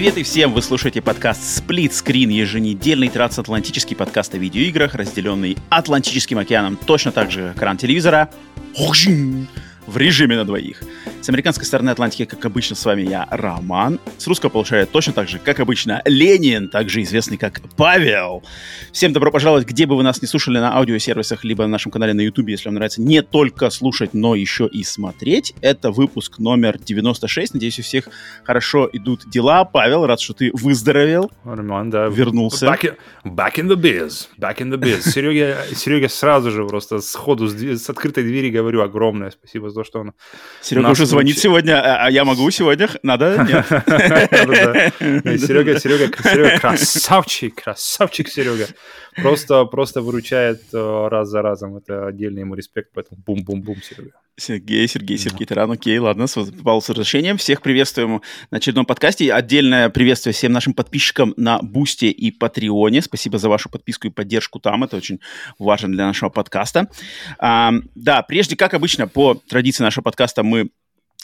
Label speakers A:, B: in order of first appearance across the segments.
A: Привет и всем! Вы слушаете подкаст Split Screen, еженедельный трансатлантический подкаст о видеоиграх, разделенный Атлантическим океаном, точно так же экран телевизора в режиме на двоих. С американской стороны Атлантики, как обычно, с вами я, Роман. С русского получает точно так же, как обычно, Ленин, также известный как Павел. Всем добро пожаловать, где бы вы нас не слушали на аудиосервисах, либо на нашем канале на YouTube, если вам нравится не только слушать, но еще и смотреть. Это выпуск номер 96. Надеюсь, у всех хорошо идут дела. Павел, рад, что ты выздоровел.
B: Роман, да.
A: Вернулся.
B: Back in, back in the biz. Back in the biz. Серега, Серега сразу же просто сходу с, с открытой двери говорю огромное спасибо за то, что он...
A: Серега уже звонит сегодня, а, а я могу сегодня? Надо? Нет.
B: Серега, Серега, Серега, красавчик, красавчик Серега. Просто, просто выручает э, раз за разом. Это отдельный ему респект, поэтому бум-бум-бум, Серега.
A: Сергей, Сергей, Сергей Таран, окей, ладно, с, с разрешением. Всех приветствуем на очередном подкасте. Отдельное приветствие всем нашим подписчикам на Бусте и Патреоне. Спасибо за вашу подписку и поддержку там, это очень важно для нашего подкаста. А, да, прежде, как обычно, по традиции нашего подкаста мы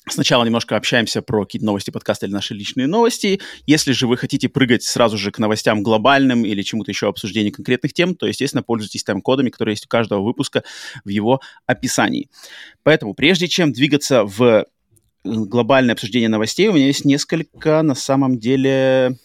A: Сначала немножко общаемся про какие-то новости подкаста или наши личные новости. Если же вы хотите прыгать сразу же к новостям глобальным или чему-то еще обсуждению конкретных тем, то, естественно, пользуйтесь тайм-кодами, которые есть у каждого выпуска в его описании. Поэтому, прежде чем двигаться в глобальное обсуждение новостей, у меня есть несколько, на самом деле,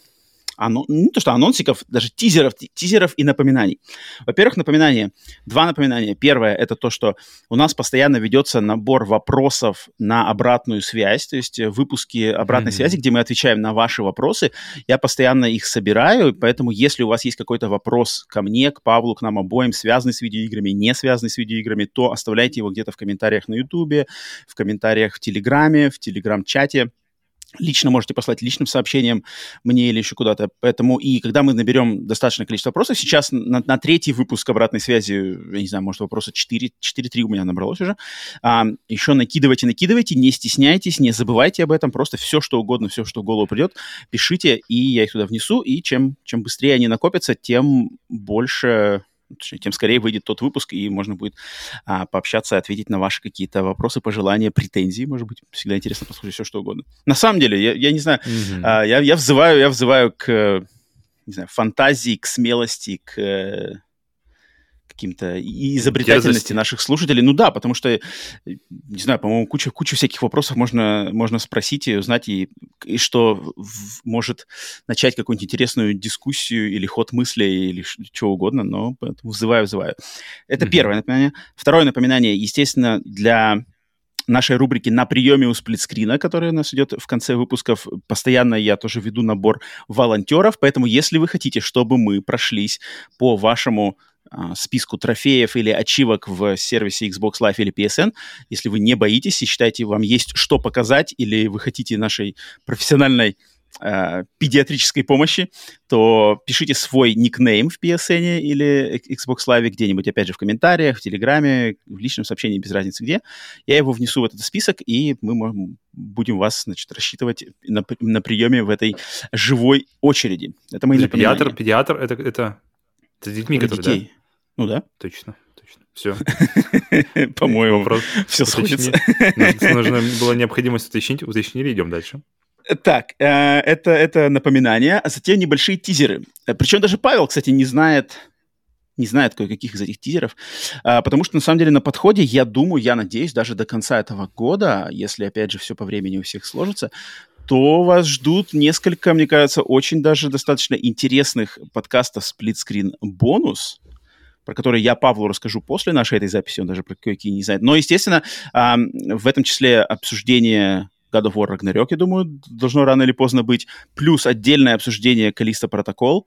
A: анон... не то что анонсиков, даже тизеров, тизеров и напоминаний. Во-первых, напоминание. Два напоминания. Первое – это то, что у нас постоянно ведется набор вопросов на обратную связь, то есть выпуски обратной mm-hmm. связи, где мы отвечаем на ваши вопросы. Я постоянно их собираю, поэтому если у вас есть какой-то вопрос ко мне, к Павлу, к нам обоим, связанный с видеоиграми, не связанный с видеоиграми, то оставляйте его где-то в комментариях на YouTube, в комментариях в Телеграме, в Телеграм-чате лично можете послать личным сообщением мне или еще куда-то. Поэтому и когда мы наберем достаточное количество вопросов, сейчас на, на третий выпуск обратной связи, я не знаю, может, вопроса 4, 4-3 у меня набралось уже, а, еще накидывайте, накидывайте, не стесняйтесь, не забывайте об этом, просто все, что угодно, все, что в голову придет, пишите, и я их туда внесу, и чем, чем быстрее они накопятся, тем больше тем скорее выйдет тот выпуск, и можно будет а, пообщаться, ответить на ваши какие-то вопросы, пожелания, претензии. Может быть, всегда интересно послушать все, что угодно. На самом деле, я, я не знаю, mm-hmm. а, я, я взываю, я взываю к не знаю, фантазии, к смелости, к каким-то изобретательности Дерзости. наших слушателей. Ну да, потому что, не знаю, по-моему, куча, куча всяких вопросов можно, можно спросить и узнать, и, и что в, может начать какую-нибудь интересную дискуссию или ход мысли, или что угодно, но поэтому взываю, взываю. Это mm-hmm. первое напоминание. Второе напоминание, естественно, для нашей рубрики «На приеме у сплитскрина», которая у нас идет в конце выпусков. Постоянно я тоже веду набор волонтеров, поэтому если вы хотите, чтобы мы прошлись по вашему списку трофеев или ачивок в сервисе Xbox Live или PSN. Если вы не боитесь и считаете, вам есть что показать, или вы хотите нашей профессиональной э, педиатрической помощи, то пишите свой никнейм в PSN или Xbox Live где-нибудь, опять же, в комментариях, в Телеграме, в личном сообщении, без разницы где. Я его внесу в этот список, и мы можем, будем вас, значит, рассчитывать на, на приеме в этой живой очереди.
B: Это мои Педиатр, педиатр, это, это, это с детьми,
A: которые, детей. Да? Ну да.
B: Точно, точно. Все.
A: По-моему, все сходится.
B: Нужно было необходимость уточнить, уточнили, идем дальше.
A: Так, э, это, это напоминание, а затем небольшие тизеры. Причем даже Павел, кстати, не знает, не знает кое-каких из этих тизеров, а, потому что, на самом деле, на подходе, я думаю, я надеюсь, даже до конца этого года, если, опять же, все по времени у всех сложится, то вас ждут несколько, мне кажется, очень даже достаточно интересных подкастов «Сплитскрин бонус», про который я Павлу расскажу после нашей этой записи, он даже про какие не знает. Но, естественно, в этом числе обсуждение God of War Ragnarok, я думаю, должно рано или поздно быть, плюс отдельное обсуждение Калиста Протокол,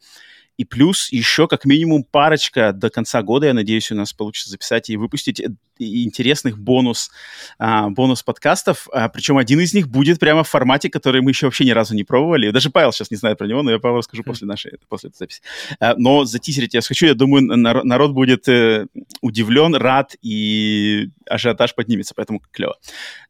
A: и плюс еще как минимум парочка до конца года, я надеюсь, у нас получится записать и выпустить интересных бонус, а, бонус подкастов. А, причем один из них будет прямо в формате, который мы еще вообще ни разу не пробовали. Даже Павел сейчас не знает про него, но я Павел расскажу после нашей после этой записи. А, но затизерить я хочу. Я думаю, народ, народ будет э, удивлен, рад и ажиотаж поднимется, поэтому клево.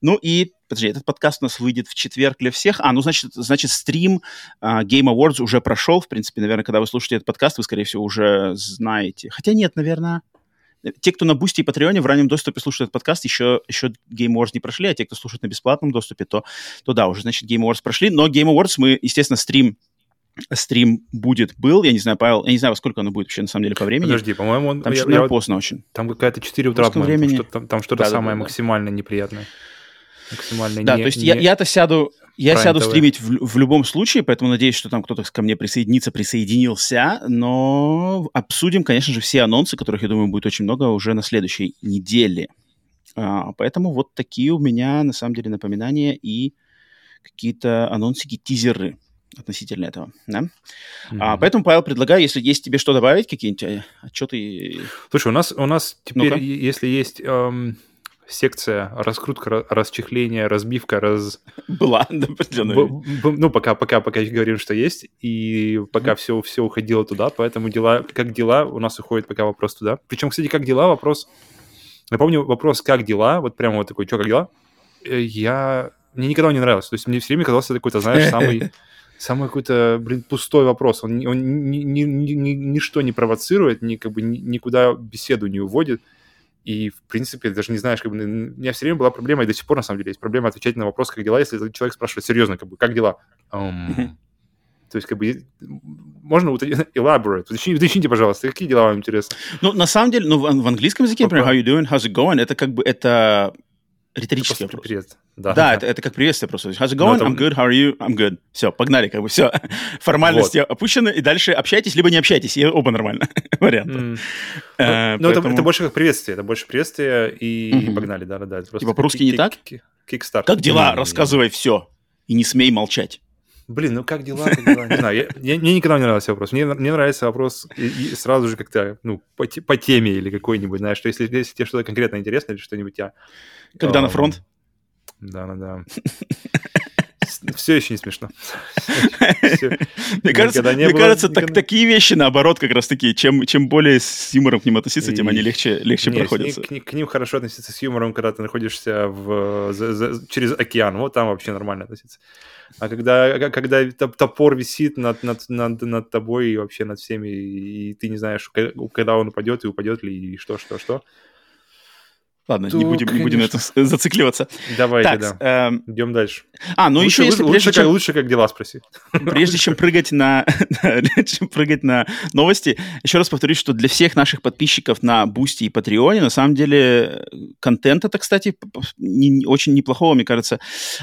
A: Ну и Подожди, этот подкаст у нас выйдет в четверг для всех. А, ну, значит, значит стрим uh, Game Awards уже прошел. В принципе, наверное, когда вы слушаете этот подкаст, вы, скорее всего, уже знаете. Хотя нет, наверное, те, кто на Бусти и Патреоне в раннем доступе слушают этот подкаст, еще, еще Game Awards не прошли, а те, кто слушает на бесплатном доступе, то, то да, уже, значит, Game Awards прошли. Но Game Awards мы, естественно, стрим стрим будет, был, я не знаю, Павел, я не знаю, во сколько оно будет вообще на самом деле по времени.
B: Подожди, по-моему, он...
A: Там я, я, поздно очень.
B: Там какая-то 4 утра, по времени. Там, что там что-то да, самое да, да, максимально неприятное.
A: Максимально Да, не, то есть не... я, я-то сяду, я сяду стримить в, в любом случае, поэтому надеюсь, что там кто-то ко мне присоединится, присоединился, но обсудим, конечно же, все анонсы, которых, я думаю, будет очень много уже на следующей неделе. А, поэтому вот такие у меня, на самом деле, напоминания и какие-то анонсики, тизеры относительно этого, да? Mm-hmm. А, поэтому, Павел, предлагаю, если есть тебе что добавить, какие-нибудь э, отчеты...
B: Слушай, у нас, у нас теперь, ну если есть... Эм секция раскрутка, расчехление, разбивка, раз...
A: Была, да,
B: Ну, пока, пока, пока говорим, что есть, и пока mm-hmm. все, все уходило туда, поэтому дела, как дела, у нас уходит пока вопрос туда. Причем, кстати, как дела, вопрос... Я помню вопрос, как дела, вот прямо вот такой, что, как дела? Э, я... Мне никогда не нравился, то есть мне все время казался какой-то, знаешь, самый... Самый какой-то, блин, пустой вопрос. Он, он ни, ни, ни, ни, ничто не провоцирует, ни, как бы, ни, никуда беседу не уводит. И, в принципе, даже не знаешь, как бы, у меня все время была проблема, и до сих пор, на самом деле, есть проблема отвечать на вопрос, как дела, если человек спрашивает серьезно, как бы, как дела? Um, То есть, как бы, можно elaborate. Уточните, уточните, пожалуйста, какие дела вам интересны?
A: Ну, на самом деле, ну, в, в английском языке, например, how you doing, how's it going, это как бы, это риторический это вопрос. Привет. Да, да, Это, это как приветствие просто. How's it going? I'm good. How are you? I'm good. Все, погнали, как бы все. Формальности вот. опущены, и дальше общайтесь, либо не общайтесь, и оба нормально. Варианты. Mm.
B: Uh, ну, поэтому... это, это больше как приветствие, это больше приветствие, и mm-hmm. погнали, да-да-да.
A: Типа по-русски не так?
B: Кикстарт.
A: Как дела? Рассказывай все. И не смей молчать.
B: Блин, ну как дела, как дела? Не знаю, я, я, мне никогда не нравился вопрос. Мне, мне нравится вопрос и, и сразу же как-то, ну, по, по теме или какой-нибудь, знаешь, что если, если тебе что-то конкретно интересно или что-нибудь, я...
A: Когда на фронт?
B: Да-да-да. Все еще не смешно.
A: Мне кажется, такие вещи, наоборот, как раз такие, чем, более с юмором к ним относиться, тем они легче, проходятся.
B: К, ним хорошо относиться с юмором, когда ты находишься через океан. Вот там вообще нормально относиться. А когда, когда топор висит над, над, над, над тобой и вообще над всеми, и ты не знаешь, когда он упадет, и упадет ли, и что, что, что,
A: Ладно, то, не будем, не будем на это зацикливаться.
B: Давайте, так, да. Эм... Идем дальше.
A: А, ну лучше, еще если...
B: Лучше, прежде, чем... как, лучше как дела спроси.
A: Прежде чем прыгать на, чем прыгать на новости, еще раз повторюсь, что для всех наших подписчиков на Бусти и Патреоне, на самом деле, контент это, кстати, не, очень неплохого, мне кажется,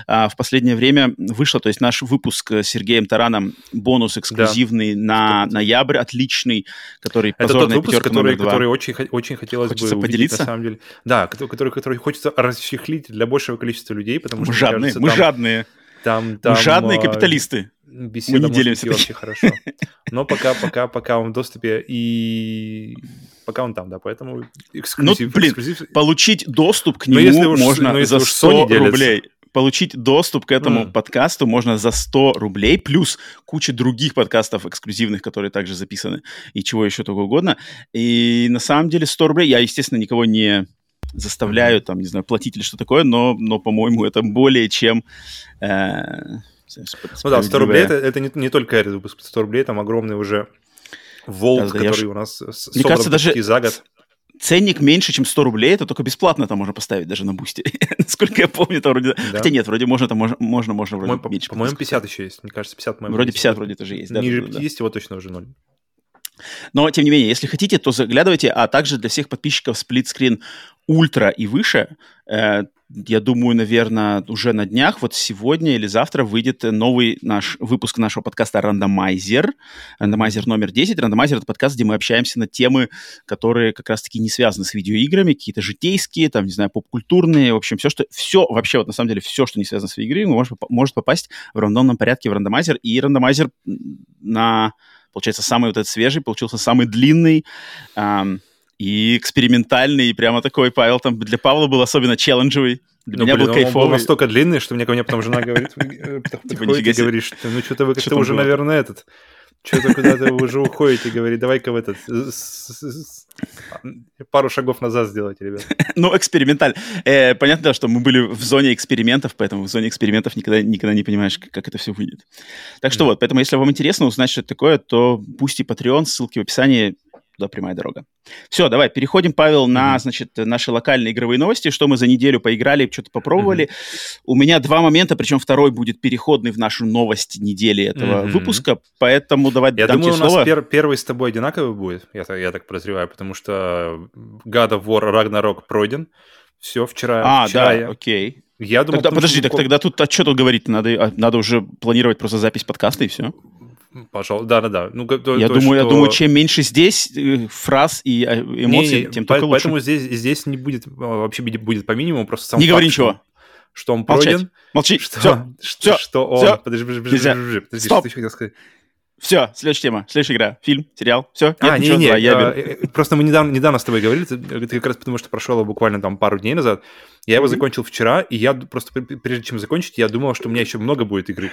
A: а, в последнее время вышло. То есть наш выпуск с Сергеем Тараном, бонус эксклюзивный да. на ноябрь, отличный, который
B: это тот выпуск, который, который очень, очень хотелось Хочется бы поделиться? на самом деле. Да, который, который хочется расчехлить для большего количества людей, потому что...
A: Мы жадные, кажется, мы там, жадные.
B: Там, там,
A: мы жадные а, капиталисты.
B: Беседа мы не делимся. вообще хорошо. Но пока, пока, пока он в доступе и пока он там, да, поэтому эксклюзив.
A: Ну, блин, эксклюзив... получить доступ к нему уж, можно за 100 рублей получить доступ к этому mm. подкасту можно за 100 рублей, плюс куча других подкастов эксклюзивных, которые также записаны, и чего еще только угодно. И на самом деле 100 рублей, я, естественно, никого не заставляю, там, не знаю, платить или что такое, но, но по-моему, это более чем... Э,
B: ну да, 100 рублей это, это не, не только этот выпуск, 100 рублей там огромный уже волк, да, да, который у нас
A: Мне кажется, даже за год. Ценник меньше, чем 100 рублей, это только бесплатно там можно поставить даже на бусте. Насколько я помню, это вроде... Да. Хотя нет, вроде можно, там можно, можно, можно вроде
B: по, меньше. По-моему, 50 еще есть. Мне кажется, 50, по-моему.
A: Вроде 50 вроде тоже есть.
B: Ниже да, 50 да. его точно уже ноль.
A: Но, тем не менее, если хотите, то заглядывайте, а также для всех подписчиков сплитскрин ультра и выше, э, я думаю, наверное, уже на днях, вот сегодня или завтра выйдет новый наш выпуск нашего подкаста «Рандомайзер». «Рандомайзер» номер 10. «Рандомайзер» — это подкаст, где мы общаемся на темы, которые как раз-таки не связаны с видеоиграми, какие-то житейские, там, не знаю, поп-культурные, в общем, все, что... Все, вообще, вот на самом деле, все, что не связано с видеоиграми, может, может попасть в рандомном порядке в «Рандомайзер». И «Рандомайзер» на получается, самый вот этот свежий, получился самый длинный. Эм, и экспериментальный, и прямо такой, Павел, там для Павла был особенно челленджевый. Для
B: ну,
A: меня
B: блин,
A: был
B: он
A: кайфовый.
B: был настолько длинный, что мне ко мне потом жена говорит, э,
A: Типа,
B: подходит и говорит, что ну что-то вы как-то уже, наверное, этот, что-то куда-то вы уже уходите, говорит, давай-ка в этот, пару шагов назад сделайте, ребят.
A: Ну, эксперименталь. Э, понятно, что мы были в зоне экспериментов, поэтому в зоне экспериментов никогда, никогда не понимаешь, как, это все выйдет. Так что вот, поэтому если вам интересно узнать, что это такое, то пусть и Patreon, ссылки в описании, туда прямая дорога. Все, давай, переходим, Павел, на,
B: Мгм.
A: значит, наши локальные игровые новости, что мы за неделю поиграли, что-то попробовали. У меня два момента, причем второй будет переходный в нашу новость недели этого
B: Мгм.
A: выпуска, поэтому давай
B: Я
A: дам
B: думаю, у
A: тебе
B: нас
A: слово.
B: пер- первый с тобой одинаковый будет, я, так- я так подозреваю, потому что God of War Ragnarok пройден. Все, вчера,
A: А,
B: вчера
A: да,
B: я,
A: окей.
B: я думал...
A: Тогда,
B: потому
A: подожди,
B: что
A: так тогда тут, а что тут говорить? Надо, а, надо уже планировать просто запись подкаста и все.
B: Пожалуй, да-да-да. Ну, то-
A: Я
B: то,
A: думаю, я
B: что-
A: думаю, чем меньше здесь э, фраз и э, эмоций,
B: Не-не,
A: тем
B: по-
A: только лучше.
B: Поэтому здесь, здесь не будет, а, вообще будет по минимуму, просто сам
A: Не говори
B: факт, что-
A: ничего.
B: Что он
A: Молчать.
B: пройден,
A: Молчи.
B: что,
A: Все,
B: что,
A: всё,
B: что он...
A: всё.
B: Подожди, подожди, подожди,
A: Нельзя.
B: подожди, подожди,
A: Стоп.
B: что ты еще хотел сказать?
A: все. Следующая тема, следующая игра, фильм, сериал. Все.
B: А,
A: ничего,
B: не-не,
A: давай, я
B: а,
A: беру.
B: э, просто мы недавно, недавно с тобой говорили, ты, ты как раз потому, что прошел его буквально там пару дней назад. Я его
A: Мгм.
B: закончил вчера, и я просто пр- прежде чем закончить, я думал, что у меня еще много будет игры.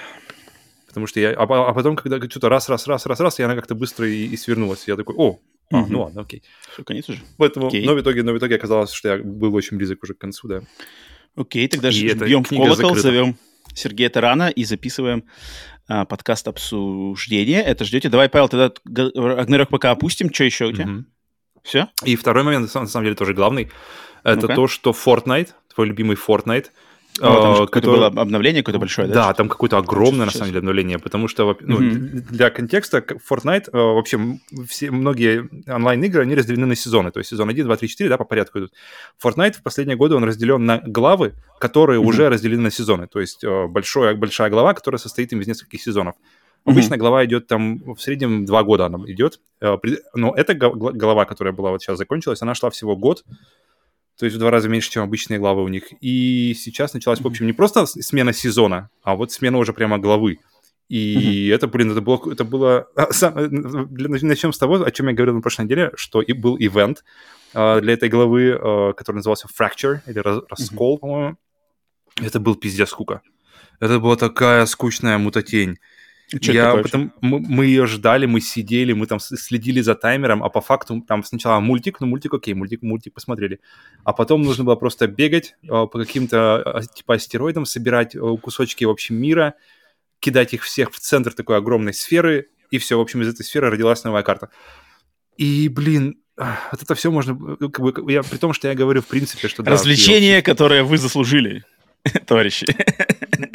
B: Потому что я... А, по- а потом, когда что-то раз, раз, раз, раз, раз, и она как-то быстро и, и свернулась. Я такой, о, а,
A: Мгм.
B: ну ладно, окей.
A: Всё, конец уже.
B: Поэтому,
A: Окей.
B: но в итоге, но в итоге оказалось, что я был очень близок уже к концу, да.
A: Окей, тогда
B: И
A: ж-
B: эта
A: бьем в колокол,
B: закрыта.
A: зовем Сергея Тарана и записываем а, подкаст обсуждения. Это ждете. Давай, Павел, тогда Рагнарёк пока опустим. Что еще у тебя?
B: Мгм.
A: Все?
B: И второй момент, на самом, деле, тоже главный, это
A: Ну-ка.
B: то, что Fortnite, твой любимый Fortnite,
A: там
B: который-
A: было обновление какое-то большое, да?
B: Да, там какое-то огромное, на самом деле, обновление, потому что, ну, для контекста, Fortnite, э, вообще, все, многие онлайн-игры, они разделены на сезоны, то есть сезон 1, 2, 3, 4, да, по порядку идут. Fortnite в последние годы, он разделен на главы, которые уже разделены на сезоны, то есть э, большое, большая глава, которая состоит из нескольких сезонов. Обычно глава идет там в среднем два года она идет. Но эта гла- гла- глава, которая была вот сейчас закончилась, она шла всего год. То есть в два раза меньше, чем обычные главы у них. И сейчас началась, в общем, не просто смена сезона, а вот смена уже прямо главы. И это, блин, это было... Это было а, сам- э, начнем с того, о чем я говорил на прошлой неделе, что и был ивент э, для этой главы, э, который назывался Fracture, или Раскол, по-моему. Это был пиздец скука. Это была такая скучная мутатень.
A: Чё это
B: Я потом, мы, мы ее ждали, мы сидели, мы там следили за таймером, а по факту там сначала мультик, ну мультик окей, мультик, мультик посмотрели, а потом нужно было просто бегать э, по каким-то э, типа астероидам, собирать э, кусочки, в общем, мира, кидать их всех в центр такой огромной сферы, и все, в общем, из этой сферы родилась новая карта. И, блин, а, вот это все можно, как бы, я, при том, что я говорю, в принципе, что да,
A: Развлечение, которое вы заслужили, товарищи.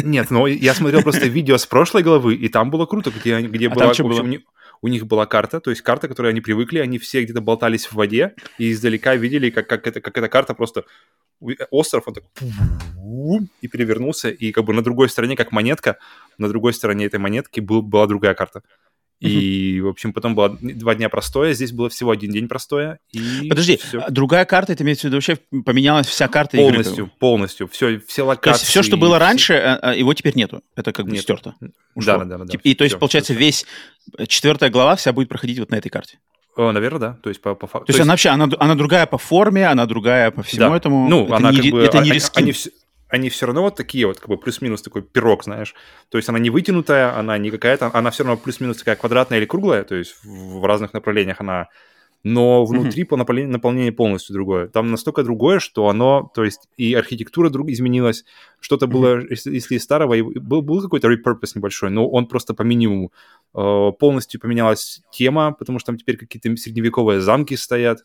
B: Нет, но я смотрел просто видео с прошлой главы, и там было круто, где, где
A: А
B: была,
A: там
B: общем,
A: было?
B: у них- была карта, то есть карта, к которой они привыкли, они все где-то болтались в воде, и издалека видели, как, как, это, как эта карта просто... Остров, он так... И перевернулся, и как бы на другой стороне, как монетка, на другой стороне этой монетки был, была другая карта. И, в общем, потом было два дня простое, здесь было всего один день простое, и
A: Подожди,
B: всё.
A: а другая карта, это имеется в виду вообще поменялась вся карта игры?
B: полностью, полностью, все, все
A: То
B: локации.
A: есть все, что было
B: все-
A: раньше, а, а, его теперь нету. Это как бы
B: Нету.
A: стерто.
B: Да, да, да, да.
A: И то есть, получается,
B: всё,
A: весь э, четвертая глава вся будет проходить вот на этой карте.
B: О, наверное, да. То есть по, по факту.
A: То, есть, она вообще, она, она другая по форме, она другая по всему
B: Да.
A: этому.
B: Ну,
A: это
B: она
A: не,
B: как бы...
A: это не
B: а-
A: рискин.
B: Они, все, они все равно вот такие вот, как бы плюс-минус такой пирог, знаешь. То есть она не вытянутая, она не какая-то... Она все равно плюс-минус такая квадратная или круглая, то есть в, разных направлениях она... Но внутри по наполнение, наполнение полностью другое. Там настолько другое, что оно... То есть и архитектура друг изменилась. Что-то было, если, если из старого... Был, был какой-то repurpose небольшой, но он просто по минимуму. Э, полностью поменялась тема, потому что там теперь какие-то средневековые замки стоят.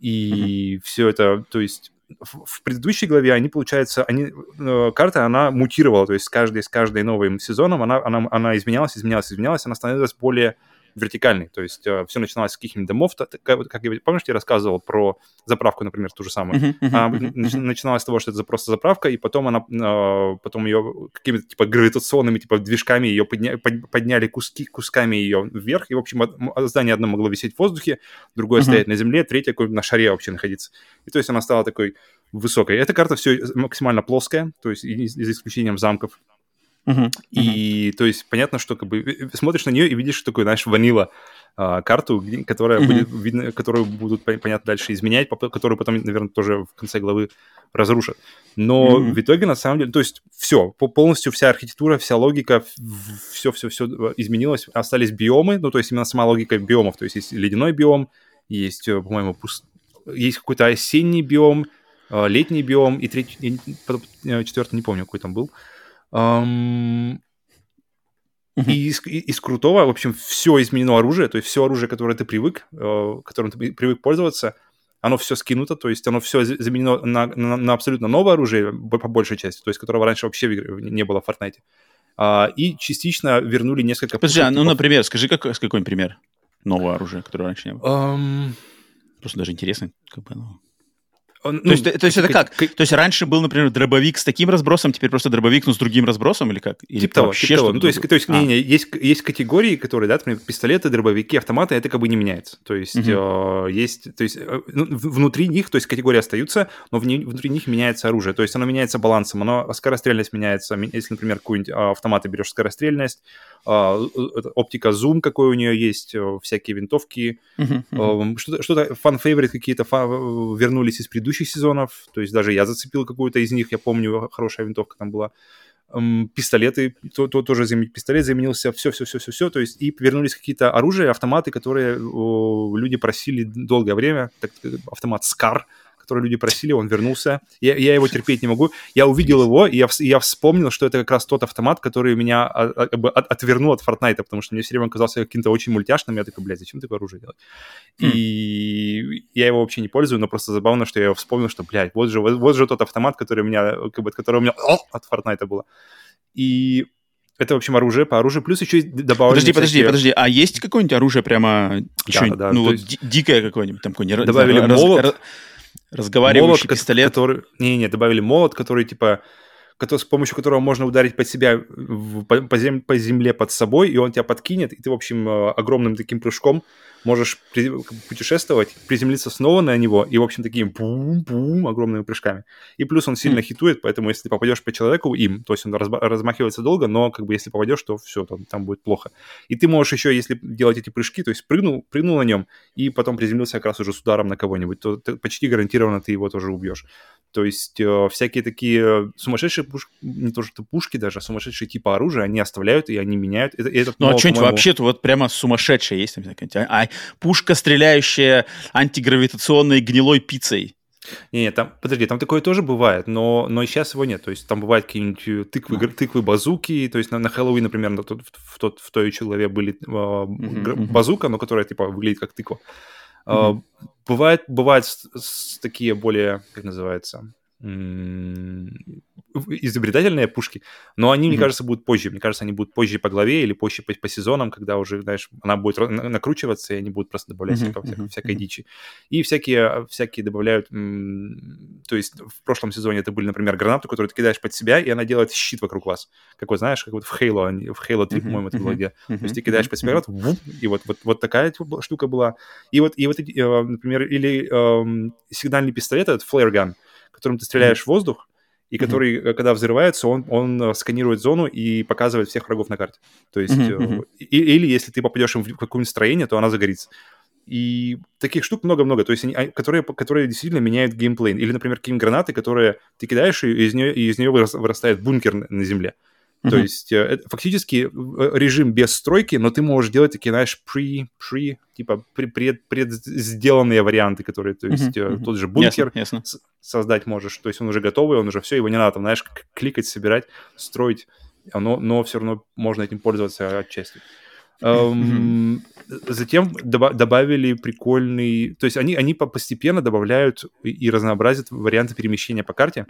B: И все это... То есть в, предыдущей главе они, получается, они, э, карта, она мутировала, то есть с каждой, с каждой новым сезоном она, она, она изменялась, изменялась, изменялась, она становилась более вертикальной, то есть э, все начиналось с каких-нибудь домов, вот, как я, помнишь, я рассказывал про заправку, например, ту же самую, а,
A: мгм.
B: начиналось с того, что это просто заправка, и потом она, э, потом ее какими-то типа гравитационными типа движками ее подня- под- подняли куски, кусками ее вверх, и в общем од- здание одно могло висеть в воздухе, другое
A: Мгм.
B: стоять на земле, третье на шаре вообще находиться. И то есть она стала такой высокой. Эта карта все максимально плоская, то есть и- и за исключением замков.
A: Мгм,
B: И, то есть, понятно, что как бы смотришь на нее и видишь такую, знаешь, ванила а, карту, которая
A: Мгм.
B: будет видно, которую будут, пон- понятно, дальше изменять, которую потом, наверное, тоже в конце главы разрушат. Но
A: Мгм.
B: в итоге, на самом деле, то есть все, полностью вся архитектура, вся логика, все-все-все изменилось. Остались биомы, ну, то есть именно сама логика биомов. То есть есть ледяной биом, есть, э, по-моему, пус- есть какой-то осенний биом, э, летний биом и третий, э, четвертый, не помню, какой там был. Ам,
A: Мгм.
B: и из, из крутого, в общем, все изменено оружие, то есть все оружие, которое ты привык, э, которым ты при- привык пользоваться, оно все скинуто, то есть оно все заменено на, на- на абсолютно новое оружие, по большей части, то есть которого раньше вообще не было в Fortnite. А, и частично вернули несколько...
A: Подожди, а, ну, например, скажи, как, какой пример нового оружия, которое раньше не было?
B: Ам,
A: Просто даже интересно, как бы, ну.
B: Он-
A: То есть, то есть это как? То есть раньше был, например, дробовик с таким разбросом, теперь просто дробовик, но с другим разбросом, или как? Или
B: Типа того,
A: вообще
B: типа того. Ну, то есть, то есть
A: А,
B: не, не, есть, есть категории, которые, да, например, пистолеты, дробовики, автоматы, это как бы не меняется. То есть,
A: Мгм.
B: э, есть, то есть, э, ну, в- внутри них, то есть категории остаются, но вне- внутри них меняется оружие. То есть, оно меняется балансом, оно, скорострельность меняется. Если, например, какой-нибудь а, автомат ты берешь скорострельность, э, оптика зум, какой у нее есть, э, всякие винтовки,
A: мгм, мгм.
B: Эм, Что-то, что-то фан-фейворит какие-то фа- э, вернулись из предыдущих сезонов. То есть даже я зацепил какую-то из них, я помню, хорошая винтовка там была. Пистолеты, то, то тоже замен- пистолет заменился, все-все-все-все-все. То есть и вернулись какие-то оружия, автоматы, которые о, люди просили долгое время. Так, э, автомат Скар, который люди просили, он вернулся. Я, я его терпеть не могу. Я увидел его, и я, и я вспомнил, что это как раз тот автомат, который меня а, а, как бы от- отвернул от Fortnite, потому что мне все время он казался каким-то очень мультяшным. Я такой, блядь, зачем такое оружие делать?
A: Хм.
B: И я его вообще не пользую, но просто забавно, что я его вспомнил, что, блядь, вот же, вот, вот же тот автомат, который у меня, как бы, от которого у меня о, от Fortnite было. И это, в общем, оружие по оружию. Плюс еще добавили...
A: Подожди, подожди, подожди. А есть какое-нибудь оружие прямо еще,
B: да, да,
A: ну, вот
B: есть-
A: ди- дикое какое-нибудь, там какой-нибудь...
B: Добавили
A: раз-
B: молот.
A: раз- разговаривающий
B: ко-
A: пистолет.
B: Который... Не-не, добавили молот, который, типа, который, с помощью которого можно ударить под себя в- по, по зем- по земле под собой, и он тебя подкинет, и ты, в общем, э, огромным таким прыжком можешь путешествовать, приземлиться снова на него, и, в общем, таким бум-бум огромными прыжками. И плюс он сильно
A: Хм.
B: хитует, поэтому если ты попадешь по человеку им, то есть он размахивается долго, но как бы если попадешь, то все, там, там будет плохо. И ты можешь еще, если делать эти прыжки, то есть прыгнул, прыгнул на нем, и потом приземлился как раз уже с ударом на кого-нибудь, то ты почти гарантированно ты его тоже убьешь. То есть э, всякие такие сумасшедшие пушки, не то что пушки даже, а сумасшедшие типа оружия, они оставляют и они меняют. Это, этот
A: Ну, а что-нибудь вообще-то вот прямо сумасшедшее есть там а, пушка, стреляющая антигравитационной гнилой пиццей.
B: Не, не, там, подожди, там такое тоже бывает, но, но сейчас его нет. То есть там бывают какие-нибудь э, тыквы, гр- тыквы базуки, то есть на, на Хэллоуин, например, на тот- в, тот, в той еще главе были э,
A: мгм.
B: базука, но которая типа выглядит как тыква. А,
A: Мгм.
B: бывает, бывает с- с такие более, как называется, изобретательные пушки, но они, мне кажется, будут позже. Мне кажется, они будут позже по главе или позже по, по сезонам, когда уже, знаешь, она будет накручиваться, и они будут просто добавлять всякого- всякой дичи. И всякие, всякие добавляют, то есть в прошлом сезоне это были, например, гранату, которую ты кидаешь под себя, и она делает щит вокруг вас. Как вот, знаешь, как вот в Halo, в Halo 3,
A: Мгм,
B: по-моему, это было где. То есть ты кидаешь под себя гранату, и вот, вот, вот такая штука была. И вот, и вот э, например, или эм, сигнальный пистолет, этот flare gun, которым ты стреляешь в воздух, и который, э, когда взрывается, он, он э, сканирует зону и показывает всех врагов на карте. То есть,
A: мгм.
B: и- или если ты попадешь в какое-нибудь строение, то она загорится. И таких штук много-много, то есть они, а, которые, которые действительно меняют геймплей. Или, например, какие-нибудь гранаты, которые ты кидаешь, и из нее, и из нее вырас- вырастает бункер на, на земле. То есть э, это фактически э, режим без стройки, но ты можешь делать такие, знаешь, pre, pre типа пред, предсделанные варианты, которые, то есть
A: мгм.
B: тот же бункер
A: Ясно, ясно.
B: создать можешь. То есть он уже готовый, он уже все, его не надо там, знаешь, кликать, собирать, строить, но, но все равно можно этим пользоваться отчасти. Эм, Затем доба- добавили прикольный... То есть они, они по- постепенно добавляют и разнообразят варианты перемещения по карте.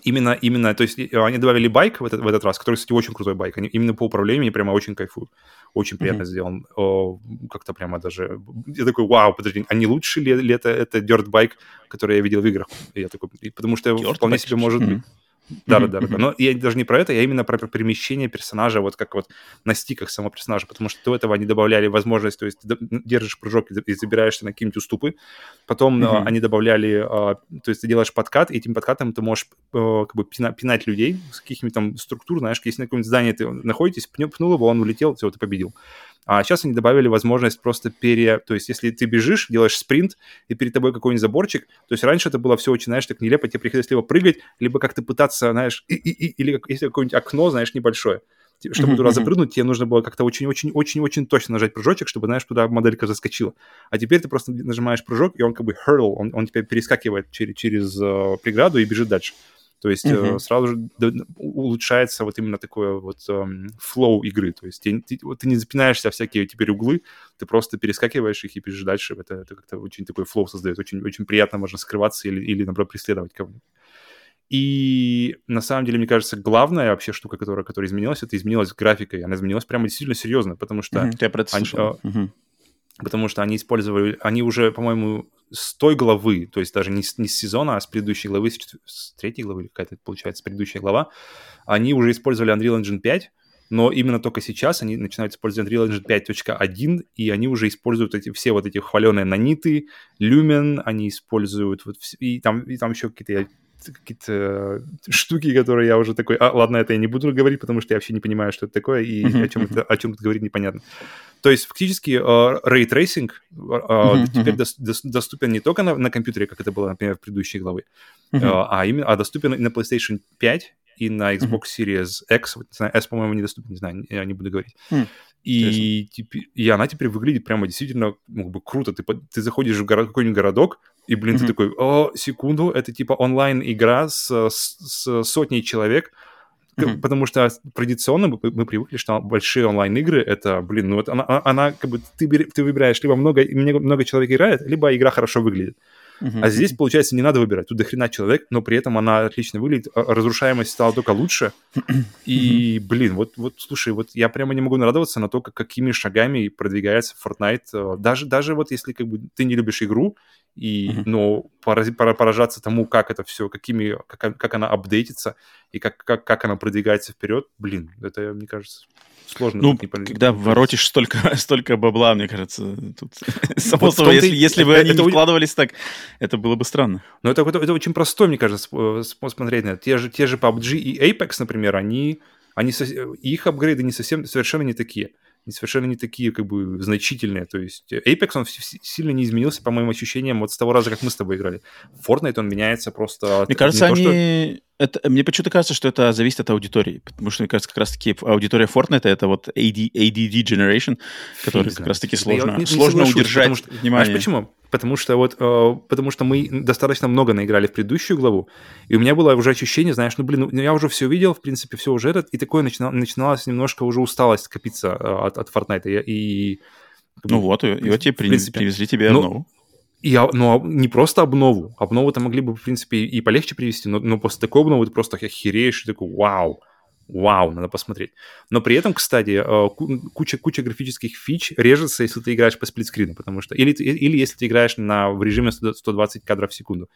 B: Именно, именно, то есть э, они добавили байк в этот, в этот раз, который, кстати, очень крутой байк. Они именно по управлению прямо очень кайфуют. Очень приятно
A: Мгм.
B: сделан. О, как-то прямо даже... Я такой, вау, подожди, не лучше ли, ли это, это dirt байк, который я видел в играх? И я такой, потому что
A: Dirt
B: вполне
A: bike?
B: себе может быть. Да, да, да, да. Но я даже не про это, я именно про перемещение персонажа, вот как вот на стиках самого персонажа, потому что до этого они добавляли возможность, то есть ты держишь прыжок и забираешься на какие-нибудь уступы, потом mm-hmm. они добавляли, а, то есть ты делаешь подкат, и этим подкатом ты можешь э, как бы пинать людей с каких-нибудь там структур, знаешь, если на каком-нибудь здании ты находитесь, пнул его, он улетел, все, ты победил. А сейчас они добавили возможность просто пере... То есть если ты бежишь, делаешь спринт, и перед тобой какой-нибудь заборчик, то есть раньше это было все очень, знаешь, так нелепо, тебе приходилось либо прыгать, либо как-то пытаться, знаешь, и, и, и, или как, если какое-нибудь окно, знаешь, небольшое. Чтобы туда запрыгнуть, тебе нужно было как-то очень-очень-очень-очень точно нажать прыжочек, чтобы, знаешь, туда моделька заскочила. А теперь ты просто нажимаешь прыжок, и он как бы hurdle, он, он тебя перескакивает через, через uh, преграду и бежит дальше. То есть uh-huh. сразу же улучшается вот именно такое вот флоу um, игры. То есть ты, ты, ты не запинаешься всякие теперь углы, ты просто перескакиваешь их и бежишь дальше. Это, это как-то очень такой флоу создает. Очень, очень приятно можно скрываться или, или наоборот, преследовать кого-нибудь. И на самом деле, мне кажется, главная вообще штука, которая, которая изменилась, это изменилась графика. И она изменилась прямо действительно серьезно, потому что...
A: Я про это слышал. Они, uh-huh
B: потому что они использовали, они уже, по-моему, с той главы, то есть даже не с, не с сезона, а с предыдущей главы, с, с третьей главы, какая-то получается предыдущая глава, они уже использовали Unreal Engine 5, но именно только сейчас они начинают использовать Unreal Engine 5.1, и они уже используют эти, все вот эти хваленые наниты, Lumen, они используют, вот, и, там, и там еще какие-то какие-то штуки, которые я уже такой, а, ладно, это я не буду говорить, потому что я вообще не понимаю, что это такое, и о чем это, о чем это говорить непонятно. То есть фактически uh, Ray Tracing uh, mm-hmm. теперь до, до, доступен не только на, на компьютере, как это было, например, в предыдущей главе, uh, а, именно, а доступен и на PlayStation 5, и на Xbox Series X, не знаю, S, по-моему, недоступен, не знаю, я не буду говорить. Mm. И, теперь, и она теперь выглядит прямо действительно ну, как бы круто. Ты, ты заходишь в город, какой-нибудь городок, и, блин, mm-hmm. ты такой, о, секунду, это типа онлайн-игра с, с, с сотней человек, mm-hmm. потому что традиционно мы, мы привыкли, что большие онлайн-игры, это, блин, ну вот она, она как бы, ты, ты выбираешь, либо много, много человек играет, либо игра хорошо выглядит. Uh-huh. А здесь, получается, не надо выбирать. Тут дохрена человек, но при этом она отлично выглядит. А, разрушаемость стала только лучше. И, блин, вот, вот, слушай, вот я прямо не могу нарадоваться на то, как, какими шагами продвигается Fortnite. Э, даже, даже вот если как бы ты не любишь игру, и, uh-huh. но поражаться тому, как это все, какими, как, как она апдейтится и как, как, как она продвигается вперед, блин, это, мне кажется, сложно.
A: Ну, не когда воротишь столько, столько бабла, мне кажется, тут само вот собой, если, если бы они это... не вкладывались так, это было бы странно.
B: Но это, это, это очень простой, мне кажется, способ смотреть на это. Те же, те же PUBG и Apex, например, они, они, их апгрейды не совсем, совершенно не такие совершенно не такие как бы значительные. То есть Apex, он сильно не изменился, по моим ощущениям, вот с того раза, как мы с тобой играли. Fortnite, он меняется просто...
A: Мне кажется, они... То, что это, мне почему-то кажется, что это зависит от аудитории, потому что, мне кажется, как раз-таки аудитория Fortnite это вот AD, ADD generation, который как раз-таки сложно, не, сложно не удержать что, внимание.
B: Знаешь почему? Потому что вот, э, потому что мы достаточно много наиграли в предыдущую главу, и у меня было уже ощущение, знаешь, ну, блин, ну, я уже все видел, в принципе, все уже этот, и такое начинал, начиналась немножко уже усталость копиться э, от, от Fortnite, и... и
A: ну вот, и, и вот тебе привезли тебе ну.
B: И, ну, не просто обнову. Обнову-то могли бы, в принципе, и полегче привести, но, но после такой обновы ты просто охереешь и такой, вау, вау, надо посмотреть. Но при этом, кстати, э, куча, куча графических фич режется, если ты играешь по сплитскрину, потому что... Или, или если ты играешь на, в режиме 120 кадров в секунду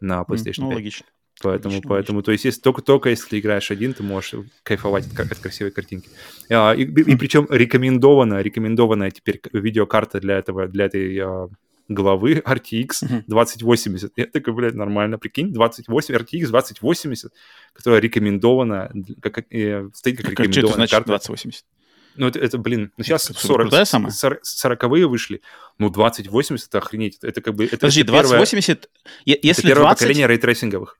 B: на PlayStation
A: ну,
B: 5.
A: логично.
B: Поэтому, логично, поэтому логично. то есть, если, только, только если ты играешь один, ты можешь кайфовать от, от красивой картинки. А, и, и, и причем рекомендована, рекомендованная теперь видеокарта для этого, для этой а, главы RTX 2080. Я такой, блядь, нормально, прикинь, 28, RTX 2080, которая рекомендована, как, э, стоит как, как рекомендованная
A: что карта. 2080?
B: Ну, это, это блин, ну сейчас 40, 40-е вышли, ну, 2080, это охренеть, это как бы... Это,
A: Подожди,
B: это
A: 2080,
B: первое, если это первое 20... поколение рейтрейсинговых.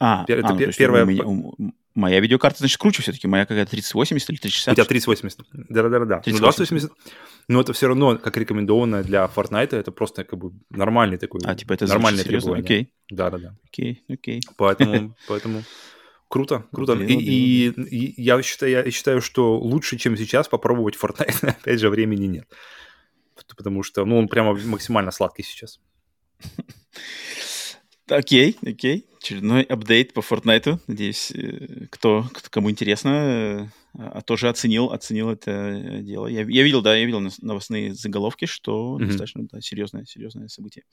A: А, это а, ну, первое... У, моя видеокарта, значит, круче все-таки. Моя какая-то 3080 или 3060. У
B: тебя 3080. Да-да-да. Ну, 2080. Но это все равно, как рекомендованное для Fortnite, это просто как бы нормальный такой...
A: А, типа это
B: нормальное
A: требование. Окей.
B: Да-да-да.
A: Окей, окей.
B: Поэтому, поэтому круто, круто. И, и, и я, считаю, я считаю, что лучше, чем сейчас, попробовать Fortnite, опять же, времени нет. Потому что, ну, он прямо максимально сладкий сейчас.
A: Окей, окей. Очередной апдейт по Fortnite. Надеюсь, э, кто, кто кому интересно, а тоже оценил, оценил это э, дело. Я, я видел, да, я видел новостные заголовки, что mm-hmm. достаточно да, серьезное, серьезное событие.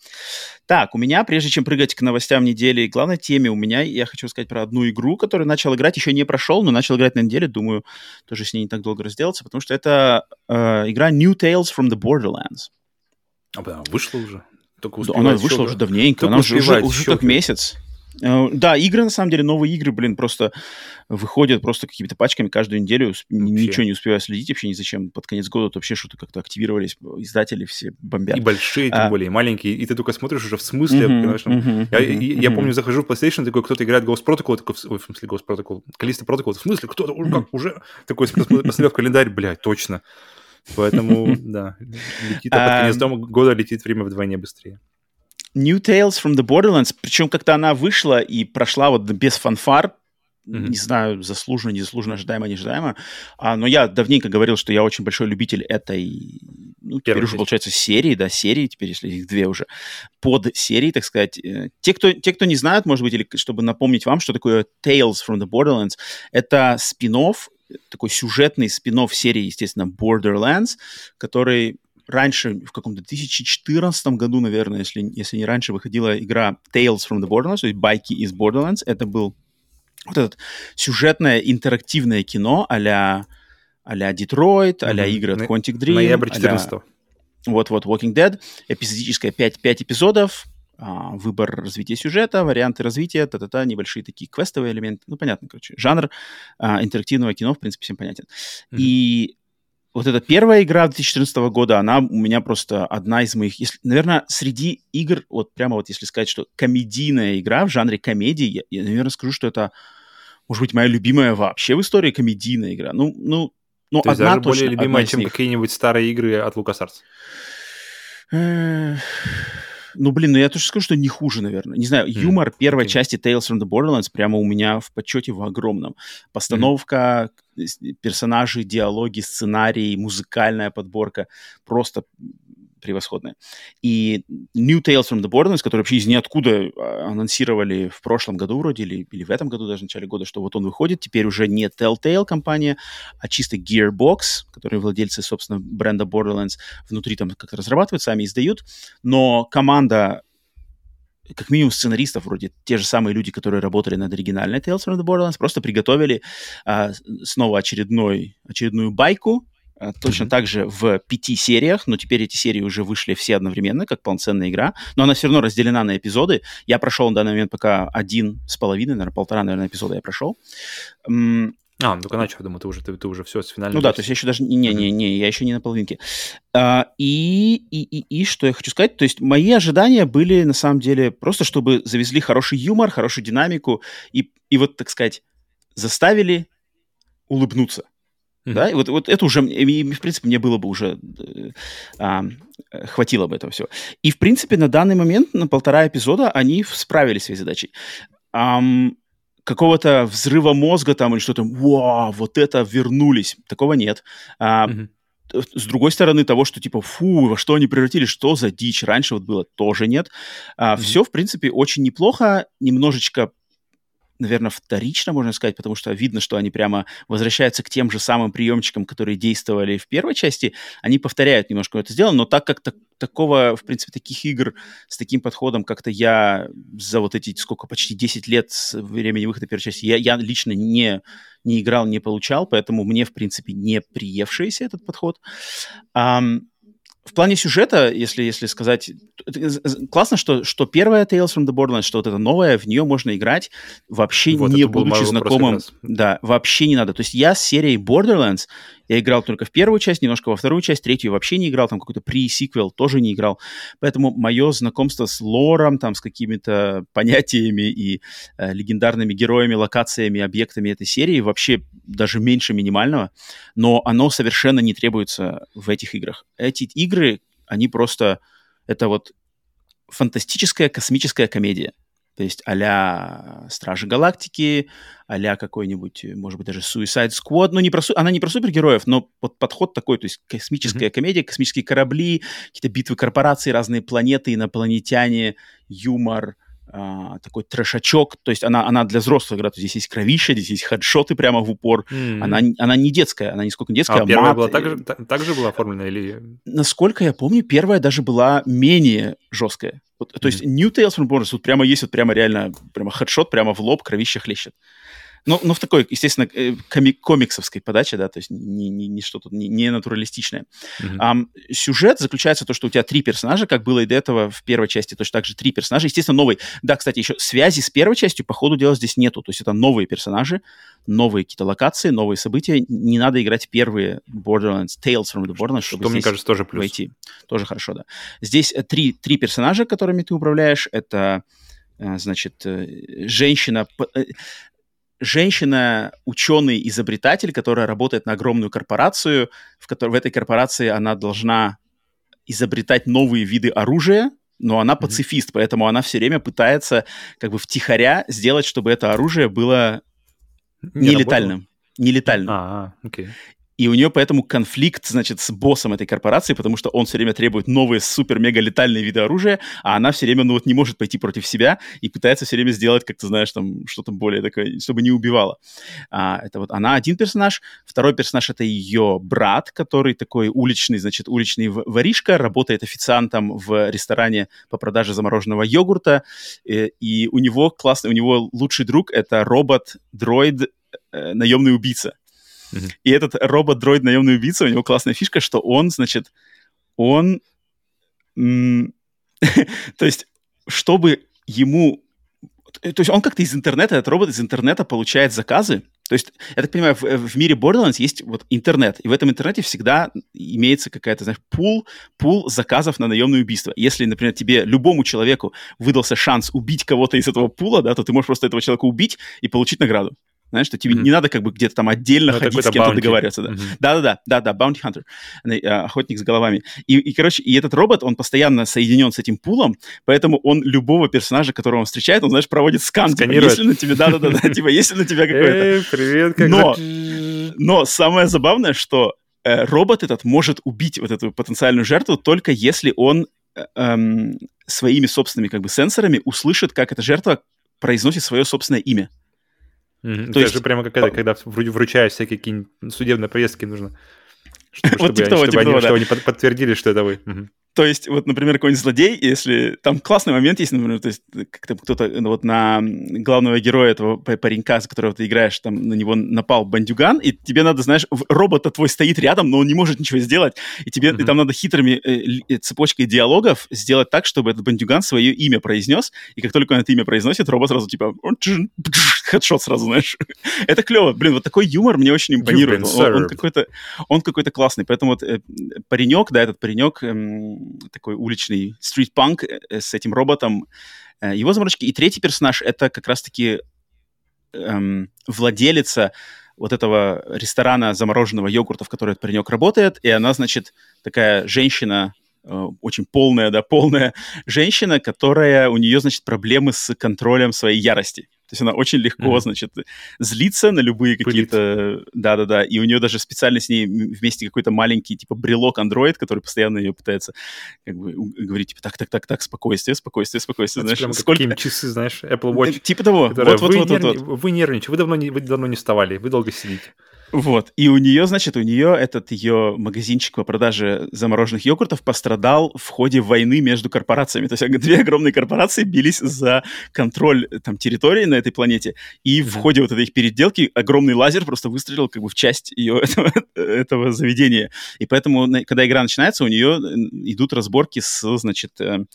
A: Так, у меня, прежде чем прыгать к новостям недели, главной теме у меня, я хочу сказать про одну игру, которую начал играть, еще не прошел, но начал играть на неделе, думаю, тоже с ней не так долго разделаться, потому что это э, игра New Tales from the Borderlands.
B: А, вышла уже?
A: Только да, она вышла уже давненько, Только она уже, уже, уже как месяц. Э, да, игры, на самом деле, новые игры, блин, просто выходят просто какими-то пачками каждую неделю. Вообще. Ничего не успеваю следить вообще ни зачем. Под конец года вообще что-то как-то активировались, издатели все бомбят.
B: И большие, тем а... более, и маленькие. И ты только смотришь уже в смысле. Uh-huh, uh-huh, я, uh-huh, я помню, захожу в PlayStation, такой, кто-то играет Ghost Protocol, такой, ой, в смысле Ghost Protocol, Callisto Protocol, в смысле, кто-то, как, уже? Такой, посмотрел в календарь, блядь, точно. Поэтому, да, летит, а под конец года летит время вдвойне быстрее.
A: New Tales from the Borderlands, причем как-то она вышла и прошла вот без фанфар, Mm-hmm. Не знаю, заслуженно, незаслуженно, ожидаемо, неожидаемо. А, но я давненько говорил, что я очень большой любитель этой, ну, теперь Первый уже, получается, серии, да, серии, теперь, если их две уже, под серии, так сказать. Э, те кто, те, кто не знают, может быть, или чтобы напомнить вам, что такое Tales from the Borderlands, это спин такой сюжетный спин серии, естественно, Borderlands, который раньше, в каком-то 2014 году, наверное, если, если не раньше, выходила игра Tales from the Borderlands, то есть байки из Borderlands. Это был вот этот сюжетное интерактивное кино а-ля а-ля Детройт, а-ля игры от Quantic Dream.
B: Ноябрь 14
A: Вот-вот, Walking Dead. Эпизодическое 5, 5 эпизодов, а, выбор развития сюжета, варианты развития, та-та-та, небольшие такие квестовые элементы. Ну, понятно, короче. Жанр а, интерактивного кино, в принципе, всем понятен. Mm-hmm. И вот эта первая игра 2014 года, она у меня просто одна из моих, если, наверное, среди игр, вот прямо вот если сказать, что комедийная игра в жанре комедии, я, я наверное, скажу, что это, может быть, моя любимая вообще в истории комедийная игра. Ну, ну, ну
B: То одна даже точно, более любимая, чем какие-нибудь старые игры от LucasArts?
A: Ну, блин, ну я тоже скажу, что не хуже, наверное. Не знаю, mm, юмор первой okay. части Tales from the Borderlands прямо у меня в подсчете в огромном. Постановка, mm. персонажи, диалоги, сценарий, музыкальная подборка просто превосходная. И New Tales from the Borderlands, который вообще из ниоткуда а, анонсировали в прошлом году вроде, или, или в этом году даже, в начале года, что вот он выходит, теперь уже не Telltale компания, а чисто Gearbox, которые владельцы, собственно, бренда Borderlands, внутри там как-то разрабатывают, сами издают, но команда как минимум сценаристов, вроде те же самые люди, которые работали над оригинальной Tales from the Borderlands, просто приготовили а, снова очередной, очередную байку, точно mm-hmm. так же в пяти сериях, но теперь эти серии уже вышли все одновременно, как полноценная игра, но она все равно разделена на эпизоды. Я прошел на данный момент пока один с половиной, наверное, полтора, наверное, эпизода я прошел.
B: А, ну только начал, думаю, ты уже, ты, ты уже все с финальной
A: Ну да, то есть я еще даже... Не-не-не, я еще не на половинке. А, и, и, и, и что я хочу сказать? То есть мои ожидания были, на самом деле, просто чтобы завезли хороший юмор, хорошую динамику и, и вот, так сказать, заставили улыбнуться. Mm-hmm. Да, и вот, вот это уже, и, в принципе, мне было бы уже, а, хватило бы этого всего. И, в принципе, на данный момент, на полтора эпизода, они справились с своей задачей. Ам, какого-то взрыва мозга там или что-то, вау, вот это вернулись, такого нет. А, mm-hmm. С другой стороны, того, что типа, фу, во что они превратились, что за дичь, раньше вот было, тоже нет. А, mm-hmm. Все, в принципе, очень неплохо, немножечко наверное, вторично, можно сказать, потому что видно, что они прямо возвращаются к тем же самым приемчикам, которые действовали в первой части. Они повторяют немножко это сделано, но так как так, такого, в принципе, таких игр с таким подходом как-то я за вот эти, сколько, почти 10 лет с времени выхода первой части, я, я лично не, не играл, не получал, поэтому мне, в принципе, не приевшийся этот подход. Um, в плане сюжета, если, если сказать, классно, что, что первая Tales from the Borderlands, что вот это новое, в нее можно играть вообще вот не будучи знакомым. Да, вообще не надо. То есть я с серией Borderlands я играл только в первую часть, немножко во вторую часть, третью вообще не играл, там какой-то pre-сиквел тоже не играл. Поэтому мое знакомство с лором, там, с какими-то понятиями и э, легендарными героями, локациями, объектами этой серии вообще даже меньше минимального, но оно совершенно не требуется в этих играх. Эти игры, они просто... Это вот фантастическая космическая комедия. То есть а Стражи Галактики, а какой-нибудь, может быть, даже Suicide Squad. Ну, не про, она не про супергероев, но вот подход такой, то есть космическая mm-hmm. комедия, космические корабли, какие-то битвы корпораций, разные планеты, инопланетяне, юмор, а, такой трэшачок, то есть она, она для взрослых игра, то есть здесь есть кровища, здесь есть хедшоты прямо в упор, mm-hmm. она, она не детская, она не сколько не детская,
B: а,
A: а
B: первая
A: мат.
B: была так же, так же была оформлена или...
A: Насколько я помню, первая даже была менее жесткая. Вот, mm-hmm. То есть New Tales from Borderlands, тут прямо есть вот прямо реально, прямо хедшот, прямо в лоб, кровища хлещет. Но, но в такой, естественно, э, комик комиксовской подаче, да, то есть не, не, не что-то, не, не натуралистичное. Mm-hmm. Um, сюжет заключается в том, что у тебя три персонажа, как было и до этого в первой части, точно так же три персонажа. Естественно, новые. Да, кстати, еще связи с первой частью, по ходу дела, здесь нету. То есть это новые персонажи, новые какие-то локации, новые события. Не надо играть первые Borderlands, Tales from the Borderlands, чтобы
B: что, мне кажется, тоже плюс.
A: войти. Тоже хорошо, да. Здесь э, три, три персонажа, которыми ты управляешь. Это э, значит, женщина, женщина-ученый-изобретатель, которая работает на огромную корпорацию, в которой в этой корпорации она должна изобретать новые виды оружия, но она пацифист, mm-hmm. поэтому она все время пытается как бы втихаря сделать, чтобы это оружие было нелетальным. Нелетальным.
B: А, окей.
A: И у нее поэтому конфликт, значит, с боссом этой корпорации, потому что он все время требует новые супер-мега-летальные виды оружия, а она все время, ну вот, не может пойти против себя и пытается все время сделать, как ты знаешь, там, что-то более такое, чтобы не убивала. А, это вот она один персонаж. Второй персонаж — это ее брат, который такой уличный, значит, уличный воришка, работает официантом в ресторане по продаже замороженного йогурта, и, э, и у него классный, у него лучший друг — это робот-дроид, э, наемный убийца. И этот робот-дроид наемный убийца, у него классная фишка, что он, значит, он... то есть, чтобы ему... То есть он как-то из интернета, этот робот из интернета получает заказы. То есть, я так понимаю, в, в мире Borderlands есть вот интернет, и в этом интернете всегда имеется какая-то, знаешь, пул, пул заказов на наемное убийство. Если, например, тебе, любому человеку выдался шанс убить кого-то из этого пула, да, то ты можешь просто этого человека убить и получить награду. Знаешь, что тебе mm-hmm. не надо как бы где-то там отдельно ну, ходить с кем-то bounty. договариваться. Да. Mm-hmm. да-да-да, да-да, bounty hunter, э, охотник с головами. И, и, короче, и этот робот, он постоянно соединен с этим пулом, поэтому он любого персонажа, которого он встречает, он, знаешь, проводит скан. Типа, если на тебя, да-да-да, типа, если на тебя какой-то...
B: привет, как
A: Но, но самое забавное, что э, робот этот может убить вот эту потенциальную жертву только если он э, эм, своими собственными как бы сенсорами услышит, как эта жертва произносит свое собственное имя.
B: Mm-hmm. То, есть же прямо как это, когда вручаешь всякие какие-нибудь судебные повестки нужно. Чтобы, вот типа того, типа они, того, чтобы да. они подтвердили, что это вы. Угу.
A: То есть, вот, например, какой-нибудь злодей, если... Там классный момент есть, например, то есть, как-то кто-то ну, вот на главного героя этого паренька, с которого ты играешь, там на него напал бандюган, и тебе надо, знаешь, робот твой стоит рядом, но он не может ничего сделать, и тебе mm-hmm. и там надо хитрыми э, э, цепочкой диалогов сделать так, чтобы этот бандюган свое имя произнес, и как только он это имя произносит, робот сразу типа хедшот сразу, знаешь. это клево. Блин, вот такой юмор мне очень импонирует. Он, он какой-то он какой-то классный. Поэтому вот э, паренек, да, этот паренек... Э, такой уличный стрит-панк э, с этим роботом, э, его заморочки. И третий персонаж — это как раз-таки эм, владелица вот этого ресторана замороженного йогурта, в которой этот паренек работает, и она, значит, такая женщина, э, очень полная, да, полная женщина, которая, у нее, значит, проблемы с контролем своей ярости. То есть она очень легко, mm-hmm. значит, злится на любые какие-то... Да-да-да. И у нее даже специально с ней вместе какой-то маленький, типа, брелок Android, который постоянно ее пытается как бы говорить, типа, так-так-так-так, спокойствие, спокойствие, спокойствие.
B: знаешь, прямо сколько... часы, знаешь, Apple Watch.
A: Типа того. Вот, вот,
B: вы, нерв...
A: вот,
B: вот. вы нервничаете, вы давно, не, вы давно не вставали, вы долго сидите.
A: Вот. И у нее, значит, у нее этот ее магазинчик по продаже замороженных йогуртов пострадал в ходе войны между корпорациями. То есть две огромные корпорации бились за контроль там, территории на этой планете. И в ходе вот этой их переделки огромный лазер просто выстрелил как бы в часть ее этого, этого заведения. И поэтому, когда игра начинается, у нее идут разборки с, значит, э,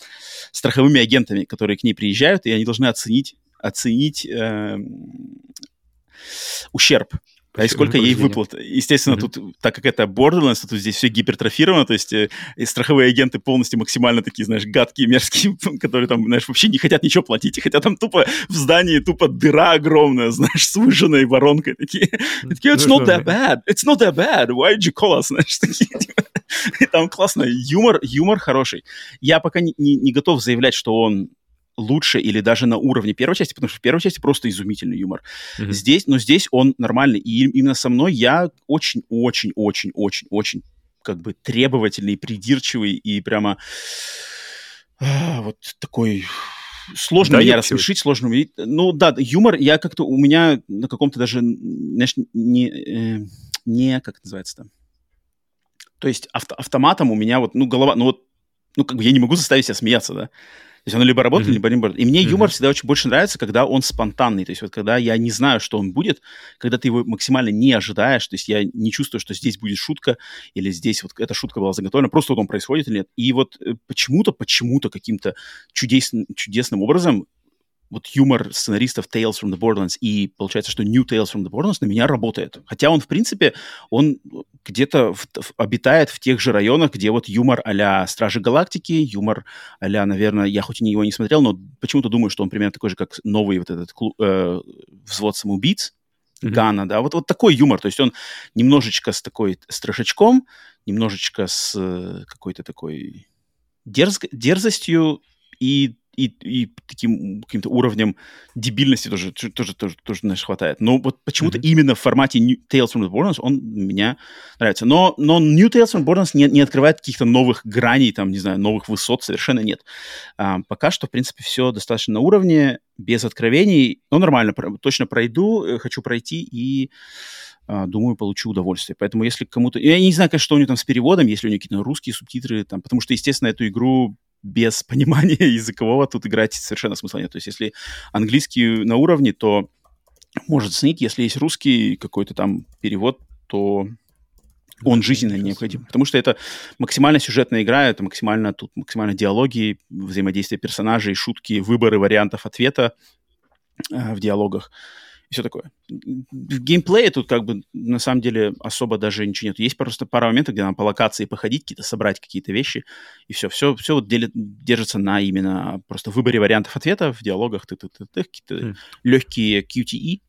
A: страховыми агентами, которые к ней приезжают, и они должны оценить оценить э, ущерб а и сколько ей выплат. Естественно, mm-hmm. тут, так как это Borderlands, тут здесь все гипертрофировано, то есть э, страховые агенты полностью максимально такие, знаешь, гадкие, мерзкие, которые там, знаешь, вообще не хотят ничего платить, хотя там тупо в здании тупо дыра огромная, знаешь, с выжженной воронкой. Такие, такие it's not that bad, it's not that bad, why did you call us, знаешь, такие, типа. Там классно, юмор, юмор хороший. Я пока не, не, не готов заявлять, что он лучше или даже на уровне первой части, потому что в первой части просто изумительный юмор. Mm-hmm. Здесь, но здесь он нормальный. И именно со мной я очень-очень-очень-очень-очень как бы требовательный, придирчивый и прямо а, вот такой сложно да, меня рассмешить, сложно увидеть. Ну да, юмор, я как-то у меня на каком-то даже, знаешь, не, э, не как это называется там. То есть авто, автоматом у меня вот, ну, голова, ну вот, ну, как бы я не могу заставить себя смеяться, да. То есть оно либо работает, mm-hmm. либо не работает. И мне mm-hmm. юмор всегда очень больше нравится, когда он спонтанный. То есть вот когда я не знаю, что он будет, когда ты его максимально не ожидаешь, то есть я не чувствую, что здесь будет шутка, или здесь вот эта шутка была заготовлена, просто вот он происходит или нет. И вот э, почему-то, почему-то каким-то чудесным, чудесным образом вот юмор сценаристов Tales from the Borderlands и получается, что New Tales from the Borderlands на меня работает. Хотя он, в принципе, он где-то в, в, обитает в тех же районах, где вот юмор а-ля Стражи Галактики, юмор а наверное, я хоть и его не смотрел, но почему-то думаю, что он примерно такой же, как новый вот этот клуб, э, взвод самоубийц, mm-hmm. Гана, да, вот, вот такой юмор, то есть он немножечко с такой страшачком, немножечко с э, какой-то такой дерз, дерзостью и и, и таким каким-то уровнем дебильности тоже, тоже, тоже, тоже знаешь, хватает. Но вот почему-то mm-hmm. именно в формате New Tales from the Borderlands он меня нравится. Но, но New Tales from the Borderlands не, не открывает каких-то новых граней, там, не знаю, новых высот, совершенно нет. А, пока что, в принципе, все достаточно на уровне, без откровений. Ну, нормально, точно пройду, э, хочу пройти и а, думаю, получу удовольствие. Поэтому если кому-то... Я не знаю, конечно, что у него там с переводом, если у него какие-то русские субтитры, там, потому что, естественно, эту игру без понимания языкового тут играть совершенно смысла нет. То есть если английский на уровне, то может снить. Если есть русский какой-то там перевод, то он жизненно необходим. Потому что это максимально сюжетная игра, это максимально тут максимально диалоги, взаимодействие персонажей, шутки, выборы вариантов ответа э, в диалогах и все такое. В геймплее тут как бы на самом деле особо даже ничего нет. Есть просто пара моментов, где нам по локации походить, какие-то собрать какие-то вещи, и все. Все, все вот делит, держится на именно просто выборе вариантов ответа в диалогах, ты, ты, ты, ты, какие-то мм. легкие QTE.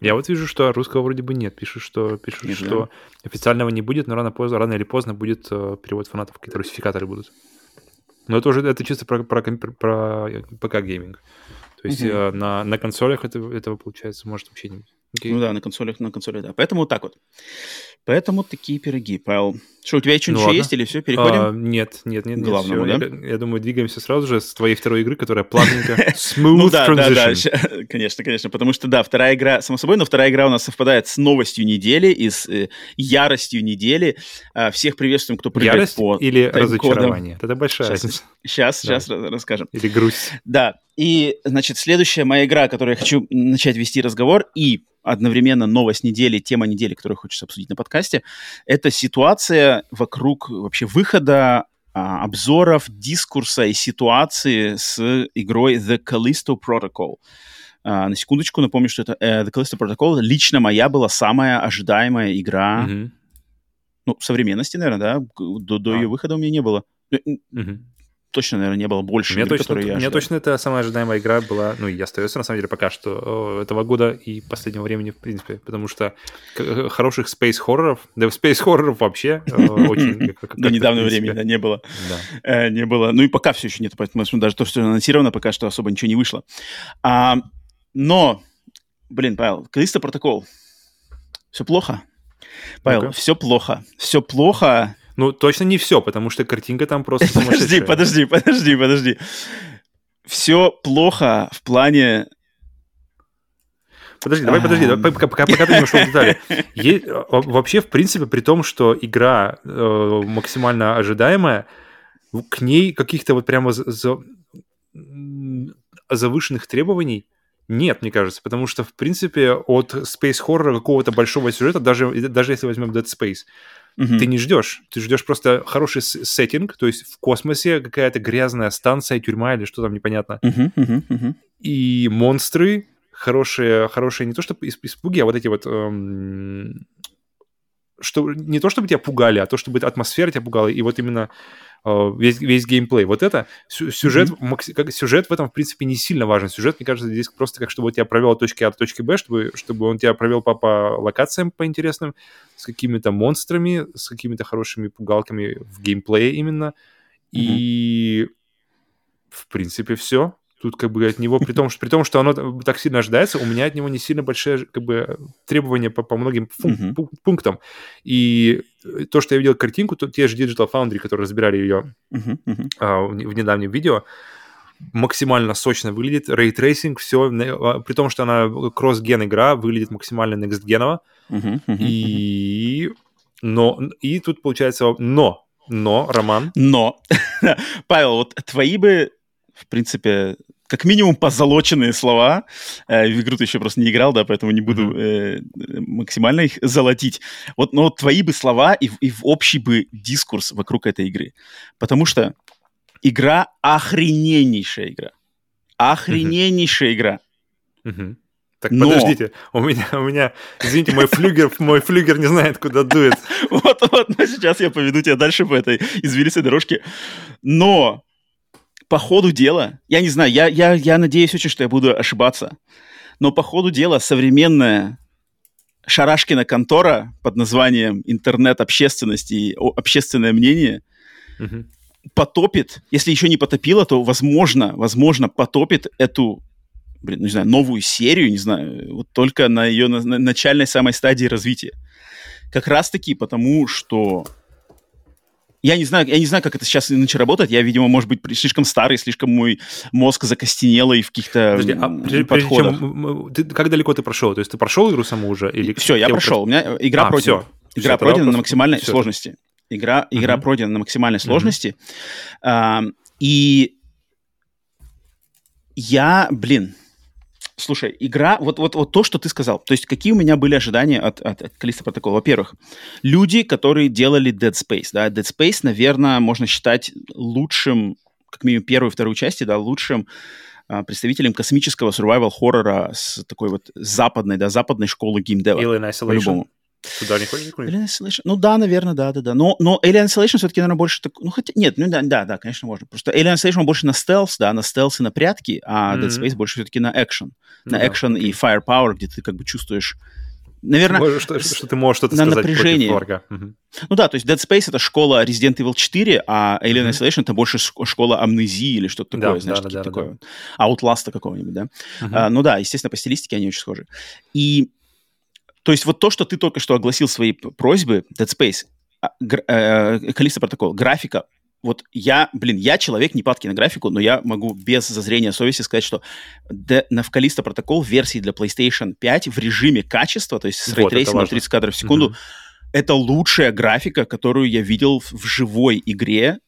B: Я вот вижу, что русского вроде бы нет. Пишут, что, пишут, нет, что да? официального не будет, но рано, поздно, рано или поздно будет э, перевод фанатов, какие-то русификаторы будут. Но это уже это чисто про, про, про, про ПК-гейминг. То есть mm-hmm. на, на консолях это, этого, получается, может вообще не быть.
A: Okay. Ну да, на консолях, на консолях, да. Поэтому вот так вот. Поэтому такие пироги, Павел. Что, у тебя что-нибудь ну, еще есть или все, переходим? А,
B: нет, нет, нет. Главному, нет, да? Я, я думаю, двигаемся сразу же с твоей второй игры, которая плавненько, smooth ну, да, transition.
A: Да, да, конечно, конечно, потому что, да, вторая игра, само собой, но вторая игра у нас совпадает с новостью недели и с э, яростью недели. А, всех приветствуем, кто прыгает
B: Ярость по или разочарование? Это большая
A: сейчас,
B: разница.
A: Сейчас, сейчас расскажем.
B: Или грусть.
A: Да, и, значит, следующая моя игра, о которой я хочу начать вести разговор, и одновременно новость недели, тема недели, которую хочется обсудить на подкасте, это ситуация вокруг вообще выхода а, обзоров, дискурса и ситуации с игрой The Callisto Protocol. А, на секундочку напомню, что это э, The Callisto Protocol лично моя была самая ожидаемая игра, mm-hmm. ну, современности, наверное, да, до, до а. ее выхода у меня не было. Mm-hmm точно, наверное, не было больше
B: мне
A: игр,
B: точно, которые я Мне точно это самая ожидаемая игра была, ну и остается, на самом деле, пока что этого года и последнего времени, в принципе, потому что э, хороших спейс-хорроров, да спейс-хорроров вообще э, очень...
A: До недавнего времени, не было. Э, не было. Ну и пока все еще нет, поэтому даже то, что анонсировано, пока что особо ничего не вышло. А, но, блин, Павел, Калиста протокол. Все плохо? Павел, все плохо. Все плохо
B: ну, точно не все, потому что картинка там просто
A: Подожди, подожди, подожди, подожди. Все плохо в плане
B: Подожди, давай, подожди, давай, пока, пока, пока ты не ушел в детали. Вообще, в принципе, при том, что игра э, максимально ожидаемая, к ней каких-то вот прямо за, за, завышенных требований нет, мне кажется, потому что, в принципе, от Space Horror какого-то большого сюжета, даже, даже если возьмем Dead Space, Угу. Ты не ждешь. Ты ждешь просто хороший сеттинг, то есть в космосе какая-то грязная станция, тюрьма или что там непонятно.
A: Угу, угу, угу.
B: И монстры хорошие, хорошие не то чтобы испуги, а вот эти вот эм, что не то чтобы тебя пугали, а то чтобы атмосфера тебя пугала, и вот именно весь, весь геймплей. Вот это сюжет, mm-hmm. как, сюжет в этом, в принципе, не сильно важен. Сюжет, мне кажется, здесь просто как, чтобы он тебя провел от точки А до точки Б, чтобы, чтобы он тебя провел по, по локациям по интересным, с какими-то монстрами, с какими-то хорошими пугалками в геймплее именно. Mm-hmm. И, в принципе, все. Тут как бы от него, при том, что, при том, что оно так сильно ожидается, у меня от него не сильно большие как бы, требования по, по многим фун- uh-huh. пунктам. И то, что я видел картинку, то те же Digital Foundry, которые разбирали ее uh-huh, uh-huh. А, в, в недавнем видео, максимально сочно выглядит, рейтрейсинг, все, а, при том, что она cross-gen игра, выглядит максимально next-gen
A: ово. Мгм, мгм.
B: И... Но... И тут получается... Но... Но, Роман...
A: Но, Павел, вот твои бы, в принципе, как минимум позолоченные слова. Э, в игру ты еще просто не играл, да, поэтому не буду э, максимально их золотить. Вот, но твои бы слова и, и в общий бы дискурс вокруг этой игры. Потому что игра охрененнейшая игра. Охрененнейшая игра.
B: Так,
A: Но-
B: подождите, у меня, у меня, извините, мой флюгер, мой флюгер не знает, куда дует.
A: Вот, вот, но сейчас я поведу тебя дальше по этой извилистой дорожке. Но по ходу дела, я не знаю, я, я, я надеюсь очень, что я буду ошибаться, но по ходу дела современная Шарашкина контора под названием «Интернет общественности» и «Общественное мнение»
B: Мгм.
A: потопит, если еще не потопила, то, возможно, возможно, потопит эту, блин, ну, не знаю, новую серию, не знаю, вот только на ее на- на- начальной самой стадии развития. Как раз-таки потому, что я не знаю, я не знаю, как это сейчас иначе работает. Я, видимо, может быть, слишком старый, слишком мой мозг закостенелый в каких-то
B: Подожди, а прежде чем
A: подходах.
B: м, м, ты- как далеко ты прошел? То есть ты прошел игру саму уже? Или
A: Все, я прошел. У меня игра
B: А,
A: пройдена.
B: всё.
A: Игра
B: тогда
A: пройдена на максимальной
B: всё.
A: сложности. Игра, игра
B: Мгм.
A: пройдена на максимальной сложности. Ам, и я, блин, слушай, игра, вот, вот, вот то, что ты сказал. То есть какие у меня были ожидания от, от, от Callisto Protocol? Во-первых, люди, которые делали Dead Space. Да? Dead Space, наверное, можно считать лучшим, как минимум первую и вторую части, да, лучшим а, представителем космического survival хоррора с такой вот западной, да, западной школы геймдева.
B: Alien Isolation?
A: По-любому.
B: Туда не ходишь? никуда?
A: Alien Isolation. Ну да, наверное, да, да, да. Но, но Alien Isolation все-таки, наверное, больше так. Ну, хотя. Нет, ну да, да, да, конечно, можно. Просто Alien Isolation больше на стелс, да, на стелс и на прятки, а Dead
B: Мгм.
A: Space больше все-таки на экшен.
B: Ну
A: на
B: да,
A: экшен и firepower, где ты как бы чувствуешь. Наверное,
B: Можешь- что, что ты можешь что-то
A: на
B: сказать
A: напряжение.
B: против врага. Мгм.
A: ну да, то есть Dead Space это школа Resident Evil 4, а Alien. Isolation это больше школа амнезии или что-то такое,
B: Да,
A: знаешь,
B: да, да,
A: какие-то
B: да,
A: такое. Outlast какого-нибудь, да.
B: Мгм.
A: А, ну да, естественно, по стилистике они очень схожи. И то есть вот то, что ты только что огласил свои просьбы, Dead Space, а, гр- э, графика, вот я, блин, я человек не падкий на графику, но я могу без зазрения совести сказать, что на Callisto Protocol версии для PlayStation 5 в режиме качества, то есть с
B: Вот,
A: рейтрейсингом
B: важно.
A: 30 кадров в секунду,
B: Мгм.
A: это лучшая графика, которую я видел в живой игре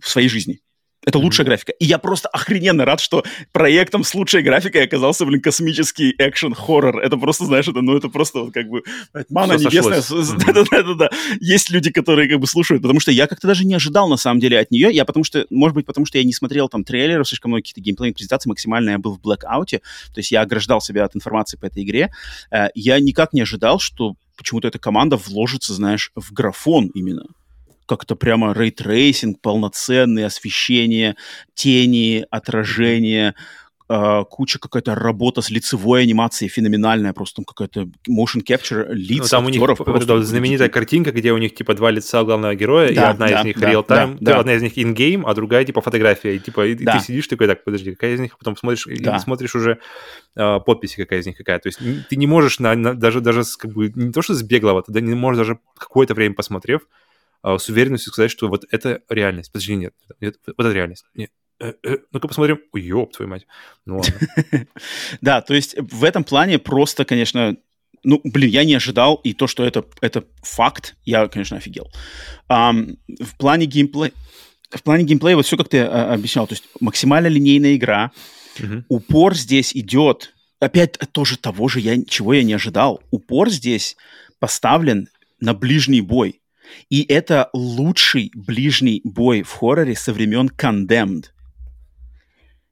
A: в своей жизни. Это лучшая графика. И я просто охрененно рад, что проектом с лучшей графикой оказался, блин, космический экшен-хоррор. Это просто, знаешь, это, ну, это просто вот как бы мана
B: Всё
A: небесная. Да-да-да-да. Есть люди, которые как бы слушают, потому что я как-то даже не ожидал, на самом деле, от нее. Я потому что, может быть, потому что я не смотрел там трейлеров, слишком много каких-то геймплейных презентаций, максимально я был в блэкауте, то есть я ограждал себя от информации по этой игре. Э, Я никак не ожидал, что почему-то эта команда вложится, знаешь, в графон именно как-то прямо рейтрейсинг, полноценное освещение, тени, отражение, э, куча какая-то работа с лицевой анимацией феноменальная, просто там какая-то motion capture лиц
B: Ну, там у них
A: просто
B: знаменитая картинка, где у них типа два лица главного героя, и
A: Да,
B: одна
A: да,
B: из них
A: да,
B: real-time,
A: да, да.
B: одна из них in-game, а другая типа фотография. И типа и
A: Да.
B: ты сидишь такой, так, подожди, какая из них? Потом смотришь, и
A: Да.
B: смотришь уже э, подписи, какая из них какая. То есть ты не можешь на, на- даже, даже как бы, не то что с беглого, ты не можешь даже какое-то время посмотрев, с уверенностью сказать, что вот это реальность. Подожди, нет, нет вот это реальность. Нет. Э, э, Ну-ка посмотрим. Ой, ёб твою мать. Ну ладно.
A: Да, то есть в этом плане просто, конечно, ну, блин, я не ожидал, и то, что это, это факт, я, конечно, офигел. Ам, в плане геймплея, в плане геймплея, вот все, как ты а, объяснял, то есть максимально линейная игра,
B: Мгм.
A: упор здесь идет, опять тоже того же, я, чего я не ожидал, упор здесь поставлен на ближний бой. И это лучший ближний бой в хорроре со времен Condemned.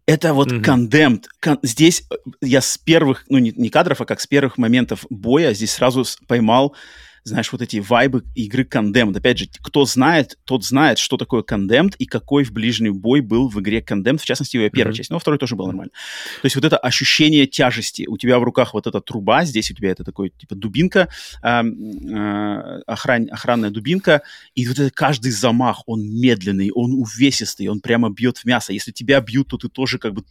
A: Это вот
B: Мгм.
A: Condemned. Кон- здесь э, я с первых, ну не, не кадров, а как с первых моментов боя здесь сразу поймал, знаешь, вот эти вайбы игры Condemned. Опять же, кто знает, тот знает, что такое Condemned и какой в ближний бой был в игре Condemned, в частности, ее первая
B: Мгм.
A: часть. Но во второй тоже было нормально. То есть вот это ощущение тяжести. У тебя в руках вот эта труба, здесь у тебя это такой, типа, дубинка, ам, э, охран- охранная дубинка, и вот это каждый замах, он медленный, он увесистый, он прямо бьет в мясо. Если тебя бьют, то ты тоже как бы...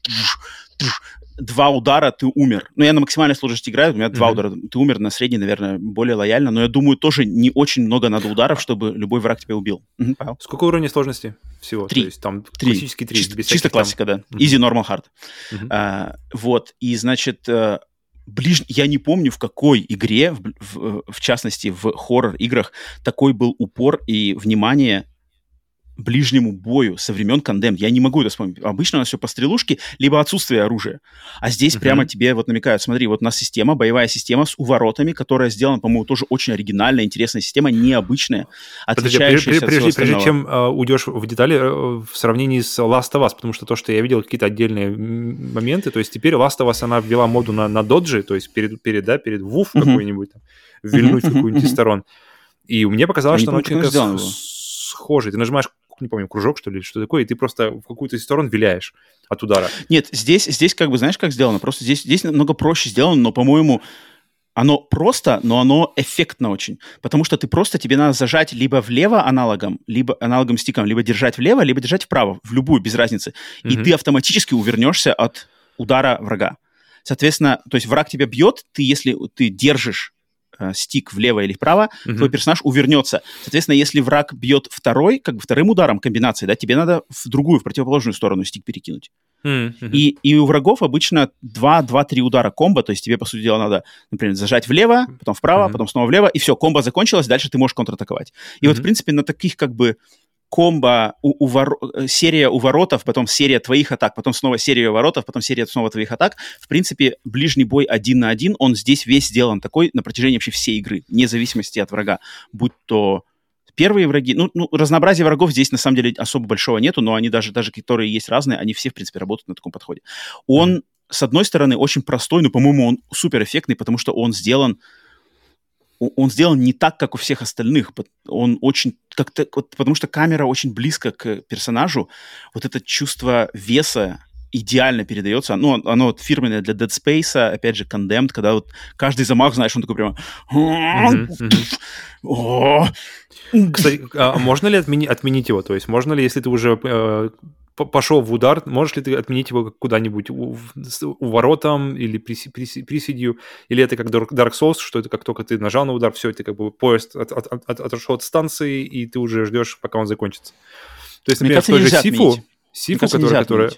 A: Два удара, ты умер. Ну, я на максимальной сложности играю, у меня два
B: Мгм.
A: удара, ты умер, на средней, наверное, более лояльно, но я думаю, тоже не очень много надо ударов, чтобы любой враг тебя убил. Мгм, Павел.
B: Сколько уровней сложности всего?
A: Три.
B: То есть там
A: Три.
B: классический три.
A: Чисто, чисто
B: всяких там-
A: классика, да.
B: Мгм.
A: Easy, normal, hard.
B: Мгм.
A: А, вот, и, значит, э, ближ... я не помню, в какой игре, в, в, в частности, в хоррор-играх, такой был упор и внимание ближнему бою со времен Condemned. Я не могу это вспомнить. Обычно у нас все по стрелушке, либо отсутствие оружия. А здесь
B: Мгм.
A: прямо тебе вот намекают, смотри, вот у нас система, боевая система с уворотами, которая сделана, по-моему, тоже очень оригинальная, интересная система, необычная,
B: Подожди,
A: отличающаяся
B: прежде,
A: от
B: прежде, чем э, уйдешь в детали э, в сравнении с Last of Us, потому что то, что я видел, какие-то отдельные моменты, то есть теперь Last of Us, она ввела моду на, на доджи, то есть перед, перед, да, перед вуф
A: Мгм.
B: какой-нибудь, там, вильнуть
A: Мгм,
B: какую-нибудь из
A: мгм.
B: сторон. И мне показалось,
A: Я
B: что она очень
A: как она
B: как-то
A: сделана
B: с- схожей. Ты нажимаешь, не помню, кружок, что ли, или что такое, и ты просто в какую-то из сторон виляешь от удара.
A: Нет, здесь, здесь как бы, знаешь, как сделано? Просто здесь, здесь намного проще сделано, но, по-моему, оно просто, но оно эффектно очень. Потому что ты просто, тебе надо зажать либо влево аналогом, либо аналогом стиком, либо держать влево, либо держать вправо, в любую, без разницы. И
B: Мгм.
A: ты автоматически увернешься от удара врага. Соответственно, то есть враг тебя бьет, ты, если ты держишь э, стик влево или вправо,
B: Мгм.
A: твой персонаж увернется. Соответственно, если враг бьет второй, как бы вторым ударом комбинации, да, тебе надо в другую, в противоположную сторону стик перекинуть. И, и у врагов обычно 2-2-3 удара комбо, то есть тебе, по сути дела, надо, например, зажать влево, потом вправо,
B: Мгм.
A: потом снова влево, и все, комбо закончилось, дальше ты можешь контратаковать. И вот, в принципе, на таких как бы комбо, у, у воро- э, серия уворотов, потом серия твоих атак, потом снова серия уворотов, потом серия снова твоих атак. В принципе, ближний бой один на один, он здесь весь сделан такой на протяжении вообще всей игры, вне зависимости от врага. Будь то первые враги, ну, ну, разнообразия врагов здесь на самом деле особо большого нету, но они даже, даже которые есть разные, они все, в принципе, работают на таком подходе. Он, с одной стороны, очень простой, но, по-моему, он супер эффектный, потому что он сделан он сделан не так, как у всех остальных. Он очень как-то, вот, потому что камера очень близко к персонажу. Вот это чувство веса идеально передается. Ну, оно вот фирменное для Dead Space, опять же, Condemned, когда вот каждый замах, знаешь, он такой прямо...
B: Кстати, а можно ли отмени- отменить его? То есть можно ли, если ты уже э, пошел в удар, можешь ли ты отменить его куда-нибудь у, в- с уворотом или приси- приси- приседью? Или это как Dark Souls, что это как только ты нажал на удар, все, это как бы поезд от- от- от- отошел от станции, и ты уже ждешь, пока он закончится. То есть,
A: Мне
B: например,
A: кажется,
B: в той же Сифу,
A: отменить. Мне
B: Сифу,
A: кажется,
B: которая, которая...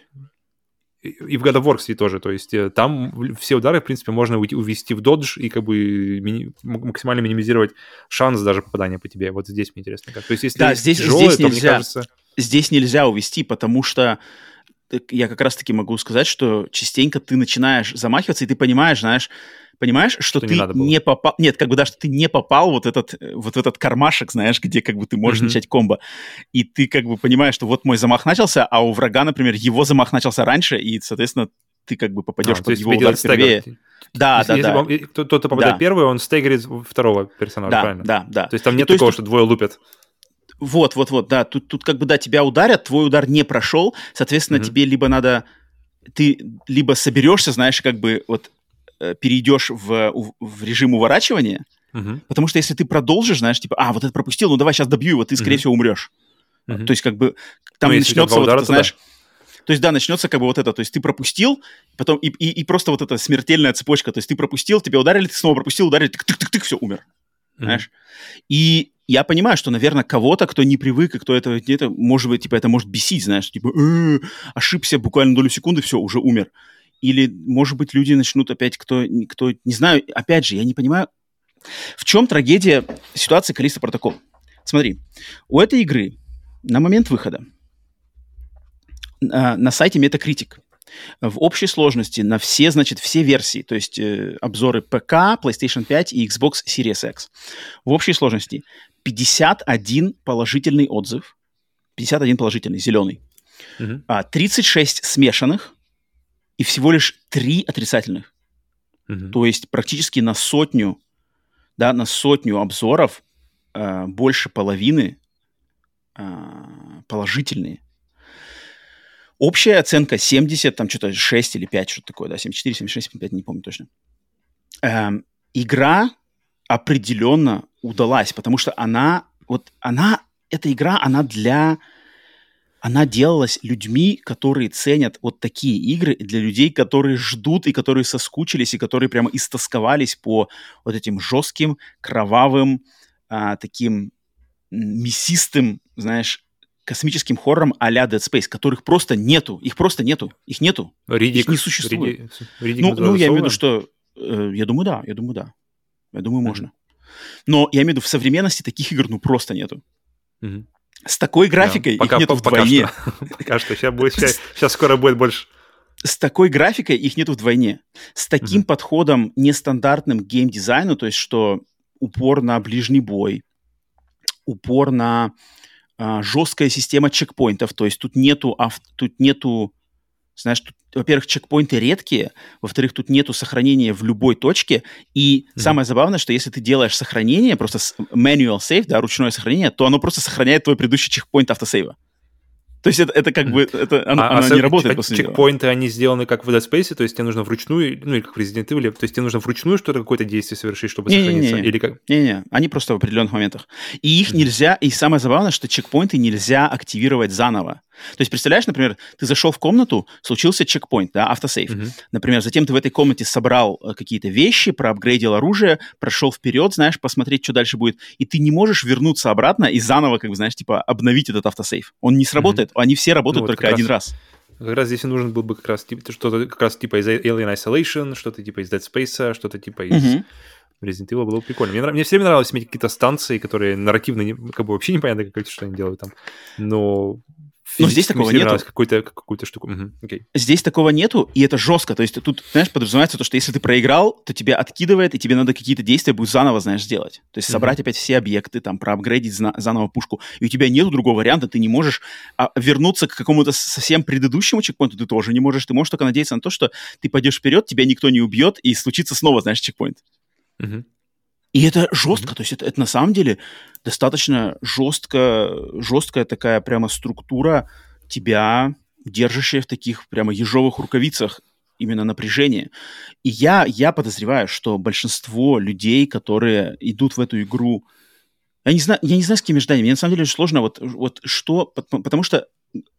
B: И в God of War, кстати, тоже. То есть э, там все удары, в принципе, можно увести в додж и как бы мини- максимально минимизировать шанс даже попадания по тебе. Вот здесь мне интересно. Как. То есть если
A: Да, здесь-
B: тяжелое,
A: здесь
B: то, мне
A: нельзя.
B: кажется...
A: здесь нельзя увести, потому что я как раз-таки могу сказать, что частенько ты начинаешь замахиваться, и ты понимаешь, знаешь, понимаешь, что,
B: Что не
A: ты
B: было.
A: не попал... Нет, как бы да, что ты не попал вот этот, э, вот в этот кармашек, знаешь, где как бы ты можешь
B: Мгм.
A: начать комбо. И ты как бы понимаешь, что вот мой замах начался, а у врага, например, его замах начался раньше, и, соответственно, ты как бы попадешь
B: А,
A: под
B: есть
A: его удар впервые. Да,
B: Если-
A: да,
B: если
A: да.
B: и кто-то попадает
A: Да.
B: первый, он стаггерит второго персонажа,
A: Да,
B: правильно?
A: да, да.
B: То есть там
A: И
B: нет
A: есть
B: такого,
A: тут-
B: что двое лупят.
A: Вот, вот, вот, да. Тут, тут как бы, да, тебя ударят, твой удар не прошел, соответственно,
B: Мгм.
A: тебе либо надо... Ты либо соберешься, знаешь, как бы вот э, перейдешь в, в режим уворачивания,
B: Мгм.
A: потому что если ты продолжишь, знаешь, типа, а, вот это пропустил, ну давай сейчас добью его, ты, скорее
B: Мгм.
A: всего, умрешь.
B: Мгм.
A: То есть как бы там
B: Ну, если у тебя
A: начнется вот
B: удара,
A: это,
B: то да.
A: знаешь... То есть, да, начнется как бы вот это, то есть ты пропустил, потом и, и, и просто вот эта смертельная цепочка, то есть ты пропустил, тебя ударили, ты снова пропустил, ударили, тык-тык-тык, все, умер
B: Мгм.
A: знаешь. И я понимаю, что, наверное, кого-то, кто не привык, и кто это, это может быть, типа, это может бесить, знаешь, типа, «Э, ошибся буквально долю секунды, все, уже умер. Или, может быть, люди начнут опять, кто, кто, не знаю, опять же, я не понимаю, в чем трагедия ситуации Калиста Протокол. Смотри, у этой игры на момент выхода а, на сайте Metacritic в общей сложности на все, значит, все версии, то есть э, обзоры ПК, PlayStation 5 и Xbox Series X. В общей сложности 51 положительный отзыв, 51 положительный, зеленый, а 36 смешанных и всего лишь 3 отрицательных.
B: Мгм.
A: То есть практически на сотню, да, на сотню обзоров э, больше половины э, положительные. Общая оценка 70, там что-то 6 или 5, что-то такое, да, 74, 76, 75, не помню точно. Эм, игра определенно удалась, потому что она, вот она, эта игра, она для она делалась людьми, которые ценят вот такие игры, для людей, которые ждут и которые соскучились, и которые прямо истосковались по вот этим жестким, кровавым, а, таким мясистым, знаешь, космическим хоррором а-ля Dead Space, которых просто нету. Их просто нету. Их нету.
B: Ридик,
A: их не существует.
B: Ридик, Ридик
A: ну, ну, я имею в виду, что... Э, я думаю, да. Я думаю, да. Я думаю, можно. Но я имею в виду, в современности таких игр ну просто нету. С такой графикой
B: да, пока,
A: их нету
B: пока
A: вдвойне.
B: Что. Пока что. Сейчас, будет, сейчас, сейчас скоро будет больше.
A: С такой графикой их нету вдвойне. С таким mm-hmm. подходом нестандартным геймдизайну, то есть что упор на ближний бой, упор на а, жесткая система чекпоинтов, то есть тут нету, ав, тут нету знаешь, тут, во-первых, чекпоинты редкие, во-вторых, тут нету сохранения в любой точке, и mm-hmm. самое забавное, что если ты делаешь сохранение, просто manual save, да, ручное сохранение, то оно просто сохраняет твой предыдущий чекпоинт автосейва. То есть это, это как бы, это, оно,
B: а,
A: оно
B: а
A: не работает
B: а
A: после
B: чекпоинты, него. они сделаны как в Dead Space, то есть тебе нужно вручную, ну или как в Resident Evil, то есть тебе нужно вручную что-то, какое-то действие совершить, чтобы
A: не,
B: сохраниться?
A: Не, не,
B: или как?
A: Не-не, они просто в определенных моментах. И их mm-hmm. нельзя, и самое забавное, что чекпоинты нельзя активировать заново. То есть, представляешь, например, ты зашел в комнату, случился чекпоинт, да, автосейв. Mm-hmm. Например, затем ты в этой комнате собрал э, какие-то вещи, проапгрейдил оружие, прошел вперед, знаешь, посмотреть, что дальше будет, и ты не можешь вернуться обратно и заново, как бы, знаешь, типа, обновить этот автосейв. Он не сработает, mm-hmm. они все работают ну, вот только один раз.
B: Как раз здесь нужен был бы как раз типа, что-то как раз типа из Alien Isolation, что-то типа из Dead Space, что-то типа из... Mm-hmm. Resident Evil было прикольно. Мне, мне все время нравилось иметь какие-то станции, которые нарративно не, как бы вообще непонятно, как, что они делают там. Но
A: но здесь такого нету.
B: Какую-то, какую-то штуку. Угу. Okay.
A: Здесь такого нету, и это жестко. То есть тут, знаешь, подразумевается то, что если ты проиграл, то тебя откидывает, и тебе надо какие-то действия будет заново, знаешь, сделать. То есть собрать mm-hmm. опять все объекты, там, проапгрейдить заново пушку. И у тебя нету другого варианта, ты не можешь а, вернуться к какому-то совсем предыдущему чекпоинту, ты тоже не можешь. Ты можешь только надеяться на то, что ты пойдешь вперед, тебя никто не убьет, и случится снова, знаешь, чекпоинт.
B: Mm-hmm.
A: И это жестко, mm-hmm. то есть это, это на самом деле достаточно жестко, жесткая такая прямо структура тебя, держащая в таких прямо ежовых рукавицах именно напряжение. И я, я подозреваю, что большинство людей, которые идут в эту игру, я не знаю, я не знаю, с какими ожиданиями. Мне на самом деле очень сложно вот, вот что, потому что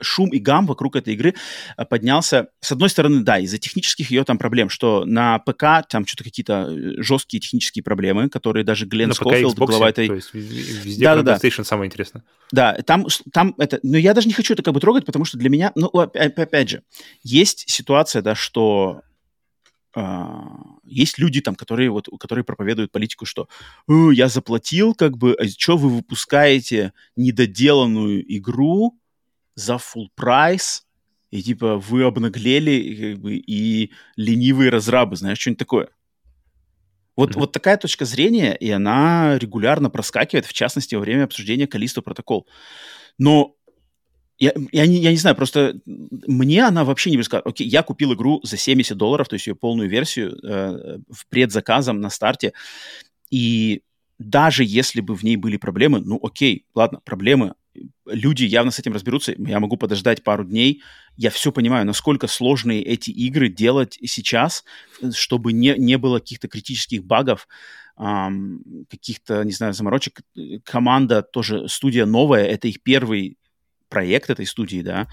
A: шум и гам вокруг этой игры э, поднялся. С одной стороны, да, из-за технических ее там проблем, что на ПК там что-то какие-то э, жесткие технические проблемы, которые даже Глен Скофилд, глава этой...
B: То есть везде да, да, PlayStation да. самое интересное.
A: Да, там, там это... Но я даже не хочу это как бы трогать, потому что для меня... Ну, опять же, есть ситуация, да, что Uh, есть люди там, которые вот, которые проповедуют политику, что я заплатил, как бы, а что вы выпускаете недоделанную игру, за full прайс, и типа вы обнаглели и, как бы, и ленивые разрабы, знаешь, что-нибудь такое. Вот, mm-hmm. вот такая точка зрения, и она регулярно проскакивает, в частности, во время обсуждения Калисто протокол. Но я, я, не, я не знаю, просто мне она вообще не близка. Окей, я купил игру за 70 долларов, то есть ее полную версию э, в предзаказом на старте, и даже если бы в ней были проблемы, ну окей, ладно, проблемы, люди явно с этим разберутся, я могу подождать пару дней, я все понимаю, насколько сложные эти игры делать сейчас, чтобы не, не было каких-то критических багов, эм, каких-то, не знаю, заморочек. Команда тоже, студия новая, это их первый проект этой студии, да,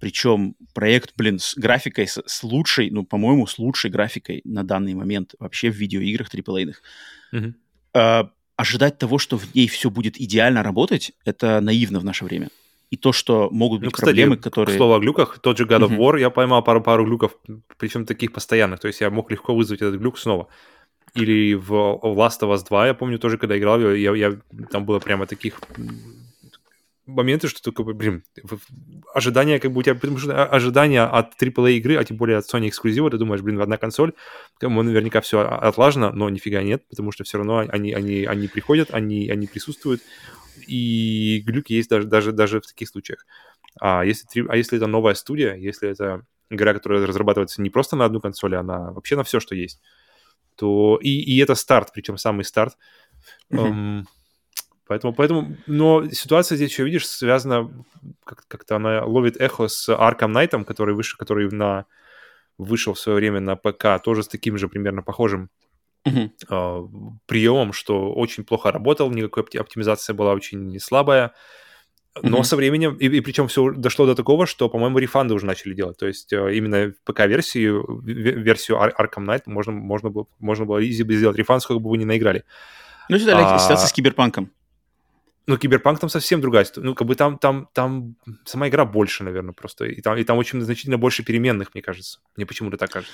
A: причем проект, блин, с графикой, с, с лучшей, ну, по-моему, с лучшей графикой на данный момент вообще в видеоиграх триплейных.
B: Mm-hmm.
A: Uh, ожидать того, что в ней все будет идеально работать, это наивно в наше время. И то, что могут быть ну, кстати, проблемы, которые...
B: К слову о глюках, тот же God of War, я поймал пару-пару глюков, причем таких постоянных. То есть я мог легко вызвать этот глюк снова. Или в Last of Us 2, я помню тоже, когда играл, я, я, там было прямо таких моменты, что такое, блин, ожидания как бы у тебя, потому что ожидания от AAA игры, а тем более от Sony эксклюзива, ты думаешь, блин, одна консоль, кому наверняка все отлажено, но нифига нет, потому что все равно они, они, они приходят, они, они присутствуют, и глюки есть даже, даже, даже в таких случаях. А если, а если это новая студия, если это игра, которая разрабатывается не просто на одну консоль, а на, вообще на все, что есть, то и, и это старт, причем самый старт, mm-hmm. эм, Поэтому, поэтому, но ситуация здесь еще, видишь, связана, как- как-то она ловит эхо с Arkham Knight, который, вышел, который на, вышел в свое время на ПК, тоже с таким же примерно похожим
A: uh-huh.
B: э, приемом, что очень плохо работал, никакой оптимизация была очень слабая, Но
A: Мгм.
B: со временем, и, и причем все дошло до такого, что, по-моему, рефанды уже начали делать. То есть э, именно ПК-версию, ве- версию Ar- Arkham Knight можно, можно, было, можно было бы сделать рефанд, сколько бы вы ни наиграли.
A: Ну, это
B: А,
A: ситуация с киберпанком.
B: Ну, Киберпанк там совсем другая ситуация. Ну, как бы там, там, там сама игра больше, наверное, просто. И там, и там очень значительно больше переменных, мне кажется. Мне почему-то так кажется.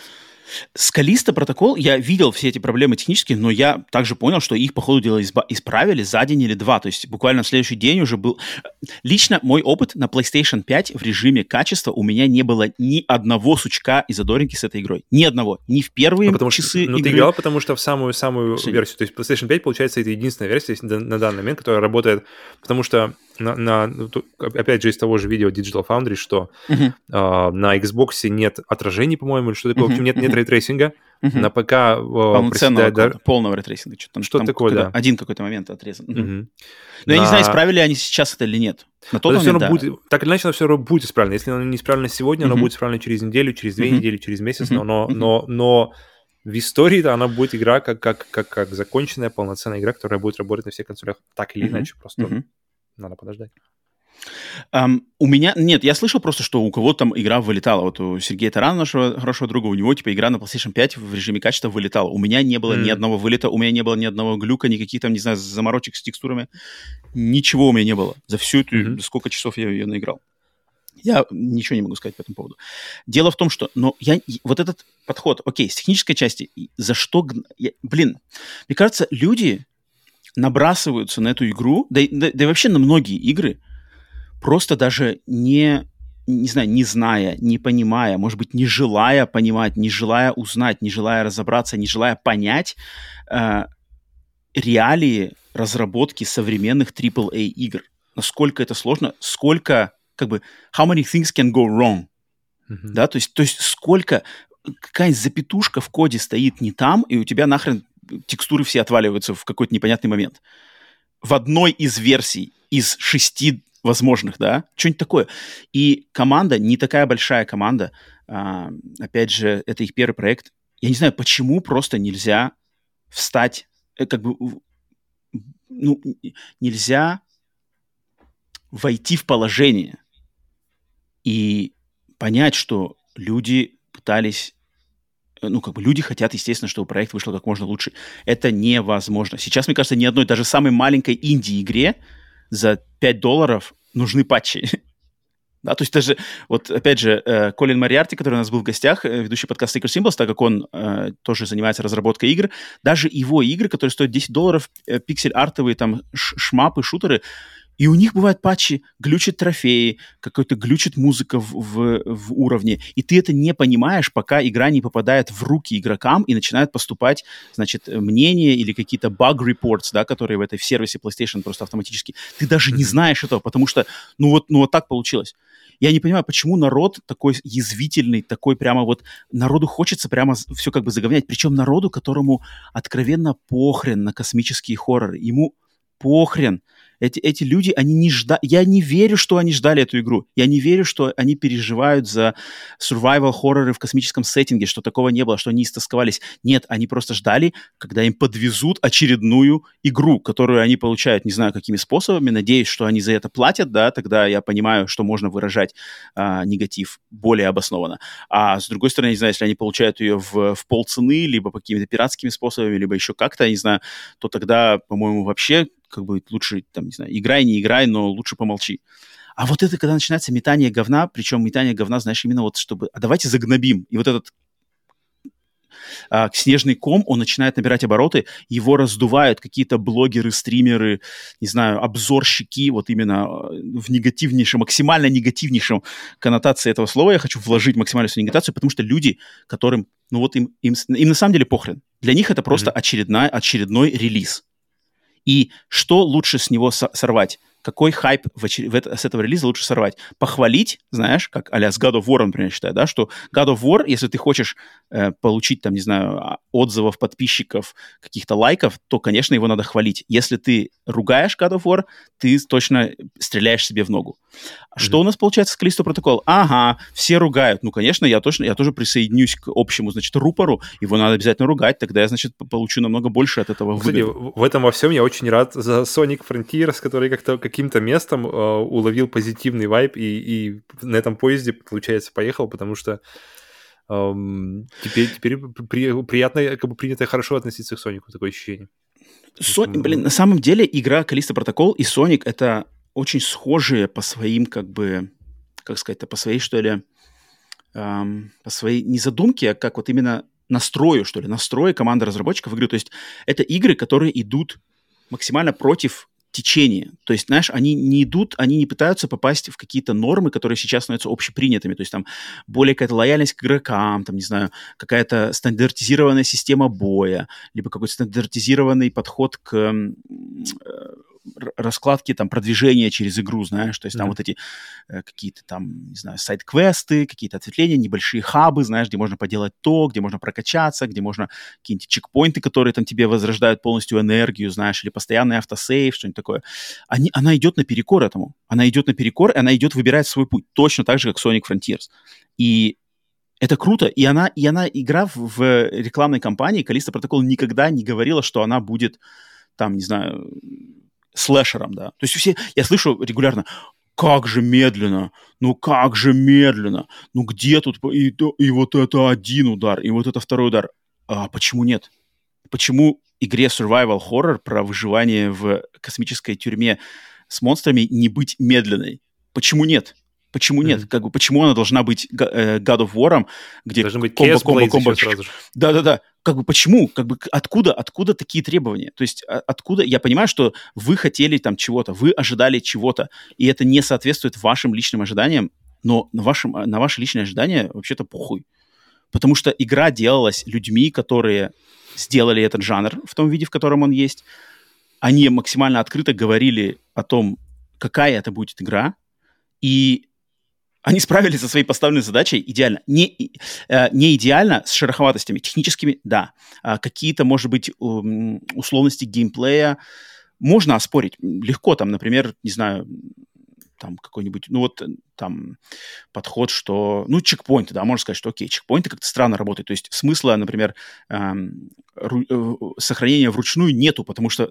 A: С Callisto Protocol я видел все эти проблемы технические, но я также понял, что их, по ходу дела, исправили за день или два. То есть буквально в следующий день уже был... Лично мой опыт на PlayStation 5 в режиме качества у меня не было ни одного сучка и задоринки с этой игрой. Ни одного. Ни в первые
B: Ну, потому что,
A: часы
B: ну, ты
A: игры.
B: играл, потому что в самую-самую
A: Что-
B: версию. То есть PlayStation 5, получается, это единственная версия на данный момент, которая работает. Потому что, на, на- ну, опять же, из того же видео Digital Foundry, что
A: Мгм,
B: а, на Xbox нет отражений, по-моему, или что такое. В общем, нет, нет рейтрейсинга.
A: мгм.
B: На ПК а,
A: Полноценного, какого-то, полного рейтрейсинга. Что-то, там-
B: Что
A: там
B: такое, да.
A: Один какой-то момент отрезан. Мгм. Но я не знаю,
B: На-
A: исправили они сейчас это или нет. На тот момент,
B: равно
A: да.
B: будет, так или иначе, оно все равно будет исправлено. Если оно не исправлено сегодня, оно
A: Мгм.
B: будет исправлено через неделю, через две
A: Мгм.
B: недели, через месяц,
A: Мгм.
B: но, но, но, но в истории-то она будет игра как, как, как, как законченная, полноценная игра, которая будет работать на всех консолях так или
A: Мгм.
B: иначе. Просто
A: Мгм.
B: Надо подождать.
A: Ам, у меня, нет, я слышал просто, что у кого-то там игра вылетала. Вот у Сергея Тарана, нашего хорошего друга, у него типа игра на PlayStation 5 в режиме качества вылетала. У меня не было ни
B: М.
A: одного вылета, у меня не было ни одного глюка, никаких там, не знаю, заморочек с текстурами. Ничего у меня не было. За всю эту,
B: Мгм.
A: сколько часов я ее наиграл. Я ничего не могу сказать по этому поводу. Дело в том, что, но я, вот этот подход, окей, с технической части, за что, я- блин, мне кажется, люди набрасываются на эту игру, да, да, да и вообще на многие игры, просто даже не, не знаю, не зная, не понимая, может быть, не желая понимать, не желая узнать, не желая разобраться, не желая понять э, реалии разработки современных AAA игр. Насколько это сложно, сколько, как бы, how many things can go wrong,
B: Мгм.
A: да, то есть, то есть сколько, какая запятушка в коде стоит не там, и у тебя нахрен текстуры все отваливаются в какой-то непонятный момент. В одной из версий из шести возможных, да, что-нибудь такое. И команда, не такая большая команда, а, опять же, это их первый проект. Я не знаю, почему просто нельзя встать, э, как бы, ну, нельзя войти в положение и понять, что люди пытались, ну, как бы люди хотят, естественно, чтобы проект вышел как можно лучше. Это невозможно. Сейчас, мне кажется, ни одной, даже самой маленькой инди-игре за 5 долларов нужны патчи. Да, то есть даже, вот опять же, э, Колин Мариарти, который у нас был в гостях, э, ведущий подкаст Secret Symbols, так как он э, тоже занимается разработкой игр, даже его игры, которые стоят 10 долларов, э, пиксель-артовые там шмапы, шутеры, и у них бывают патчи, глючат трофеи, какой-то глючит музыка в, в, в уровне, и ты это не понимаешь, пока игра не попадает в руки игрокам и начинает поступать, значит, мнения или какие-то bug reports, да, которые в этой в сервисе PlayStation просто автоматически. Ты даже не знаешь этого, потому что, ну вот, ну вот так получилось. Я не понимаю, почему народ такой язвительный, такой прямо вот... Народу хочется прямо все как бы заговнять. Причем народу, которому откровенно похрен на космические хорроры. Ему похрен. Эти, эти люди, они не ждали... Я не верю, что они ждали эту игру. Я не верю, что они переживают за survival хорроры в космическом сеттинге, что такого не было, что они истосковались. Нет, они просто ждали, когда им подвезут очередную игру, которую они получают, не знаю, какими способами. Надеюсь, что они за это платят, да, тогда я понимаю, что можно выражать а, негатив более обоснованно. А с другой стороны, не знаю, если они получают ее в, в полцены, либо по какими-то пиратскими способами, либо еще как-то, я не знаю, то тогда, по-моему, вообще как бы лучше, там, не знаю, играй, не играй, но лучше помолчи. А вот это, когда начинается метание говна, причем метание говна, знаешь, именно вот чтобы, а давайте загнобим. И вот этот а, снежный ком, он начинает набирать обороты, его раздувают какие-то блогеры, стримеры, не знаю, обзорщики, вот именно а, в негативнейшем, максимально негативнейшем коннотации этого слова я хочу вложить максимальную свою негатацию, потому что люди, которым, ну вот им, им, им на самом деле похрен. Для них это просто
B: Мгм.
A: очередная, очередной релиз. И что лучше с него со- сорвать? Какой хайп в очер- в это- с этого релиза лучше сорвать? Похвалить, знаешь, как а с God of War, например, считаю, да, что God of War, если ты хочешь э, получить, там, не знаю, а, отзывов подписчиков, каких-то лайков, то, конечно, его надо хвалить. Если ты ругаешь God of War, ты точно стреляешь себе в ногу. А Что у нас получается с Калисто протокол? Ага, все ругают. Ну, конечно, я точно, я тоже присоединюсь к общему, значит, рупору. Его надо обязательно ругать, тогда я, значит, получу намного больше от этого
B: Кстати,
A: выгоды.
B: в этом во всем я очень рад за Sonic Frontiers, который как-то каким-то каким-то местом э, уловил позитивный вайб и, и на этом поезде, получается, поехал, потому что эм, теперь, теперь при, приятно, как бы принято хорошо относиться к Сонику, такое ощущение.
A: Со... Блин, на самом деле игра Калиста Протокол и Соник это очень схожие по своим, как бы, как сказать, по своей, что ли, эм, по своей не задумке, а как вот именно настрою, что ли, настрою команды разработчиков игры. То есть это игры, которые идут максимально против течения. То есть, знаешь, они не идут, они не пытаются попасть в какие-то нормы, которые сейчас становятся общепринятыми. То есть там более какая-то лояльность к игрокам, там, не знаю, какая-то стандартизированная система боя, либо какой-то стандартизированный подход к э, раскладки там продвижения через игру, знаешь, то есть mm-hmm. там вот эти э, какие-то там, не знаю, сайт-квесты, какие-то ответвления, небольшие хабы, знаешь, где можно поделать то, где можно прокачаться, где можно какие-нибудь чекпоинты, которые там тебе возрождают полностью энергию, знаешь, или постоянный автосейв, что-нибудь такое. Они, она идет наперекор этому. Она идет наперекор, и она идет выбирать свой путь, точно так же, как Sonic Frontiers. И это круто, и она, и она, игра в, в рекламной кампании, Калиста Протокол никогда не говорила, что она будет там, не знаю, слэшером, да. То есть все, я слышу регулярно, как же медленно, ну как же медленно, ну где тут, и, и вот это один удар, и вот это второй удар. А почему нет? Почему игре survival horror про выживание в космической тюрьме с монстрами не быть медленной? Почему нет? Почему нет? Mm-hmm. Как бы, почему она должна быть э, God of War, где
B: Должен быть комбо, комбо, комбо.
A: Да-да-да. Как бы почему? Как бы откуда, откуда такие требования? То есть а, откуда? Я понимаю, что вы хотели там чего-то, вы ожидали чего-то, и это не соответствует вашим личным ожиданиям, но на, вашем, на ваши личные ожидания вообще-то похуй. Потому что игра делалась людьми, которые сделали этот жанр в том виде, в котором он есть. Они максимально открыто говорили о том, какая это будет игра, и они справились со своей поставленной задачей идеально. Не, э, не идеально, с шероховатостями. Техническими, да. А какие-то, может быть, условности геймплея можно оспорить. Легко там, например, не знаю, там какой-нибудь, ну вот там подход, что, ну, чекпоинты, да, можно сказать, что окей, чекпоинты как-то странно работают. То есть смысла, например, эм, ру, э, сохранения вручную нету, потому что э,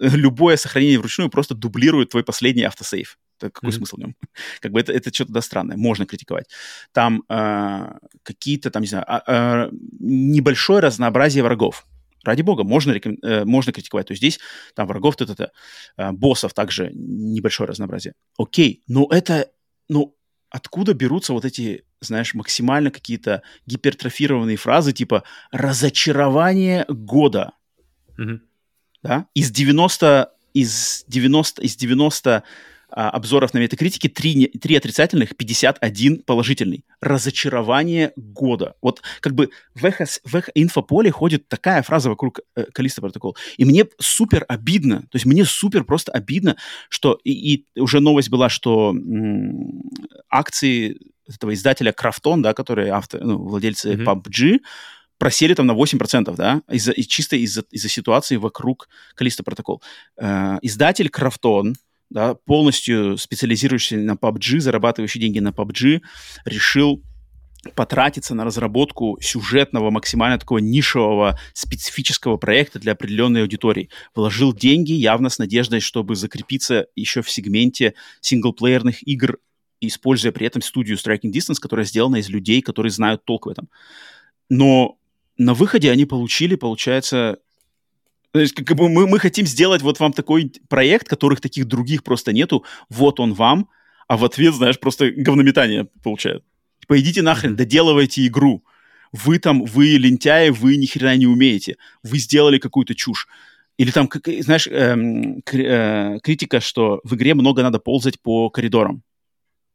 A: любое сохранение вручную просто дублирует твой последний автосейв. Так какой mm-hmm. смысл в нем? как бы это, это что-то да странное, можно критиковать. Там э, какие-то, там, не знаю, э, э, небольшое разнообразие врагов. Ради бога, можно, реком... э, можно критиковать. То есть здесь там врагов, т -т -т, э, боссов также небольшое разнообразие. Окей, но это, ну, откуда берутся вот эти, знаешь, максимально какие-то гипертрофированные фразы типа «разочарование года». Mm-hmm. Да? Из 90, из 90, из 90 а, обзоров на метакритике 3, 3 отрицательных, 51 положительный. Разочарование года. Вот как бы в, эхо, в эхо инфополе ходит такая фраза вокруг э, Калиста протокола. И мне супер обидно, то есть мне супер просто обидно, что и, и уже новость была, что м, акции этого издателя Крафтон, да, которые автор, ну, владельцы mm-hmm. PUBG, просели там на 8%, да, из-за, чисто из-за, из-за ситуации вокруг Калиста протокол. Э, издатель Крафтон, да, полностью специализирующийся на PUBG, зарабатывающий деньги на PUBG, решил потратиться на разработку сюжетного, максимально такого нишевого, специфического проекта для определенной аудитории. Вложил деньги явно с надеждой, чтобы закрепиться еще в сегменте синглплеерных игр, используя при этом студию Striking Distance, которая сделана из людей, которые знают толк в этом. Но на выходе они получили, получается, то есть, как бы мы, мы хотим сделать вот вам такой проект, которых таких других просто нету. Вот он вам, а в ответ, знаешь, просто говнометание получает. Типа, идите нахрен, доделывайте игру. Вы там, вы лентяи, вы ни хрена не умеете. Вы сделали какую-то чушь. Или там, как, знаешь, эм, э, критика, что в игре много надо ползать по коридорам.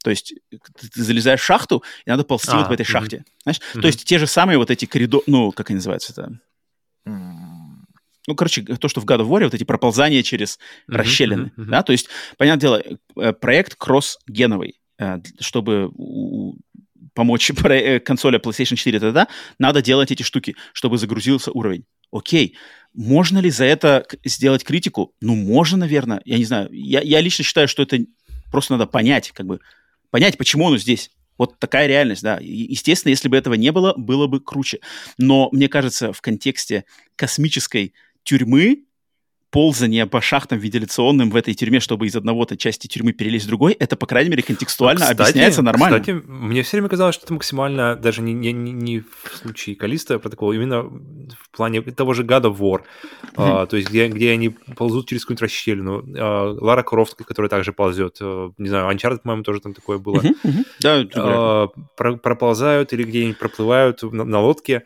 A: То есть ты, ты залезаешь в шахту, и надо ползти а, вот в этой шахте. Mm-hmm. Знаешь? Mm-hmm. То есть те же самые вот эти коридоры, ну, как они называются это? Ну, короче, то, что в God of War, вот эти проползания через mm-hmm, расщелины, mm-hmm, да, то есть, понятное дело, э, проект кросс-геновый, э, чтобы помочь э, консоли PlayStation 4 тогда, надо делать эти штуки, чтобы загрузился уровень. Окей, можно ли за это сделать критику? Ну, можно, наверное, я не знаю. Я, я лично считаю, что это просто надо понять, как бы, понять, почему оно здесь. Вот такая реальность, да. Естественно, если бы этого не было, было бы круче. Но мне кажется, в контексте космической тюрьмы ползание по шахтам вентиляционным в этой тюрьме, чтобы из одного-то части тюрьмы перелезть в другой, это, по крайней мере, контекстуально
B: кстати,
A: объясняется нормально.
B: Кстати, мне все время казалось, что это максимально, даже не, не, не, в случае Калиста протокола, именно в плане того же God of War, mm-hmm. а, то есть где, где они ползут через какую-нибудь расщелину. А, Лара Крофт, которая также ползет, а, не знаю, Uncharted, по-моему, тоже там такое было. Mm-hmm. Mm-hmm. Да, а, про, проползают или где-нибудь проплывают на, на лодке.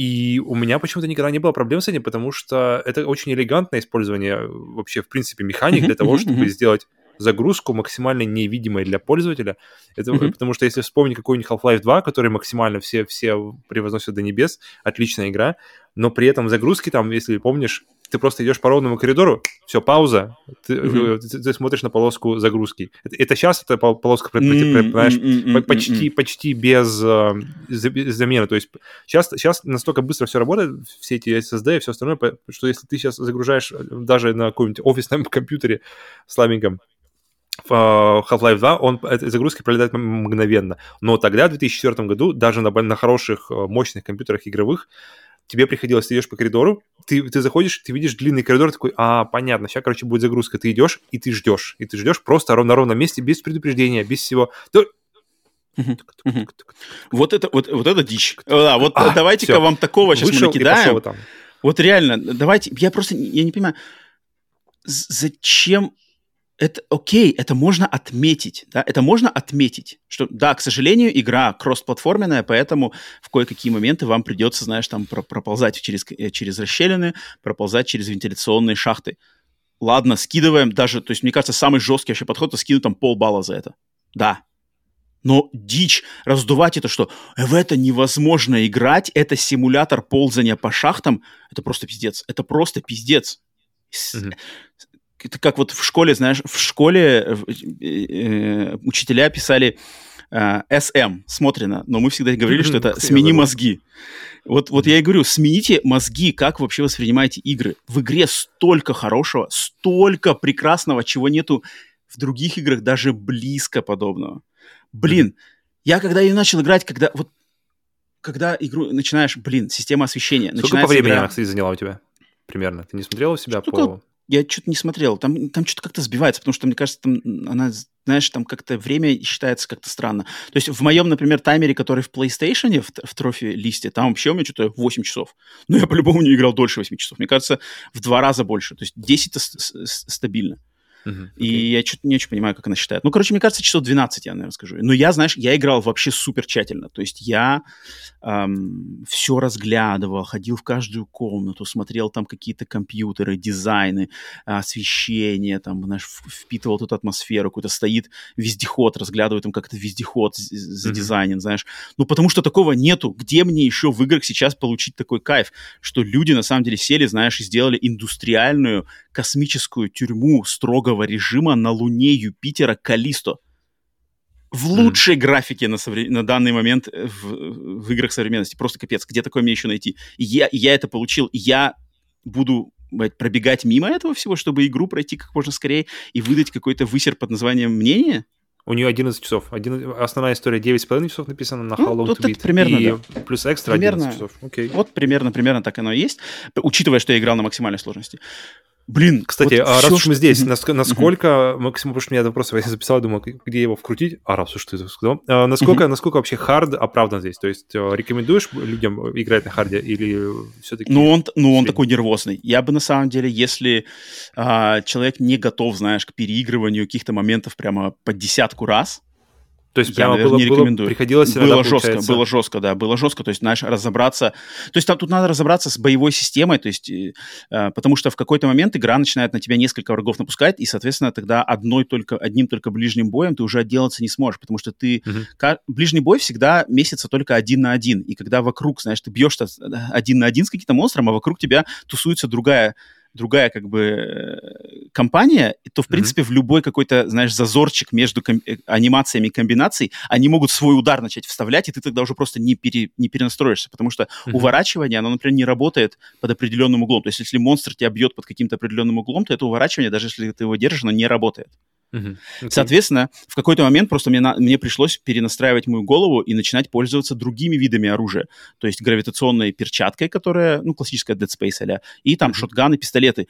B: И у меня почему-то никогда не было проблем с этим, потому что это очень элегантное использование вообще, в принципе, механик для того, чтобы сделать загрузку максимально невидимой для пользователя. Это, mm-hmm. Потому что если вспомнить какой-нибудь Half-Life 2, который максимально все, все превозносят до небес, отличная игра, но при этом загрузки там, если помнишь, ты просто идешь по ровному коридору, все, пауза, ты, mm-hmm. ты, ты, смотришь на полоску загрузки. Это, это сейчас эта полоска mm-hmm. знаешь, mm-hmm. почти, почти без э, замены. То есть сейчас, сейчас настолько быстро все работает, все эти SSD и все остальное, что если ты сейчас загружаешь даже на каком-нибудь офисном компьютере слабеньком в Half-Life 2, он, загрузки пролетают мгновенно. Но тогда, в 2004 году, даже на, на хороших, мощных компьютерах игровых, тебе приходилось, ты идешь по коридору, ты, ты заходишь, ты видишь длинный коридор, такой, а, понятно, сейчас, короче, будет загрузка. Ты идешь, и ты ждешь. И ты ждешь просто ровно на ровном месте, без предупреждения, без всего.
A: Вот это, вот, вот это дичь. Да, вот а, давайте-ка вам такого сейчас Вышел мы накидаем. Вот реально, давайте, я просто, я не понимаю, зачем это окей, это можно отметить, да, это можно отметить, что, да, к сожалению, игра кроссплатформенная, поэтому в кое-какие моменты вам придется, знаешь, там проползать через, э, через расщелины, проползать через вентиляционные шахты. Ладно, скидываем даже, то есть, мне кажется, самый жесткий вообще подход, это скинуть там полбалла за это. Да. Но дичь, раздувать это, что в это невозможно играть, это симулятор ползания по шахтам, это просто пиздец. Это просто пиздец. Mm-hmm это как вот в школе, знаешь, в школе э, э, учителя писали э, SM, смотрено, но мы всегда говорили, что это «смени мозги». Вот, вот я и говорю, смените мозги, как вообще воспринимаете игры. В игре столько хорошего, столько прекрасного, чего нету в других играх, даже близко подобного. Блин, я когда ее начал играть, когда вот когда игру начинаешь, блин, система освещения.
B: Сколько по времени игра... она, кстати, заняла у тебя? Примерно. Ты не смотрел у себя Штука по
A: я что-то не смотрел. Там, там что-то как-то сбивается, потому что, мне кажется, там она, знаешь, там как-то время считается как-то странно. То есть в моем, например, таймере, который в PlayStation, в, в трофи-листе, там вообще у меня что-то 8 часов. Но я по-любому не играл дольше 8 часов. Мне кажется, в два раза больше. То есть 10 стабильно. Uh-huh, okay. И я что-то не очень понимаю, как она считает. Ну, короче, мне кажется, часов 12, я, наверное, скажу. Но я, знаешь, я играл вообще супер тщательно. То есть я эм, все разглядывал, ходил в каждую комнату, смотрел там какие-то компьютеры, дизайны, освещение, там, знаешь, впитывал эту атмосферу. Какой-то стоит вездеход, разглядываю там, как это вездеход задизайнен, uh-huh. знаешь. Ну, потому что такого нету. Где мне еще в играх сейчас получить такой кайф, что люди, на самом деле, сели, знаешь, и сделали индустриальную космическую тюрьму строгого режима на Луне Юпитера Калисто. В лучшей mm. графике на, совре- на данный момент э, в, в играх современности. Просто капец. Где такое мне еще найти? И я, я это получил. я буду блядь, пробегать мимо этого всего, чтобы игру пройти как можно скорее и выдать какой-то высер под названием «Мнение»?
B: У нее 11 часов. Один, основная история 9,5 часов написана на How
A: ну, to Beat. Примерно,
B: и
A: да.
B: плюс экстра примерно, 11 часов.
A: Окей. Вот примерно, примерно так оно и есть, учитывая, что я играл на максимальной сложности. Блин,
B: кстати, вот а раз уж мы здесь, mm-hmm. насколько, mm-hmm. Максим, потому что меня вопрос я записал, думал, где его вкрутить, а раз уж ты это сказал, а, насколько, mm-hmm. насколько вообще хард оправдан здесь? То есть э, рекомендуешь людям играть на харде или все-таки...
A: Ну, он, ну, он такой нервозный. Я бы на самом деле, если а, человек не готов, знаешь, к переигрыванию каких-то моментов прямо по десятку раз,
B: то есть прямо я, было, не рекомендую. Было, приходилось
A: иногда, было жестко, получается... было жестко, да, было жестко. То есть, знаешь, разобраться. То есть там тут надо разобраться с боевой системой, то есть, э, потому что в какой-то момент игра начинает на тебя несколько врагов напускать, и, соответственно, тогда одной только одним только ближним боем ты уже отделаться не сможешь, потому что ты угу. ближний бой всегда месяца только один на один, и когда вокруг, знаешь, ты бьешь один на один с каким-то монстром, а вокруг тебя тусуется другая другая как бы э, компания, то, в mm-hmm. принципе, в любой какой-то, знаешь, зазорчик между ком- э, анимациями и комбинаций, они могут свой удар начать вставлять, и ты тогда уже просто не, пере- не перенастроишься, потому что mm-hmm. уворачивание, оно, например, не работает под определенным углом. То есть, если монстр тебя бьет под каким-то определенным углом, то это уворачивание, даже если ты его держишь, оно не работает. Uh-huh. Okay. Соответственно, в какой-то момент просто мне, на, мне пришлось перенастраивать мою голову и начинать пользоваться другими видами оружия. То есть гравитационной перчаткой, которая, ну, классическая Dead Space а и там uh-huh. шотганы, пистолеты.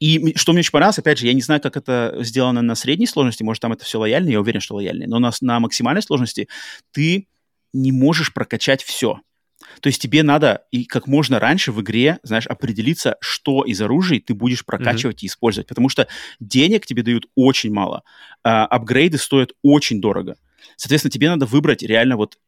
A: и что мне очень понравилось, опять же, я не знаю, как это сделано на средней сложности, может, там это все лояльно, я уверен, что лояльно, но на, на максимальной сложности ты не можешь прокачать все. То есть тебе надо и как можно раньше в игре, знаешь, определиться, что из оружия ты будешь прокачивать mm-hmm. и использовать, потому что денег тебе дают очень мало, а, апгрейды стоят очень дорого. Соответственно, тебе надо выбрать реально вот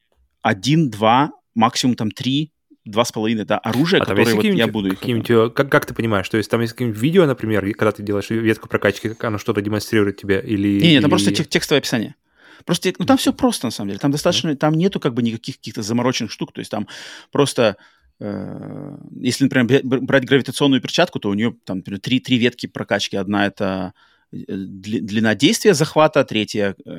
A: один, два, максимум там три два с половиной, да, оружие, а которое вот я буду их...
B: Э, как, как ты понимаешь? То есть там есть какие-нибудь видео, например, когда ты делаешь ветку прокачки, как оно что-то демонстрирует тебе или...
A: Не,
B: нет,
A: там просто текстовое описание. Просто, ну, там все просто, на самом деле. Там достаточно, там нету как бы никаких каких-то замороченных штук. То есть там просто, э, если, например, брать гравитационную перчатку, то у нее там, например, три, три ветки прокачки. Одна это э, длина действия захвата, третья э,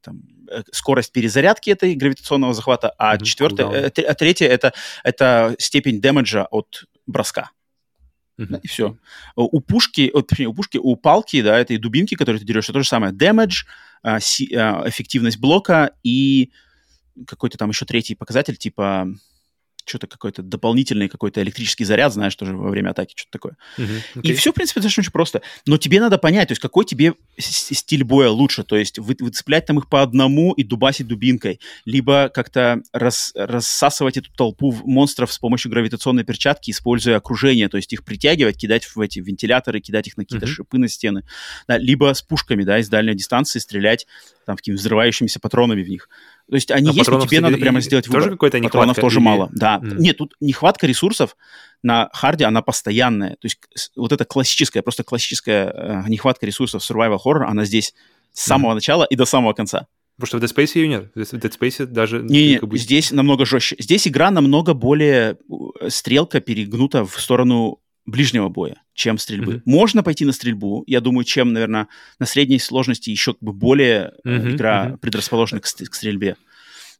A: там э, скорость перезарядки этой гравитационного захвата, а mm-hmm, четвертая, cool а третья это, это степень дэмэджа от броска. И все. У пушки, у пушки, у палки, да, этой дубинки, которую ты дерешь, то же самое. Damage, а, а, эффективность блока и какой-то там еще третий показатель, типа что-то какой-то дополнительный какой-то электрический заряд, знаешь, тоже во время атаки, что-то такое. Uh-huh, okay. И все, в принципе, достаточно очень просто. Но тебе надо понять, то есть какой тебе стиль боя лучше, то есть вы, выцеплять там их по одному и дубасить дубинкой, либо как-то рас, рассасывать эту толпу монстров с помощью гравитационной перчатки, используя окружение, то есть их притягивать, кидать в эти вентиляторы, кидать их на какие-то uh-huh. шипы на стены, да, либо с пушками, да, из дальней дистанции стрелять там какими взрывающимися патронами в них. То есть они а есть, но тебе надо прямо сделать
B: выбор. Тоже какой-то
A: Патронов тоже или... мало, да. Mm. Нет, тут нехватка ресурсов на харде, она постоянная. То есть вот эта классическая, просто классическая э, нехватка ресурсов survival horror, она здесь с самого mm. начала и до самого конца.
B: Потому что в Dead Space ее нет. В Dead Space даже...
A: Не, не, здесь намного жестче. Здесь игра намного более... Э, стрелка перегнута в сторону ближнего боя, чем стрельбы. Mm-hmm. Можно пойти на стрельбу, я думаю, чем, наверное, на средней сложности еще как бы более mm-hmm. игра mm-hmm. предрасположена к, к стрельбе.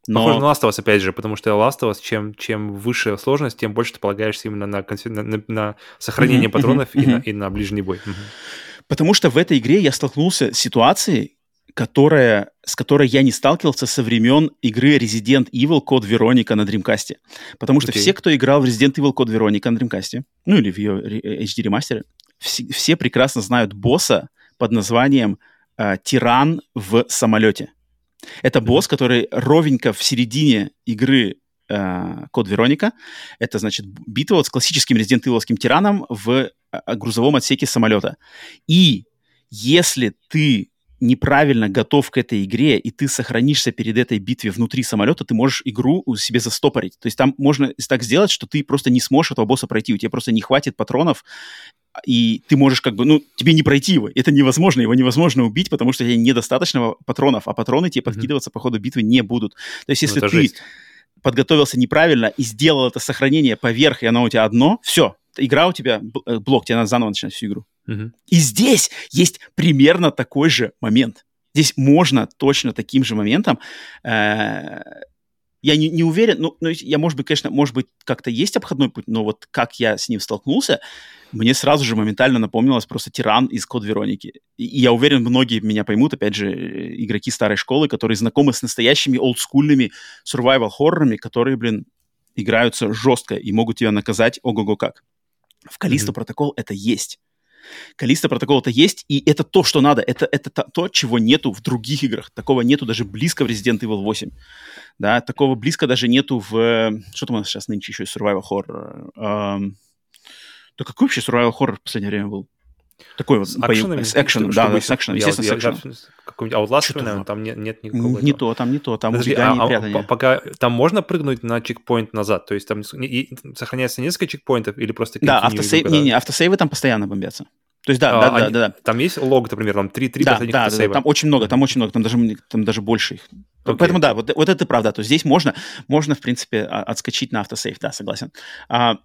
B: Но... Похоже на Last of Us, опять же, потому что Last of Us, чем, чем выше сложность, тем больше ты полагаешься именно на, на, на, на сохранение mm-hmm. патронов mm-hmm. И, на, и на ближний бой. Mm-hmm.
A: Потому что в этой игре я столкнулся с ситуацией, которая, с которой я не сталкивался со времен игры Resident Evil Code Veronica на Dreamcast. Потому что okay. все, кто играл в Resident Evil Code Veronica на Dreamcast, ну или в ее HD ремастере, все, все прекрасно знают босса под названием э, Тиран в самолете. Это босс, который ровенько в середине игры э, Код Вероника. Это, значит, битва вот с классическим Resident Evil тираном в э, грузовом отсеке самолета. И если ты неправильно готов к этой игре, и ты сохранишься перед этой битве внутри самолета, ты можешь игру себе застопорить. То есть там можно так сделать, что ты просто не сможешь этого босса пройти, у тебя просто не хватит патронов, и ты можешь как бы, ну, тебе не пройти его, это невозможно, его невозможно убить, потому что у тебя недостаточно патронов, а патроны тебе mm-hmm. подкидываться по ходу битвы не будут. То есть если ну, ты жесть. подготовился неправильно и сделал это сохранение поверх, и оно у тебя одно, все, игра у тебя, э, блок, тебе надо заново начинать всю игру. Угу. И здесь есть примерно такой же момент. Здесь можно точно таким же моментом э, я не, не уверен, ну, ну, я, может быть, конечно, может быть, как-то есть обходной путь, но вот как я с ним столкнулся, мне сразу же моментально напомнилось просто тиран из Код Вероники. И, и я уверен, многие меня поймут, опять же, игроки старой школы, которые знакомы с настоящими олдскульными survival-хоррорами, которые, блин, играются жестко и могут тебя наказать ого-го как. В Калисто mm-hmm. протокол это есть. Калиста протокол-то есть, и это то, что надо. Это, это то, чего нету в других играх. Такого нету даже близко в Resident Evil 8. Да, такого близко даже нету в... Что там у нас сейчас нынче еще survival horror? Эм... Да какой вообще survival horror в последнее время был? Такой вот с экшенами, с экшеном, да, да, с экшеном, естественно, с экшеном.
B: Какой-нибудь Outlast, наверное, там нет, нет никакого
A: Не этого. то, там не то, там Подожди, убегание а, и а, прятание.
B: Пока, там можно прыгнуть на чекпоинт назад? То есть там и, сохраняется несколько чекпоинтов или просто...
A: Да, автосейв, не, не, автосейвы там постоянно бомбятся. То есть, да, а, да, они, да, да,
B: Там есть лог, например, там 3, 3
A: да, да, да, там очень много, там очень много, там даже, там даже больше их. Okay. Поэтому, да, вот, вот это правда. То есть здесь можно, можно, в принципе, а, отскочить на автосейв, да, согласен. А,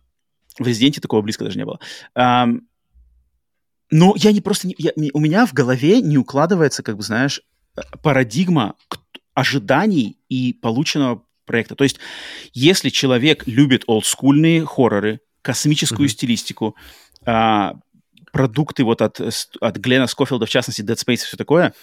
A: в Резиденте такого близко даже не было. А, но я не просто... Не, я, у меня в голове не укладывается, как бы, знаешь, парадигма ожиданий и полученного проекта. То есть, если человек любит олдскульные хорроры, космическую mm-hmm. стилистику, а, продукты вот от, от Глена Скофилда, в частности, Dead Space и все такое,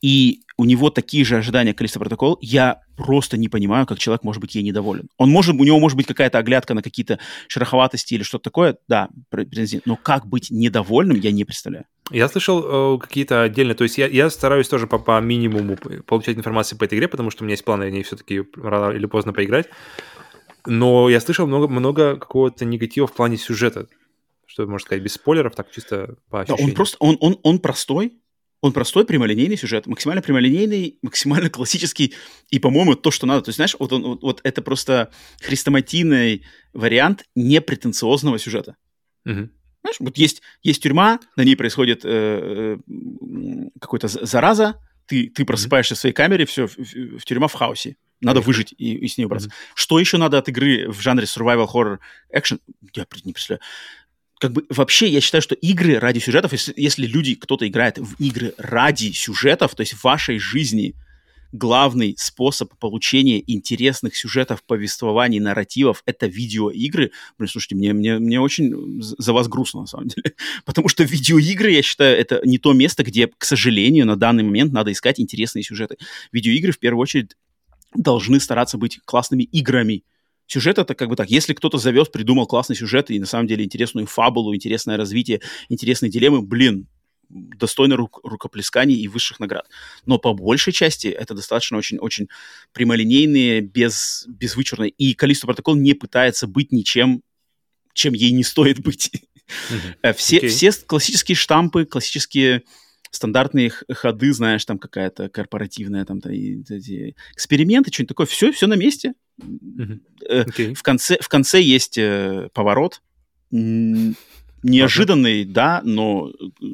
A: и у него такие же ожидания Калиста Протокол, я просто не понимаю, как человек может быть ей недоволен. Он может, у него может быть какая-то оглядка на какие-то шероховатости или что-то такое, да, но как быть недовольным, я не представляю.
B: Я слышал э, какие-то отдельные, то есть я, я стараюсь тоже по, по минимуму получать информацию по этой игре, потому что у меня есть планы в ней все-таки рано или поздно поиграть. Но я слышал много, много какого-то негатива в плане сюжета. Что можно сказать, без спойлеров, так чисто по ощущениям.
A: Да, он просто, он, он, он простой, он простой, прямолинейный сюжет, максимально прямолинейный, максимально классический, и, по-моему, то, что надо. То есть, знаешь, вот, он, вот, вот это просто хрестоматийный вариант непретенциозного сюжета.
B: Угу.
A: Знаешь, вот есть, есть тюрьма, на ней происходит э, э, какой-то зараза, ты, ты просыпаешься в своей камере, все, в, в, в тюрьма в хаосе. Надо выжить и, и с ней убраться. Mm-hmm. Что еще надо от игры в жанре survival horror action? Я не представляю как бы вообще я считаю, что игры ради сюжетов, если, если люди, кто-то играет в игры ради сюжетов, то есть в вашей жизни главный способ получения интересных сюжетов, повествований, нарративов — это видеоигры. Блин, слушайте, мне, мне, мне очень за вас грустно, на самом деле. Потому что видеоигры, я считаю, это не то место, где, к сожалению, на данный момент надо искать интересные сюжеты. Видеоигры, в первую очередь, должны стараться быть классными играми, Сюжет это как бы так. Если кто-то завез, придумал классный сюжет и на самом деле интересную фабулу, интересное развитие, интересные дилеммы, блин, достойно рук, рукоплесканий и высших наград. Но по большей части это достаточно очень-очень прямолинейные, без, безвычурные. И Калисто Протокол не пытается быть ничем, чем ей не стоит быть. Mm-hmm. Все, okay. все классические штампы, классические стандартные ходы, знаешь, там какая-то корпоративная, там, и, эти эксперименты, что-нибудь такое, все, все на месте. Mm-hmm. Okay. В, конце, в конце есть э, поворот, неожиданный, да, но э,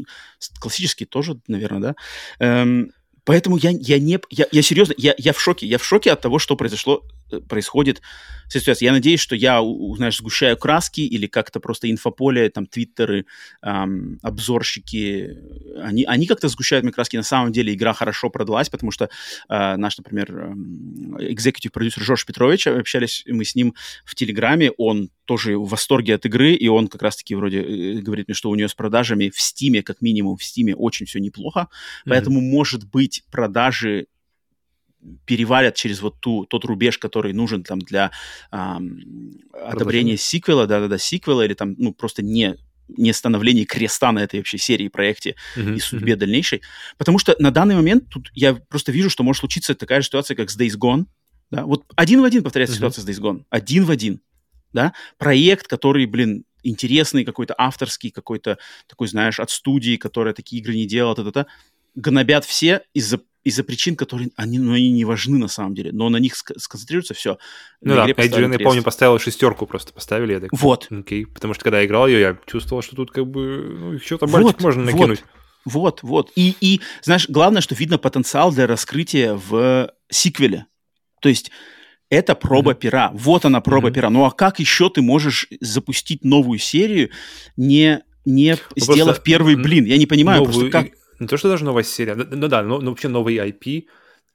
A: классический тоже, наверное, да. Эм, поэтому я, я не, я, я серьезно, я, я в шоке, я в шоке от того, что произошло Э, происходит сейчас. Я надеюсь, что я, знаешь, сгущаю краски или как-то просто инфополе, там, твиттеры, эм, обзорщики, они, они как-то сгущают мне краски. На самом деле игра хорошо продалась, потому что э, наш, например, экзекутив продюсер Жорж Петрович, общались мы с ним в Телеграме, он тоже в восторге от игры, и он как раз-таки вроде э, говорит мне, что у нее с продажами в Стиме, как минимум в Стиме, очень все неплохо, mm-hmm. поэтому, может быть, продажи перевалят через вот ту, тот рубеж, который нужен там для эм, одобрения сиквела, да-да-да, сиквела, или там, ну, просто не не становление креста на этой вообще серии, проекте uh-huh, и судьбе uh-huh. дальнейшей. Потому что на данный момент тут я просто вижу, что может случиться такая же ситуация, как с Days Gone. Да? Вот один в один повторяется uh-huh. ситуация с Days Gone. Один в один. Да? Проект, который, блин, интересный, какой-то авторский, какой-то такой, знаешь, от студии, которая такие игры не делала, та-та-та, гнобят все из-за из-за причин, которые они, ну, они не важны на самом деле, но на них сконцентрируется все.
B: Ну да, Adrian, я помню, поставил шестерку просто, поставили. Я так,
A: вот.
B: Окей, потому что когда я играл ее, я чувствовал, что тут как бы, ну, что-то вот, можно накинуть.
A: Вот, вот, вот. И, и, знаешь, главное, что видно потенциал для раскрытия в сиквеле. То есть это проба mm-hmm. пера. Вот она проба mm-hmm. пера. Ну а как еще ты можешь запустить новую серию, не, не ну, сделав первый блин? Я не понимаю новую... просто как
B: не то, что даже новая серия, ну, да, но, но вообще новый IP,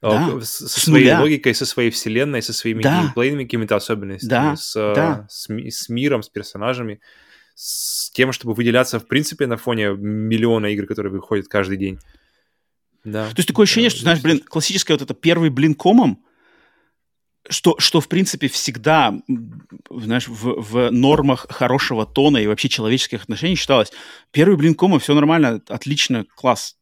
B: а, да, со своей нуля. логикой, со своей вселенной, со своими да. геймплейными какими-то особенностями,
A: да,
B: с,
A: да.
B: С, с миром, с персонажами, с тем, чтобы выделяться, в принципе, на фоне миллиона игр, которые выходят каждый день.
A: Да. То есть такое ощущение, да, что, знаешь, блин, классическое вот это первый блин комом, что, что в принципе всегда, знаешь, в, в нормах хорошего тона и вообще человеческих отношений считалось. Первый блин кома, все нормально, отлично, класс.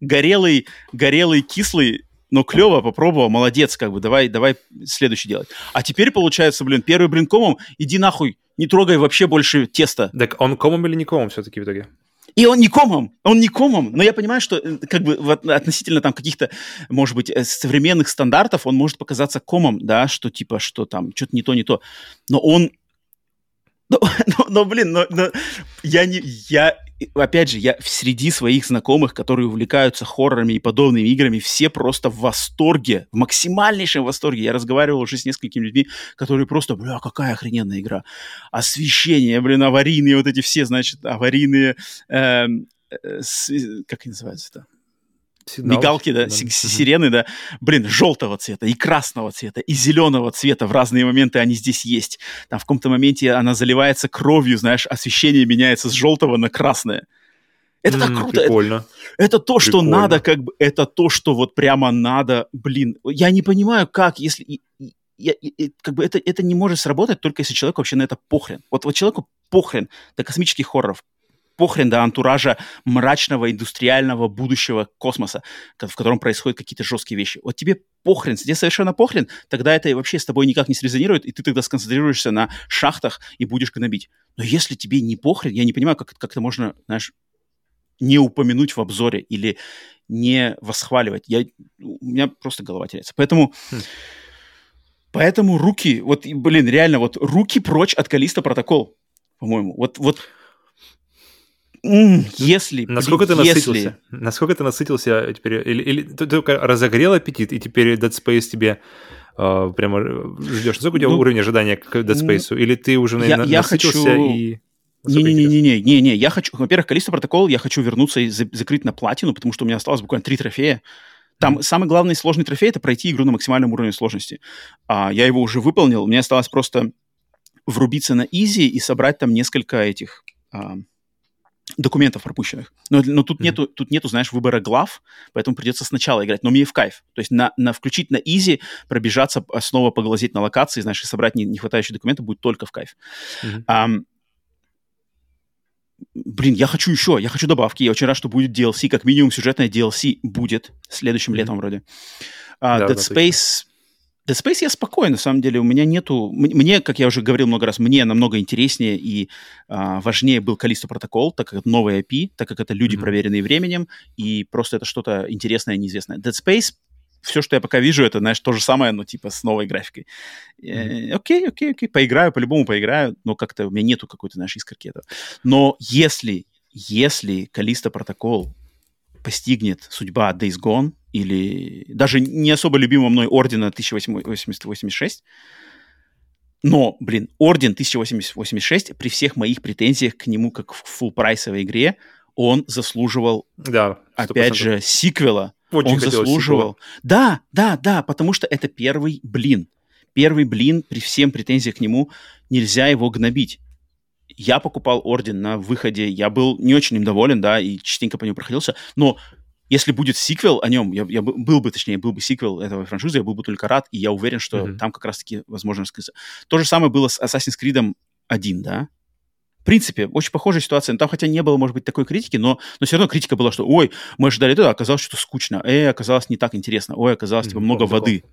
A: Горелый, горелый, кислый, но клево, попробовал, молодец, как бы, давай, давай следующий делать. А теперь получается, блин, первый блин комом, иди нахуй, не трогай вообще больше теста.
B: Так он комом или не комом все-таки в итоге?
A: И он не комом, он не комом. Но я понимаю, что э, как бы относительно там каких-то, может быть, э, современных стандартов он может показаться комом, да, что типа, что там, что-то не то, не то. Но он но, но, но блин, но, но я не, я опять же, я среди своих знакомых, которые увлекаются хоррорами и подобными играми, все просто в восторге, в максимальнейшем восторге. Я разговаривал уже с несколькими людьми, которые просто, бля, какая охрененная игра. Освещение, блин, аварийные вот эти все, значит, аварийные, э, э, с, как они называются-то? Сигнал, мигалки, да, да. сирены, да, блин, желтого цвета и красного цвета и зеленого цвета в разные моменты они здесь есть. Там в каком-то моменте она заливается кровью, знаешь, освещение меняется с желтого на красное. Это так круто.
B: Прикольно.
A: Это то, что
B: Прикольно.
A: надо, как бы, это то, что вот прямо надо, блин. Я не понимаю, как, если, я- и, как бы это, это не может сработать, только если человеку вообще на это похрен. Вот, вот человеку похрен до космических хорроров, похрен до антуража мрачного индустриального будущего космоса, ко- в котором происходят какие-то жесткие вещи. Вот тебе похрен, тебе совершенно похрен, тогда это вообще с тобой никак не срезонирует, и ты тогда сконцентрируешься на шахтах и будешь гнобить. Но если тебе не похрен, я не понимаю, как, как это можно, знаешь, не упомянуть в обзоре или не восхваливать. Я, у меня просто голова теряется. Поэтому,
B: Хм.
A: поэтому руки, вот, блин, реально, вот руки прочь от Калиста протокол, по-моему. Вот, вот, если, блин,
B: Насколько ты
A: если-
B: насытился? Насколько ты насытился теперь? Или, или ты только разогрел аппетит, и теперь Dead Space тебе э, прямо ждешь? Насколько у тебя
A: Ну,
B: уровень ожидания к Dead Space? Или ты уже
A: я-
B: на-
A: я
B: насытился
A: хочу-
B: и... Насколько интересно?
A: Не-не-не-не-не, я хочу, во-первых, Калиста протокол я хочу вернуться и за- закрыть на платину, потому что у меня осталось буквально три трофея. Там
B: Мгм.
A: самый главный сложный трофей это пройти игру на максимальном уровне сложности. А, я его уже выполнил, мне осталось просто врубиться на изи и собрать там несколько этих а, документов пропущенных. Но, но тут
B: Мгм.
A: нету, тут нету, знаешь, выбора глав, поэтому придется сначала играть. Но мне в кайф. То есть на, на включить на изи, пробежаться, а, снова поглазеть на локации, знаешь, и собрать не, не хватающие документы будет только в кайф.
B: Мгм.
A: Ам, блин, я хочу еще, я хочу добавки. Я очень рад, что будет DLC, как минимум сюжетное DLC будет следующим
B: Мгм.
A: летом вроде. А,
B: Да,
A: Dead
B: да.
A: Space... Dead Space я спокоен, на самом деле. У меня нету... Мне, как я уже говорил много раз, мне намного интереснее и а, важнее был Callisto Protocol, так как это новый IP, так как это люди,
B: Мгм.
A: проверенные временем, и просто это что-то интересное, неизвестное. Dead Space все, что я пока вижу, это, знаешь, то же самое, но типа с новой графикой. Э, Окей, окей, окей, поиграю, по-любому поиграю, но как-то у меня нету какой-то, знаешь, искорки этого. Но если, если Калиста Протокол постигнет судьба Days Gone или даже не особо любимого мной Ордена 1886, но, блин, Орден 1886 при всех моих претензиях к нему как в фулл-прайсовой игре, он заслуживал,
B: Да, 100%.
A: опять же, сиквела,
B: Очень
A: он заслуживал. Да, да, да, потому что это первый блин. Первый блин, при всем претензиях к нему, нельзя его гнобить. Я покупал Орден на выходе, я был не очень им доволен, да, и частенько по нему проходился, но если будет сиквел о нем, я, я бы- был бы, точнее, был бы сиквел этого франшизы, я был бы только рад, и я уверен, что
B: Мгм.
A: там как раз-таки возможно раскрыться. То же самое было с Assassin's Creed 1, да? В принципе, очень похожая ситуация. Ну, Там хотя не было, может быть, такой критики, но, но все равно критика была, что ой, мы ожидали это, а оказалось, что скучно. Эй, оказалось не так интересно. Ой, оказалось, типа, много
B: помню
A: воды.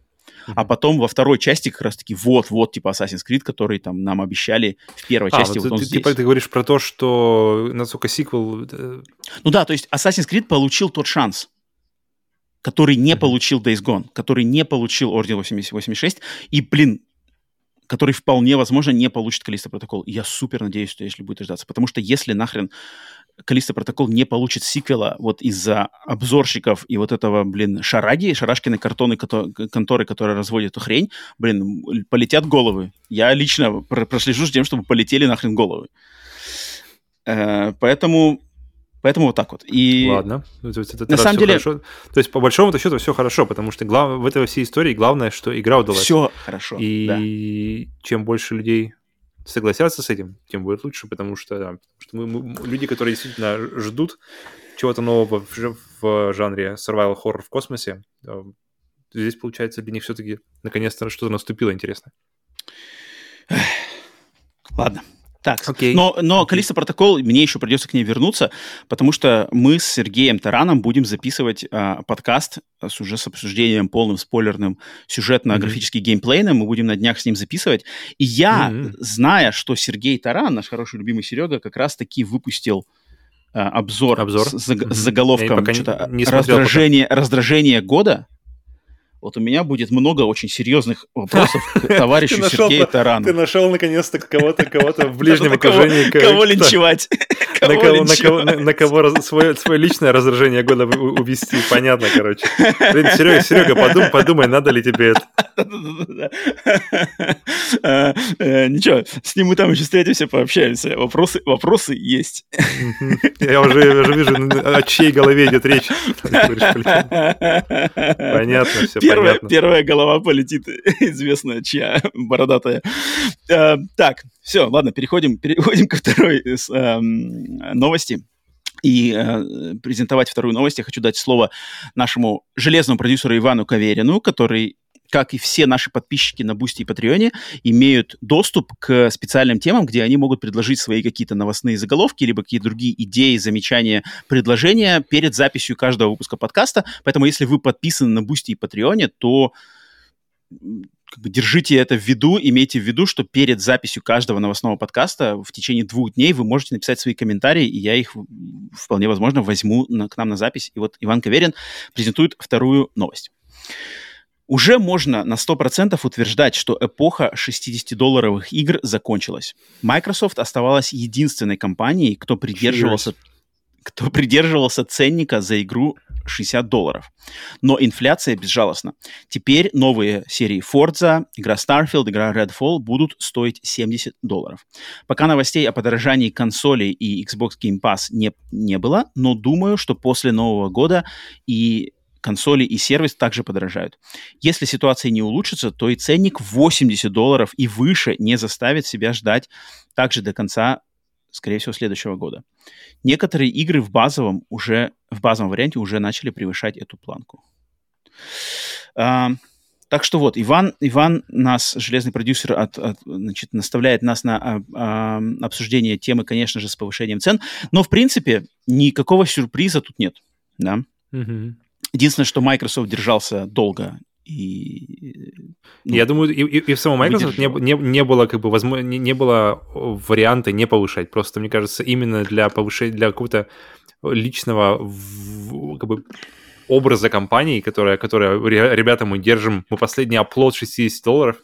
A: А потом во второй части как раз-таки вот-вот, типа Assassin's Creed, который там нам обещали в первой
B: А,
A: части,
B: вот
A: вот он
B: ты,
A: здесь.
B: типа, ты говоришь про то, что насколько сиквел... э,
A: Ну да, то есть Assassin's Creed получил тот шанс, который не
B: Мгм.
A: получил Days Gone, который не получил Орден 8086, и, блин, который вполне возможно не получит Калиста Протокол. Я супер надеюсь, что если будет ждаться. Потому что если нахрен Калиста Протокол не получит сиквела вот из-за обзорщиков и вот этого, блин, шараги, шарашкиной картоны, кото- конторы, которая разводит эту хрень, блин, полетят головы. Я лично про- прослежу за тем, чтобы полетели нахрен головы. Э, поэтому, поэтому вот так вот. И
B: Ладно. Это- это-
A: на самом деле-
B: хорошо. То есть, по большому счету, все хорошо, потому что глав... в этой всей истории главное, что игра удалась.
A: все хорошо. да.
B: И чем больше людей согласятся с этим, тем будет лучше, потому что, да, потому что мы, мы- люди, которые действительно ждут чего-то нового в, в жанре survival horror в космосе, э, здесь, получается, для них все-таки наконец-то что-то наступило интересное.
A: Ладно. Так,
B: Окей.
A: но, но Калиста протокол, мне еще придется к ней вернуться, потому что мы с Сергеем Тараном будем записывать а, подкаст с уже с обсуждением полным спойлерным сюжетно-графически геймплейным. Мы будем на днях с ним записывать. И я,
B: Мгм.
A: зная, что Сергей Таран, наш хороший любимый Серега, как раз-таки выпустил а, обзор,
B: Обзор?
A: С,
B: Мгм.
A: с заголовком
B: не-
A: что-то
B: не смотрел
A: раздражение, раздражение года. Вот у меня будет много очень серьезных вопросов к товарищу Сергею Тарану.
B: Ты нашел наконец-то кого-то, кого-то в ближнем окружении. ко-
A: Кого линчевать?
B: На
A: Кого
B: на кого, на, кого свое, свое личное раздражение года увести, понятно, короче. Блин, Серега, Серега, подумай, подумай, надо ли тебе это.
A: А, э, Ничего, с ним мы там еще встретимся, пообщаемся. Вопросы, вопросы есть.
B: Я уже, я уже вижу, о чьей голове идет речь. Понятно, все
A: Первая, первая голова полетит, известная чья, бородатая. А, Так, все, ладно, переходим, переходим ко второй э, эм, новости. и э, презентовать вторую новость, я хочу дать слово нашему железному продюсеру Ивану Каверину, который как и все наши подписчики на Бусти и Патреоне, имеют доступ к специальным темам, где они могут предложить свои какие-то новостные заголовки, либо какие-то другие идеи, замечания, предложения перед записью каждого выпуска подкаста. Поэтому, если вы подписаны на Бусти и Патреоне, то держите это в виду, имейте в виду, что перед записью каждого новостного подкаста в течение двух дней вы можете написать свои комментарии, и я их вполне возможно возьму на, к нам на запись. И вот Иван Каверин презентует вторую новость. Уже можно на 100% утверждать, что эпоха 60-долларовых игр закончилась. Microsoft оставалась единственной компанией, кто придерживался, кто придерживался ценника за игру 60 долларов. Но инфляция безжалостна. Теперь новые серии Forza, игра Starfield, игра Redfall будут стоить 70 долларов. Пока новостей о подорожании консолей и Xbox Game Pass не, не было, но думаю, что после Нового года и консоли и сервис также подорожают. Если ситуация не улучшится, то и ценник 80 долларов и выше не заставит себя ждать также до конца скорее всего, следующего года. Некоторые игры в базовом уже в базовом варианте уже начали превышать эту планку. А, так что вот, Иван, Иван нас, железный продюсер, от, от, значит, наставляет нас на а, а, обсуждение темы, конечно же, с повышением цен. Но, в принципе, никакого сюрприза тут нет. Да?
B: Мгм.
A: Единственное, что Microsoft держался долго и... ну,
B: Я думаю, и, и- в самом Microsoft не, не, не было как бы возможно, не, не было варианта не повышать. Просто, мне кажется, именно для повышения, для какого-то личного в- как бы образа компании, которая, которая ре- ребята, мы держим, мы последний оплот 60 долларов,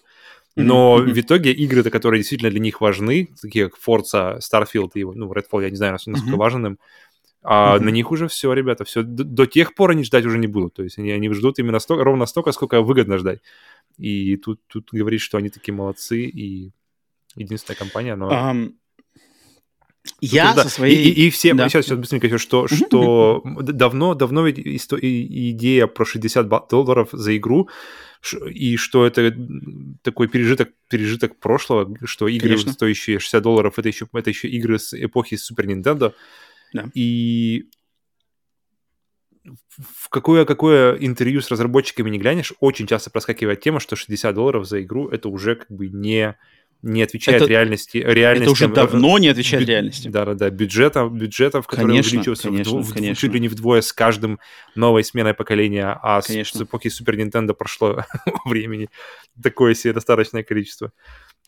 B: но в итоге игры, которые действительно для них важны, такие как Forza, Starfield и ну, Redfall, я не знаю, насколько важен им, а
A: Мгм.
B: на них уже все, ребята, все до, до тех пор они ждать уже не будут. То есть они, они ждут именно столько, ровно столько, сколько выгодно ждать. И тут, тут говорить, что они такие молодцы и единственная компания, но...
A: Я
B: Тут, да,
A: со своей...
B: И, и, и все,
A: Да.
B: сейчас, сейчас быстренько еще, что, что давно, давно ведь идея про 60 ба- долларов за игру, и что это такой пережиток, пережиток прошлого, что игры,
A: Конечно.
B: стоящие 60 долларов, это еще, это еще игры с эпохи Супер Nintendo.
A: Да.
B: И в какое, какое интервью с разработчиками не глянешь, очень часто проскакивает тема, что 60 долларов за игру это уже как бы не, не отвечает
A: Это-
B: реальности. реальности
A: Это уже давно не отвечает реальности.
B: Да, да, да. Бюджета, бюджетов, которые
A: Конечно,
B: увеличиваются
A: конечно,
B: вдво- в-
A: конечно.
B: чуть ли не вдвое с каждым новой сменой поколения, а с,
A: Конечно.
B: с эпохи Супер Нинтендо прошло времени такое себе достаточное количество.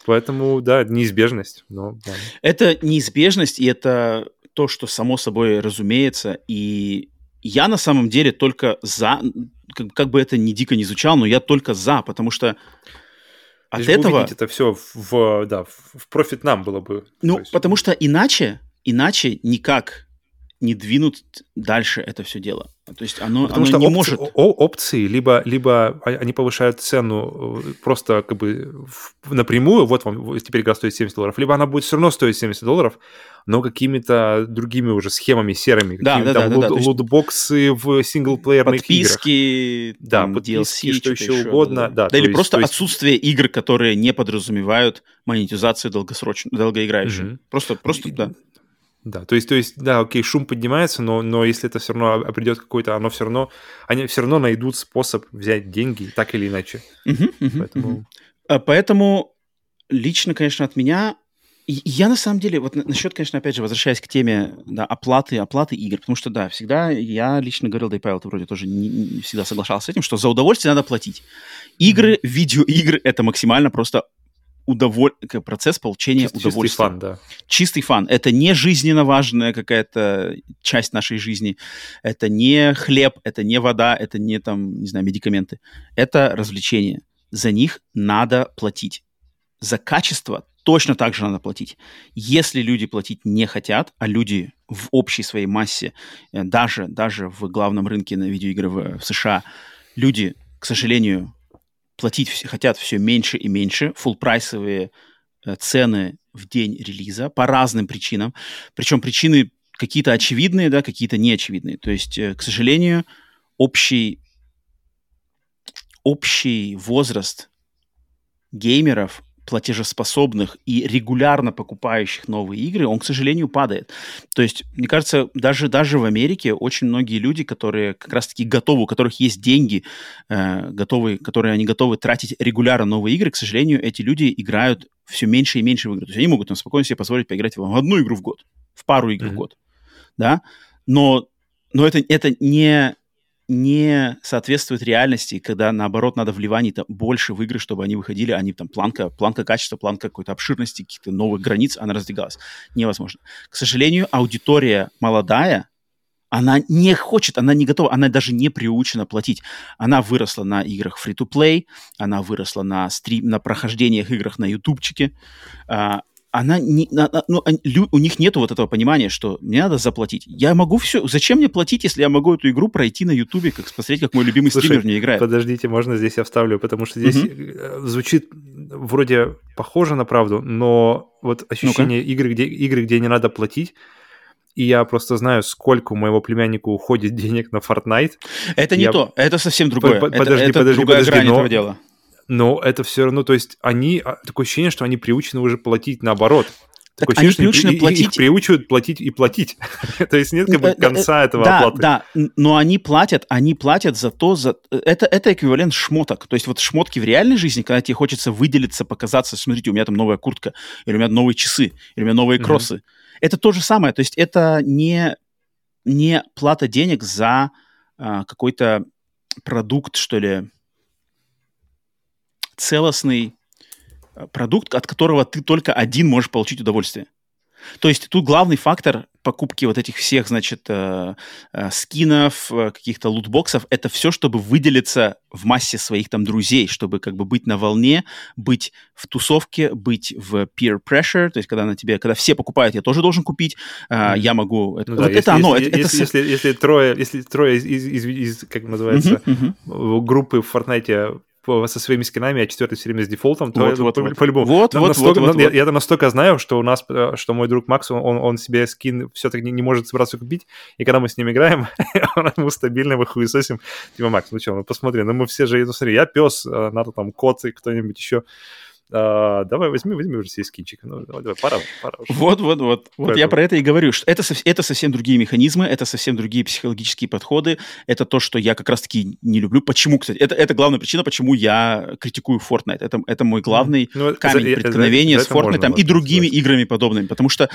B: Поэтому, да, неизбежность. Но, да.
A: Это неизбежность, и это то, что само собой разумеется. И я на самом деле только за, как, как бы это ни дико не звучало, но я только за, потому что от
B: Лишь
A: этого...
B: это все в, в- да, в профит нам было бы.
A: Ну,
B: есть-
A: потому что иначе, иначе никак не двинут дальше это все дело. То есть оно,
B: Потому
A: оно
B: что
A: не
B: опции,
A: может.
B: о- опции либо, либо они повышают цену э, просто как бы напрямую, вот вам теперь игра стоит 70 долларов, либо она будет все равно стоить 70 долларов, но какими-то другими уже схемами серыми,
A: Да,
B: какими-то
A: да,
B: там
A: да, да,
B: лут-
A: то есть
B: лутбоксы в синглплеерных играх.
A: Подписки,
B: Да,
A: там,
B: подписки,
A: DLC,
B: что
A: что-то
B: еще угодно, да, то
A: или
B: есть-
A: просто
B: то есть-
A: отсутствие игр, которые не подразумевают монетизацию долгосрочную, долгоиграющую.
B: Мгм.
A: Просто, просто, да.
B: Да, то есть, то есть, да, окей, шум поднимается, но, но если это все равно придет какой-то, оно все равно, они все равно найдут способ взять деньги, так или иначе.
A: Мгм, мгм,
B: Поэтому.
A: А, Поэтому лично, конечно, от меня... Я на самом деле, вот на- насчет, конечно, опять же, возвращаясь к теме да, оплаты, оплаты игр, потому что, да, всегда я лично говорил, да и Павел, ты вроде тоже не, не всегда соглашался с этим, что за удовольствие надо платить. Игры, видеоигры — это максимально просто удоволь... процесс получения
B: чис- чистый
A: удовольствия.
B: фан, да.
A: чистый фан. Это не жизненно важная какая-то часть нашей жизни. Это не хлеб, это не вода, это не там, не знаю, медикаменты. Это развлечения. За них надо платить. За качество точно так же надо платить. Если люди платить не хотят, а люди в общей своей массе, э, даже, даже в главном рынке на видеоигры в, в США, люди, к сожалению, платить хотят все меньше и меньше. Фулл-прайсовые э, цены в день релиза по разным причинам. Причем причины какие-то очевидные, да, какие-то неочевидные. То есть, э, к сожалению, общий, общий возраст геймеров платежеспособных и регулярно покупающих новые игры, он, к сожалению, падает. То есть, мне кажется, даже, даже в Америке очень многие люди, которые как раз-таки готовы, у которых есть деньги, э, готовы, которые они готовы тратить регулярно новые игры, к сожалению, эти люди играют все меньше и меньше в игры. То есть они могут там спокойно себе позволить поиграть в одну игру в год, в пару игр mm-hmm. в год, да, но, но это, это не не соответствует реальности, когда, наоборот, надо вливаний-то больше в чтобы они выходили, они там планка, планка качества, планка какой-то обширности, каких-то новых границ, она раздвигалась. Невозможно. К сожалению, аудитория молодая, она не хочет, она не готова, она даже не приучена платить. Она выросла на играх free-to-play, она выросла на, стрим, на прохождениях играх на ютубчике, а, она не, ну, у них нет вот этого понимания, что мне надо заплатить. Я могу все. Зачем мне платить, если я могу эту игру пройти на Ютубе, как посмотреть, как мой любимый Слушай, стример не играет?
B: Подождите, можно здесь я вставлю, потому что здесь угу. звучит вроде похоже на правду, но вот ощущение ну игры, где игры, где не надо платить. И я просто знаю, сколько у моего племянника уходит денег на Fortnite.
A: Это не
B: я...
A: то, это совсем другое.
B: Подожди,
A: это,
B: подожди,
A: это
B: подожди,
A: другая
B: подожди, но...
A: этого дела
B: но это все равно, то есть они, а, такое ощущение, что они приучены уже платить наоборот.
A: Так такое они приучены
B: их,
A: платить...
B: Их приучивают платить и платить. То есть нет как бы конца этого
A: да,
B: оплаты.
A: Да, но они платят, они платят за то, за... Это, это эквивалент шмоток. То есть вот шмотки в реальной жизни, когда тебе хочется выделиться, показаться, смотрите, у меня там новая куртка, или у меня новые часы, или у меня новые кроссы. Mm-hmm. Это то же самое. То есть это не, не плата денег за а, какой-то продукт, что ли, целостный э, продукт, от которого ты только один можешь получить удовольствие. То есть тут главный фактор покупки вот этих всех, значит, э, э, скинов, э, каких-то лутбоксов, это все, чтобы выделиться в массе своих там друзей, чтобы как бы быть на волне, быть в тусовке, быть в peer pressure, то есть когда на тебе, когда все покупают, я тоже должен купить, э, я могу, это, ну, вот да, это
B: если,
A: оно.
B: Если,
A: это,
B: если,
A: это...
B: если, если трое, если трое из, из, из, из как называется, uh-huh, uh-huh. группы в Fortnite со своими скинами, а четвертый все время с дефолтом, то
A: вот,
B: это
A: вот,
B: по-
A: вот.
B: по-любому.
A: Вот, вот,
B: настолько,
A: вот, вот,
B: я,
A: вот.
B: я настолько знаю, что у нас, э, что мой друг Макс, он, он себе скин все-таки не, не может собраться купить, и когда мы с ним играем, ему стабильно выхуесосим, типа, Макс, ну что, ну посмотри, ну мы все же, ну смотри, я пес, э, надо там кот и кто-нибудь еще, а, давай возьми, возьми уже себе скинчик. Ну, давай, давай, пора, пора уже.
A: Вот, вот, вот. Вот я про это и говорю. Что это, это совсем другие механизмы, это совсем другие психологические подходы. Это то, что я как раз-таки не люблю. Почему, кстати? Это, это главная причина, почему я критикую Fortnite. Это, это мой главный ну, камень за, преткновения за, за с Fortnite и другими сказать. играми подобными. Потому что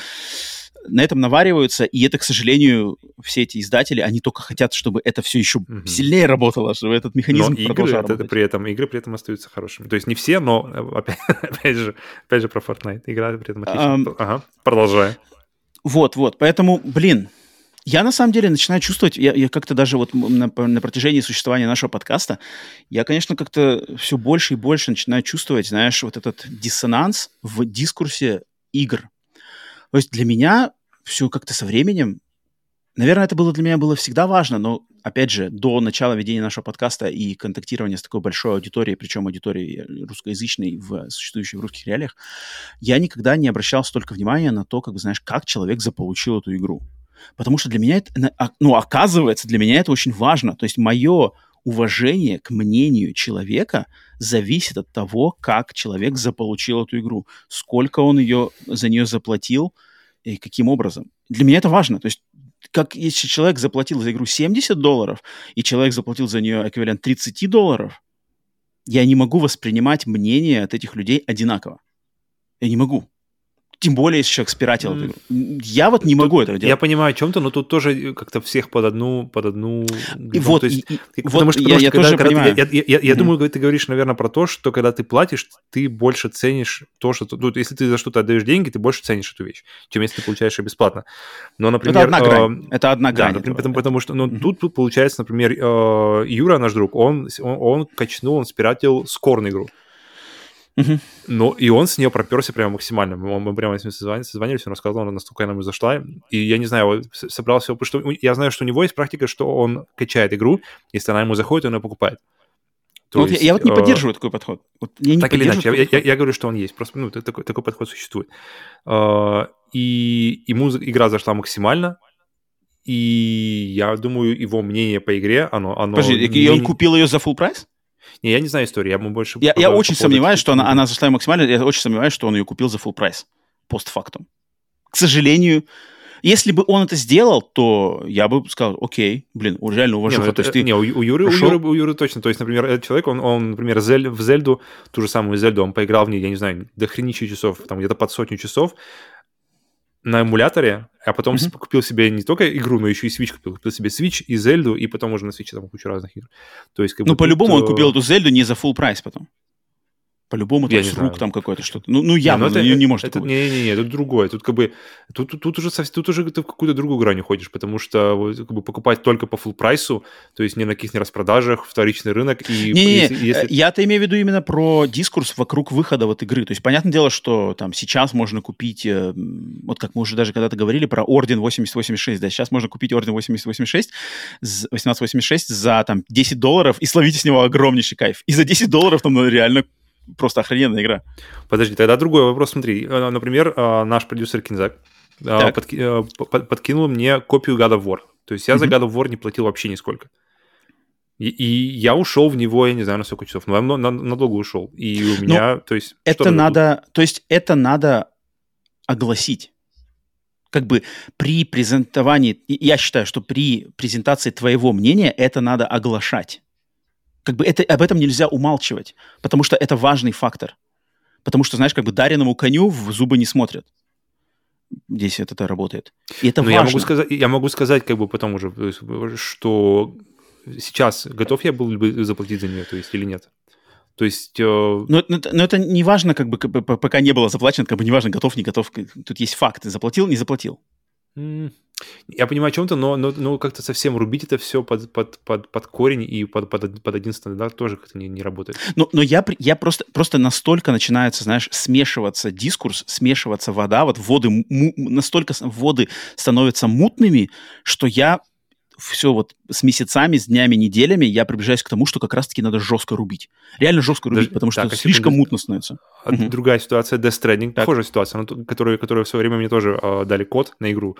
A: на этом навариваются, и это, к сожалению, все эти издатели, они только хотят, чтобы это все еще угу. сильнее работало, чтобы этот механизм
B: но
A: продолжал
B: игры, это, при этом Игры при этом остаются хорошими. То есть не все, но э, опять, опять же, опять же про Fortnite. Игра при этом отлично. Um, ага, продолжай.
A: Вот, вот. Поэтому, блин, я на самом деле начинаю чувствовать, я, я как-то даже вот на, на протяжении существования нашего подкаста, я, конечно, как-то все больше и больше начинаю чувствовать, знаешь, вот этот диссонанс в дискурсе игр. То есть для меня все как-то со временем, наверное, это было для меня было всегда важно, но, опять же, до начала ведения нашего подкаста и контактирования с такой большой аудиторией, причем аудиторией русскоязычной, в, существующей в русских реалиях, я никогда не обращал столько внимания на то, как бы, знаешь, как человек заполучил эту игру. Потому что для меня это, а, ну, оказывается, для меня это очень важно. То есть мое уважение к мнению человека зависит от того, как человек заполучил эту игру, сколько он ее, за нее заплатил, и каким образом. Для меня это важно. То есть как если человек заплатил за игру 70 долларов, и человек заплатил за нее эквивалент 30 долларов, я не могу воспринимать мнение от этих людей одинаково. Я не могу. Тем более, если человек спиратил mm. Я вот не
B: тут,
A: могу этого делать.
B: Я понимаю о чем-то, но тут тоже как-то всех под одну... Под одну
A: и вот, есть, и, и,
B: потому
A: вот
B: что, я,
A: я
B: когда,
A: тоже
B: когда
A: понимаю.
B: Ты, я я, я, я mm-hmm. думаю, ты говоришь, наверное, про то, что когда ты платишь, ты больше ценишь то, что... Ну, если ты за что-то отдаешь деньги, ты больше ценишь эту вещь, чем если ты получаешь ее бесплатно. Но, например...
A: Это одна грань. Э, это одна грань.
B: Да, например, потому, потому что ну, mm-hmm. тут получается, например, э, Юра, наш друг, он, он, он качнул, он спиратил скорную игру.
A: Uh-huh.
B: Ну, и он с нее проперся прямо максимально. Мы, мы прямо с ним созвонились, созвонились, он рассказал, насколько она ему зашла. И я не знаю, собрался, потому что я знаю, что у него есть практика, что он качает игру, если она ему заходит, он ее покупает.
A: То вот есть, я, я вот не э, поддерживаю такой подход. Вот я не
B: так или иначе, я, я, я говорю, что он есть. Просто ну, такой, такой подход существует. Э, и ему игра зашла максимально, и я думаю, его мнение по игре, оно... оно
A: Подожди, и он купил ее за full прайс?
B: Не, я не знаю историю, я бы больше...
A: Я, я очень сомневаюсь, что она, она зашла максимально. Я очень сомневаюсь, что он ее купил за full прайс постфактум. К сожалению, если бы он это сделал, то я бы сказал, окей, блин, реально
B: Не,
A: уважуха.
B: ну
A: То есть ты
B: не, у, у Юры, у, Юры, у Юры точно. То есть, например, этот человек, он, он например, Зель- в Зельду, ту же самую Зельду, он поиграл в ней, я не знаю, до хренища часов, там где-то под сотню часов на эмуляторе, а потом с- купил себе не только игру, но еще и Switch купил. Купил себе Switch и Зельду, и потом уже на Switch там кучу разных игр. То есть, как
A: Ну, по-любому он
B: э,
A: купил эту Зельду не за full прайс потом. По-любому, то есть
B: не
A: с рук
B: знаю.
A: там какое-то что-то. Ну, ну
B: Не,
A: явно,
B: ну это-
A: не, не может
B: это,
A: такого.
B: Не-не-не, тут другое. Тут как бы тут, тут, тут уже, тут уже ты в какую-то другую грань уходишь, потому что вот, как бы, покупать только по full прайсу, то есть ни на каких не распродажах, вторичный рынок. И
A: Не-не-не,
B: если- если-
A: э, я-то имею в виду именно про дискурс вокруг выхода вот игры. То есть, понятное дело, что там сейчас можно купить, э, вот как мы уже даже когда-то говорили про Орден 8086, да, сейчас можно купить Орден 8086, з- 1886 за там 10 долларов и словить с него огромнейший кайф. И за 10 долларов там ну, реально просто охрененная игра.
B: Подожди, тогда другой вопрос. Смотри, э, например, э, наш продюсер Кинзак э,
A: Так.
B: подки- по- подкинул мне копию God of War. То есть я за
A: Мгм.
B: God of War не платил вообще нисколько. И, и я ушел в него, я не знаю, на сколько часов, но я на- на- надолго ушел. И у меня, то есть...
A: Это
B: надо
A: то есть это надо огласить. Как бы при презентовании, я считаю, что при презентации твоего мнения это надо оглашать. Как бы это, об этом нельзя умалчивать, потому что это важный фактор. Потому что, знаешь, как бы дареному коню в зубы не смотрят. Здесь это, работает. И это
B: Ну,
A: важно.
B: я могу сказать, я могу сказать, как бы потом уже, что сейчас готов я был бы заплатить за нее, то есть или нет. То есть, э,
A: Но, но это- но это не важно, как бы, пока не было заплачено, как бы не важно, готов, не готов. Тут есть факт. Заплатил, не заплатил.
B: Я понимаю о чем-то, но, но, но как-то совсем рубить это все под, под, под, под корень и под, под, од- под один стандарт тоже как-то не, не работает.
A: Но, но я, я просто, просто настолько начинается, знаешь, смешиваться дискурс, смешиваться вода, вот воды, му- настолько воды становятся мутными, что я все вот с месяцами, с днями, неделями я приближаюсь к тому, что как раз-таки надо жестко рубить. Реально жестко рубить,
B: Даже-
A: потому что
B: так, а
A: слишком
B: секунду.
A: мутно становится.
B: А. Другая ситуация, Death Stranding,
A: Так.
B: похожая ситуация, но которую, которую в свое время мне тоже э, дали код на игру,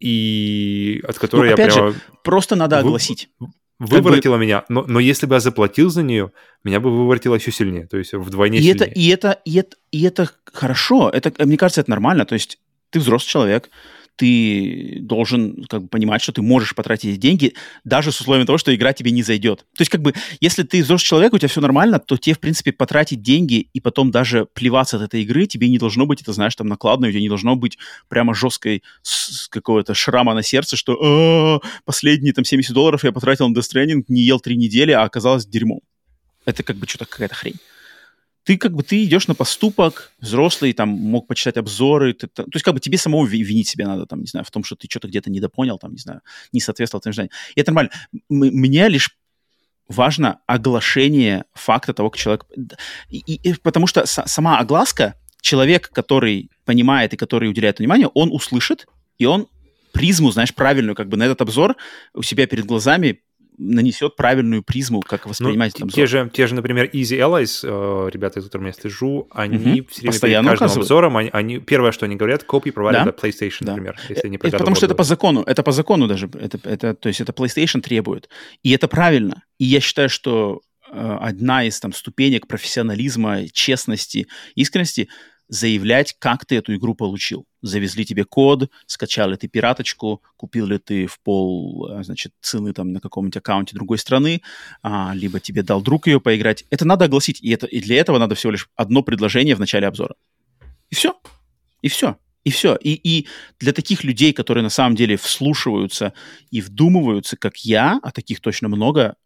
B: и от которой я
A: опять же,
B: прямо
A: Просто надо
B: Вы-
A: огласить.
B: выворотила меня. Но, но если бы я заплатил за нее, меня бы выворотило еще сильнее, то есть вдвойне
A: И
B: сильнее.
A: это, и, это, и, это, и это хорошо. Это, мне кажется, это нормально. То есть ты взрослый человек, ты должен как бы понимать, что ты можешь потратить эти деньги, даже с условием того, что игра тебе не зайдет. То есть как бы, если ты взрослый человек, у тебя все нормально, то тебе, в принципе, потратить деньги и потом даже плеваться от этой игры тебе не должно быть, это, знаешь, там накладно, у тебя не должно быть прямо жесткой какого-то шрама на сердце, что «А, последние там 70 долларов я потратил на Death Stranding, не ел три недели, а оказалось дерьмом. Это как бы что-то какая-то хрень ты как бы ты идешь на поступок, взрослый, там мог почитать обзоры, ты, то есть как бы тебе самому ви- винить себя надо, там, не знаю, в том, что ты что-то где-то недопонял, там, не знаю, не соответствовал твоим ожиданиям. И это нормально. М- мне лишь важно оглашение факта того, как человек... И, и- и потому что с- сама огласка, человек, который понимает и который уделяет внимание, он услышит, и он призму, знаешь, правильную, как бы на этот обзор у себя перед глазами нанесет правильную призму, как
B: Ну,
A: воспринимать этот
B: те,
A: обзор.
B: те же, те же, например, Easy Allies, э, ребята, за которыми я слежу, они
A: Мгм.
B: все время
A: Постоянно
B: перед каждым
A: указывают.
B: обзором, они, они- первое, что они говорят, copy provided
A: Да.
B: PlayStation,
A: Да.
B: например, если не
A: Э, Потому что это по закону, это по закону даже, это, это, то есть это PlayStation требует. И это правильно. И я считаю, что э, одна из там ступенек профессионализма, честности, искренности заявлять, как ты эту игру получил. Завезли тебе код, скачал ли ты пираточку, купил ли ты в пол, э, значит, цены там на каком-нибудь аккаунте другой страны, а, либо тебе дал друг ее поиграть. Это надо огласить, и, это, и для этого надо всего лишь одно предложение в начале обзора. И все. И все. И все. И, и для таких людей, которые на самом деле вслушиваются и вдумываются, как я, а таких точно много,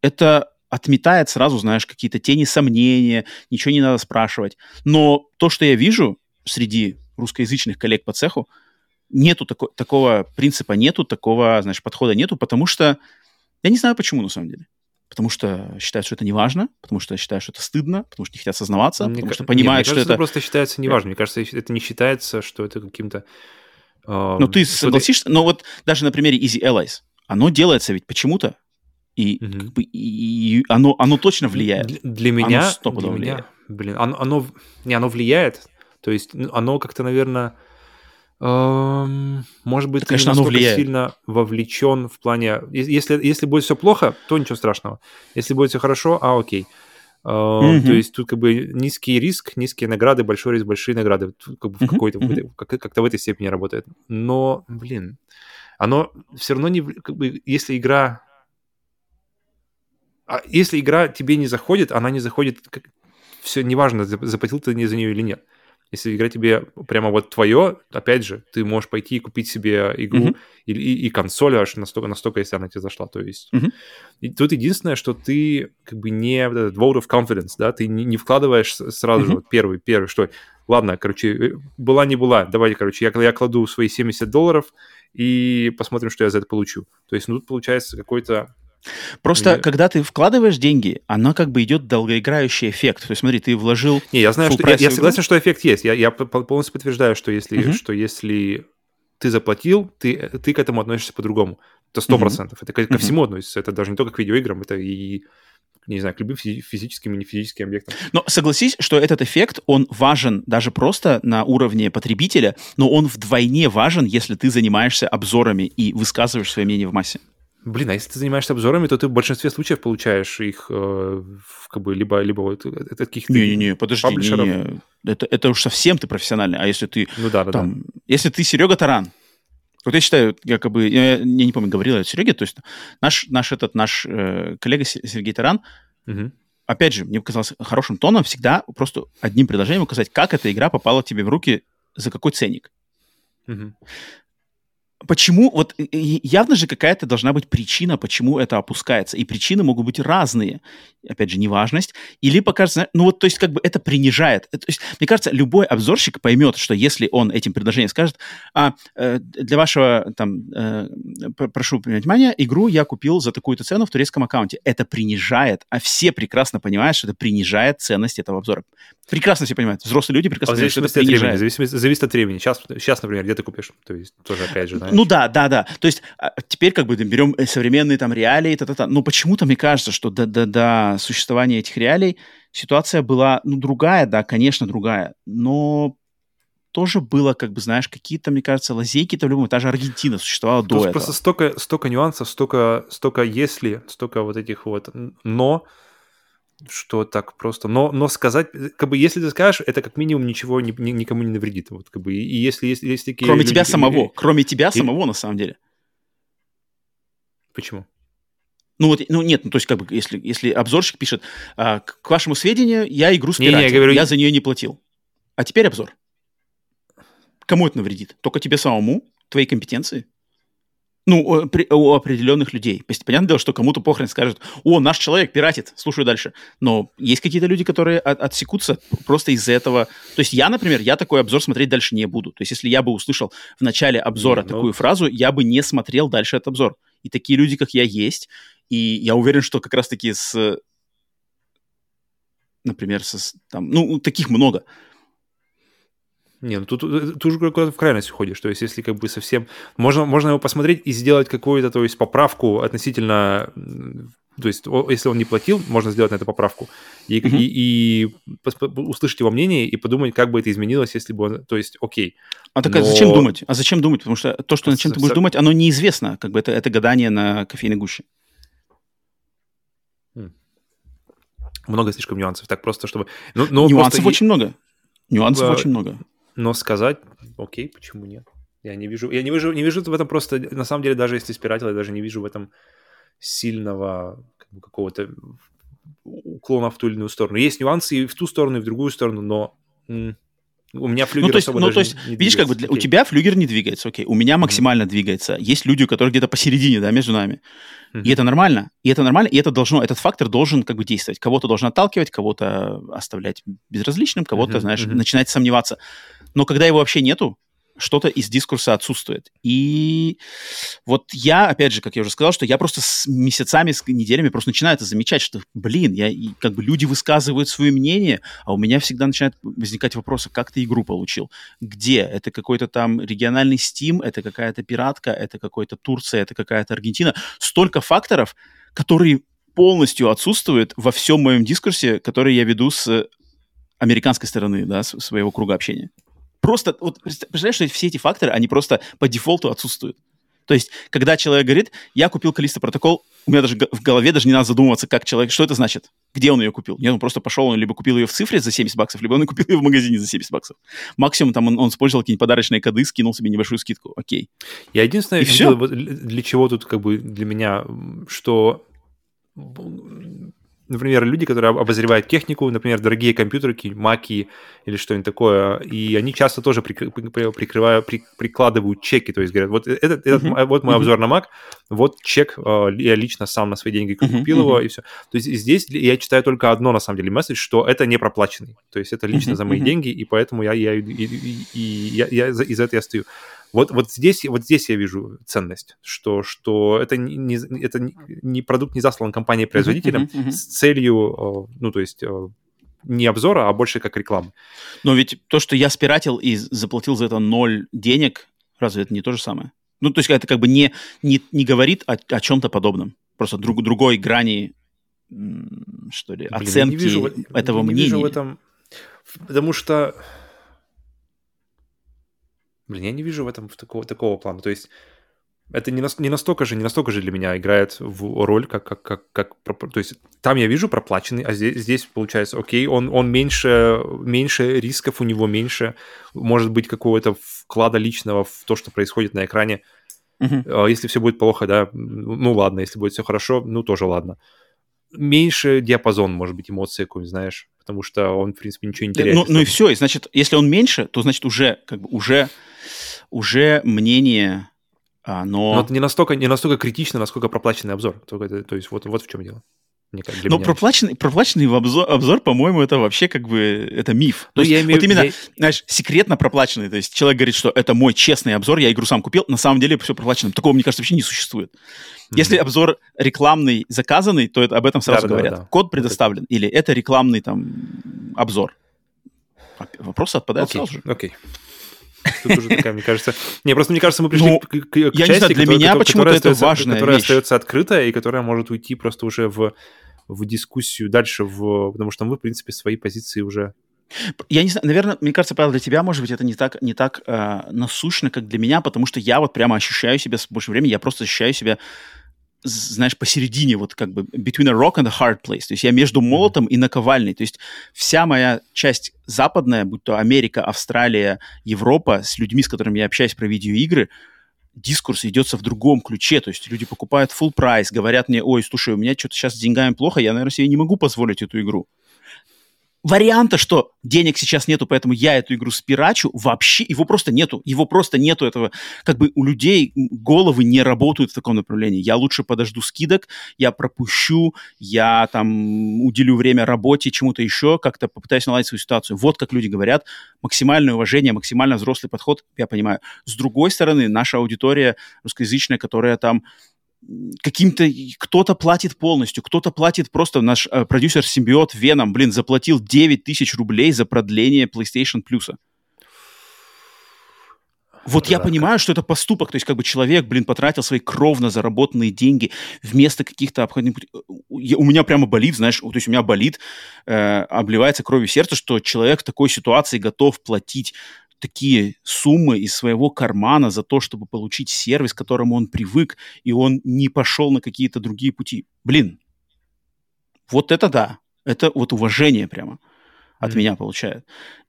A: это отметает сразу, знаешь, какие-то тени сомнения, ничего не надо спрашивать. Но то, что я вижу среди русскоязычных коллег по цеху, нету тако, такого принципа, нету такого, знаешь, подхода нету, потому что я не знаю почему на самом деле. Потому что считают, что это не важно, потому что считают, что это стыдно, потому что не хотят сознаваться,
B: Мне
A: потому
B: ка-
A: что понимают,
B: мне
A: что
B: кажется,
A: это...
B: просто считается неважно. Мне кажется, это не считается, что это каким-то... э,
A: Ну, ты согласишься? Но вот даже на примере Easy Allies, оно делается ведь почему-то, и,
B: Мгм.
A: как бы, и- и оно, оно точно влияет.
B: Для, для меня, для
A: стопудово
B: меня,
A: влияет.
B: блин, оно, оно, не, оно влияет. То есть оно как-то, наверное, эм, может быть,
A: Да, конечно,
B: не
A: оно влияет.
B: сильно вовлечен в плане... Если, если будет все плохо, то ничего страшного. Если будет все хорошо, а окей. А,
A: Мгм.
B: То есть тут как бы низкий риск, низкие награды, большой риск, большие награды. Тут как бы в какой-то, этой- как- как-то в этой степени работает. Но, блин, оно все равно не... Как бы, если игра... а если игра тебе не заходит, она не заходит... Все, неважно, зап- заплатил ты не за нее или нет. Если игра тебе прямо вот твое, опять же, ты можешь пойти и купить себе игру
A: Мгм.
B: и, и- и консоль аж настолько, настолько, если она тебе зашла. То есть
A: Мгм.
B: и тут единственное, что ты как бы не вот этот vote of confidence, да, ты не, не вкладываешь сразу же
A: Мгм.
B: вот первый, первый, что, ладно, короче, э, была не была, давайте, короче, я, я кладу свои 70 долларов и посмотрим, что я за это получу. То есть, ну, тут получается какой-то...
A: Просто,
B: Мне-
A: когда ты вкладываешь деньги, оно как бы идет долгоиграющий эффект. То есть, смотри, ты вложил...
B: Не, я знаю, что... Я, я согласен, что эффект есть. Я, я по- полностью подтверждаю, что если,
A: Мгм.
B: что если ты заплатил, ты, ты к этому относишься по-другому. Это сто процентов. Это ко, ко всему относится. Это даже не только к видеоиграм, это и, не знаю, к любым физи- физическим и нефизическим объектам.
A: Но согласись, что этот эффект, он важен даже просто на уровне потребителя, но он вдвойне важен, если ты занимаешься обзорами и высказываешь свое мнение в массе.
B: Блин, а если ты занимаешься обзорами, то ты в большинстве случаев получаешь их э, как бы либо, либо вот от каких-то...
A: Не-не-не, подожди,
B: паблишеров.
A: не, это, это уж совсем ты профессиональный. А если ты
B: Ну да, да, да.
A: там, если ты Серега Таран, вот я считаю, якобы, я, я не помню, говорил я Сереге, то есть наш, наш этот, наш э, коллега Се- Сергей Таран,
B: Мгм.
A: опять же, мне показалось хорошим тоном всегда просто одним предложением указать, как эта игра попала тебе в руки, за какой ценник.
B: Мгм.
A: Почему, вот явно же какая-то должна быть причина, почему это опускается. И причины могут быть разные. Опять же, неважность. Или покажется, ну вот, то есть как бы это принижает. То есть, мне кажется, любой обзорщик поймет, что если он этим предложением скажет, а э, для вашего, там, э, прошу внимание, игру я купил за такую-то цену в турецком аккаунте. Это принижает, а все прекрасно понимают, что это принижает ценность этого обзора. Прекрасно все понимают. Взрослые люди
B: А
A: прекрасно
B: в
A: понимают, что это
B: от времени.
A: принижает.
B: Зависимость, зависит от времени. Сейчас, сейчас, например, где ты купишь? То есть тоже, опять же, знаешь.
A: Ну да, да, да. То есть а, теперь как бы да, берем э, современные там реалии, та-та-та. Но почему-то мне кажется, что до, до, до существования этих реалий ситуация была, ну, другая, да, конечно, другая, но тоже было, как бы, знаешь, какие-то, мне кажется, лазейки-то в любом... Та же Аргентина существовала
B: Тут
A: до этого.
B: просто столько, столько нюансов, столько, столько если, столько вот этих вот но, что так просто. Но, но сказать, как бы, если ты скажешь, это как минимум ничего ни- ни- никому не навредит. Вот, как бы, и если есть, есть такие
A: Кроме
B: люди-
A: тебя самого.
B: и-
A: Кроме тебя
B: и-
A: самого, на самом деле.
B: Почему?
A: Ну вот, ну нет, ну то есть как бы, если, если обзорщик пишет, а, к вашему сведению, я игру
B: Не-не, я
A: спиратил,
B: говорю-
A: я за нее не платил. А теперь обзор. Кому это навредит? Только тебе самому, твоей компетенции? Ну, у, определенных людей. Понятное дело, что кому-то похрен скажет, о, наш человек пиратит, слушаю дальше. Но есть какие-то люди, которые от- отсекутся просто из-за этого. То есть я, например, я такой обзор смотреть дальше не буду. То есть если я бы услышал в начале обзора
B: Не, ну-
A: такую фразу, я бы не смотрел дальше этот обзор. И такие люди, как я, есть. И я уверен, что как раз-таки с... Например, со, с- там, ну, таких много.
B: Не, ну тут, э, тут уже куда-то в крайность уходишь. То есть, если как бы совсем... Можно, можно его посмотреть и сделать какую-то, то есть, поправку относительно... То есть, если он не платил, можно сделать на это поправку. И,
A: Мгм.
B: и, и услышать его мнение и подумать, как бы это изменилось, если бы он... То есть, окей.
A: А так а
B: Но-
A: зачем думать? А зачем думать? Потому что то, что над чем ты будешь думать, оно неизвестно. Как бы это, это гадание на кофейной гуще.
B: Много слишком нюансов. Так просто, чтобы... Ну, ну,
A: Нюансов
B: просто
A: очень много. Нюансов
B: Э,
A: очень много.
B: Но сказать, окей, почему нет? Я не вижу, я не вижу, не вижу в этом просто, на самом деле, даже если спиратил, я даже не вижу в этом сильного как бы, какого-то уклона в ту или иную сторону. Есть нюансы и в ту сторону, и в другую сторону, но у меня флюгер
A: Ну, то есть,
B: особо
A: ну, то есть
B: не-
A: видишь, как бы для- у тебя флюгер не двигается, окей. У меня максимально двигается. Есть люди, у которых где-то посередине, да, между нами.
B: Мгм.
A: И это нормально. И это нормально, и это должно, этот фактор должен как бы действовать. Кого-то должен отталкивать, кого-то оставлять безразличным, кого-то,
B: Мгм,
A: знаешь,
B: мгм.
A: начинать сомневаться. Но когда его вообще нету, что-то из дискурса отсутствует. И вот я, опять же, как я уже сказал, что я просто с месяцами, с неделями просто начинаю это замечать, что, блин, я, как бы люди высказывают свое мнение, а у меня всегда начинают возникать вопросы, как ты игру получил? Где? Это какой-то там региональный Steam, это какая-то пиратка, это какой-то Турция, это какая-то Аргентина. Столько факторов, которые полностью отсутствуют во всем моем дискурсе, который я веду с американской стороны, да, своего круга общения. Просто, вот, представляешь, что все эти факторы, они просто по дефолту отсутствуют. То есть, когда человек говорит, я купил Калиста протокол, у меня даже в голове даже не надо задумываться, как человек, что это значит, где он ее купил. Нет, он просто пошел, он либо купил ее в цифре за 70 баксов, либо он купил ее в магазине за 70 баксов. Максимум там он, он использовал какие-нибудь подарочные коды, скинул себе небольшую скидку. Окей.
B: Я единственное,
A: И
B: видел,
A: всё.
B: вот для чего тут как бы для меня, что например, люди, которые об- обозревают технику, например, дорогие компьютеры, какие-нибудь маки или что-нибудь такое, и они часто тоже прикры- при- прикрывают, при- прикладывают чеки, то есть говорят, вот этот, этот м- вот мой
A: Мгм.
B: обзор на Mac, вот чек, э, я лично сам на свои деньги купил его,
A: мгм.
B: и все. То есть здесь я читаю только одно, на самом деле, месседж, что это не проплаченный, то есть это лично
A: Мгм,
B: за мои
A: мгм.
B: деньги, и поэтому я, я, и, и- и я, я за- из этого я стою. Вот, вот, здесь, вот здесь я вижу ценность, что, что это, не, это не- продукт не заслан компанией-производителем
A: Мгм, мгм.
B: с целью, э, ну, то есть э, не обзора, а больше как рекламы.
A: Но ведь то, что я спиратил и заплатил за это ноль денег, разве это не то же самое? Ну, то есть это как бы не, не, не говорит о, о чем-то подобном. Просто друг, другой грани, что ли,
B: Блин, я не
A: оценки
B: вижу
A: этого
B: я не
A: мнения.
B: вижу в этом, потому что, блин, я не вижу в этом в такого, такого плана. То есть это не, не настолько же, не настолько же для меня играет в роль, как, как, как, как то есть там я вижу проплаченный, а здесь, здесь получается, окей, он, он меньше, меньше рисков у него, меньше, может быть, какого-то вклада личного в то, что происходит на экране. А Если все будет плохо, да, ну ладно, если будет все хорошо, ну тоже ладно. Меньше диапазон, может быть, эмоций какой-нибудь, знаешь, потому что он, в принципе, ничего не теряет.
A: Ну, ну и все. И значит, если он меньше, то значит уже как бы уже уже мнение, оно.
B: Но это не настолько, не настолько критично, насколько проплаченный обзор. Это- то есть вот, вот в чем дело. Мне для
A: Но проплаченный, проплаченный обзор, обзор, по-моему, это вообще как бы это миф. То
B: Ну, я имею-
A: вот именно,
B: я-
A: знаешь, секретно проплаченный. То есть человек говорит, что это мой честный обзор, я игру сам купил, на самом деле все проплачено. Такого, мне кажется, вообще не существует. Если
B: Мгм.
A: обзор рекламный, заказанный, то это, об этом сразу
B: Да-да-да,
A: говорят.
B: да.
A: Код
B: Вот
A: предоставлен, или это рекламный там обзор. Вопросы отпадают
B: Окей,
A: сразу же.
B: окей. Тут уже такая, мне кажется... Не, просто мне кажется, мы пришли
A: Ну,
B: к, части,
A: для
B: которая-
A: меня почему-то это
B: остается-
A: важная
B: Которая остается открытая и которая может уйти просто уже в, в дискуссию дальше, в, потому что мы, в принципе, свои позиции уже...
A: Я не знаю, наверное, мне кажется, Павел, для тебя, может быть, это не так, не так э, насущно, как для меня, потому что я вот прямо ощущаю себя с больше времени, я просто ощущаю себя, знаешь, посередине, вот как бы between a rock and a hard place. То есть я между молотом и наковальней. То есть вся моя часть западная, будь то Америка, Австралия, Европа, с людьми, с которыми я общаюсь про видеоигры, дискурс идется в другом ключе, то есть люди покупают full прайс, говорят мне, ой, слушай, у меня что-то сейчас с деньгами плохо, я, наверное, себе не могу позволить эту игру варианта, что денег сейчас нету, поэтому я эту игру спирачу, вообще его просто нету. Его просто нету этого. Как бы у людей головы не работают в таком направлении. Я лучше подожду скидок, я пропущу, я там уделю время работе, чему-то еще, как-то попытаюсь наладить свою ситуацию. Вот как люди говорят. Максимальное уважение, максимально взрослый подход, я понимаю. С другой стороны, наша аудитория русскоязычная, которая там каким-то кто-то платит полностью, кто-то платит просто наш э, продюсер Симбиот Веном, блин, заплатил 9 тысяч рублей за продление PlayStation Plus. Вот я
B: Да,
A: понимаю, что это поступок, то есть как бы человек, блин, потратил свои кровно заработанные деньги вместо каких-то обходных путей. Я- У меня прямо болит, знаешь, то есть у меня болит, э, обливается кровью сердце, что человек в такой ситуации готов платить такие суммы из своего кармана за то, чтобы получить сервис, к которому он привык, и он не пошел на какие-то другие пути. Блин, вот это да, это вот уважение прямо от
B: Мгм.
A: меня получает.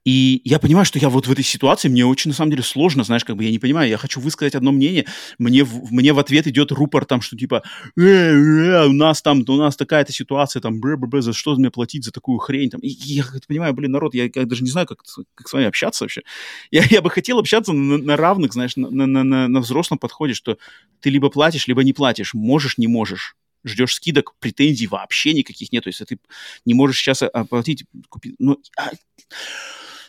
A: И я понимаю, что я вот в этой ситуации, мне очень, на самом деле, сложно, знаешь, как бы я не понимаю, я хочу высказать одно мнение, мне в, мне в ответ идет рупор там, что типа, «Э, э, у нас там, у нас такая-то ситуация, там, бр бр за что мне платить за такую хрень, там, и я понимаю, блин, народ, я, я даже не знаю, как, с- как с вами общаться вообще. Я, я бы хотел общаться на, на равных, знаешь, на, на, на, на взрослом подходе, что ты либо платишь, либо не платишь, можешь, не можешь ждешь скидок, претензий вообще никаких нет. То есть, если ты не можешь сейчас оплатить, купить... Ну, а,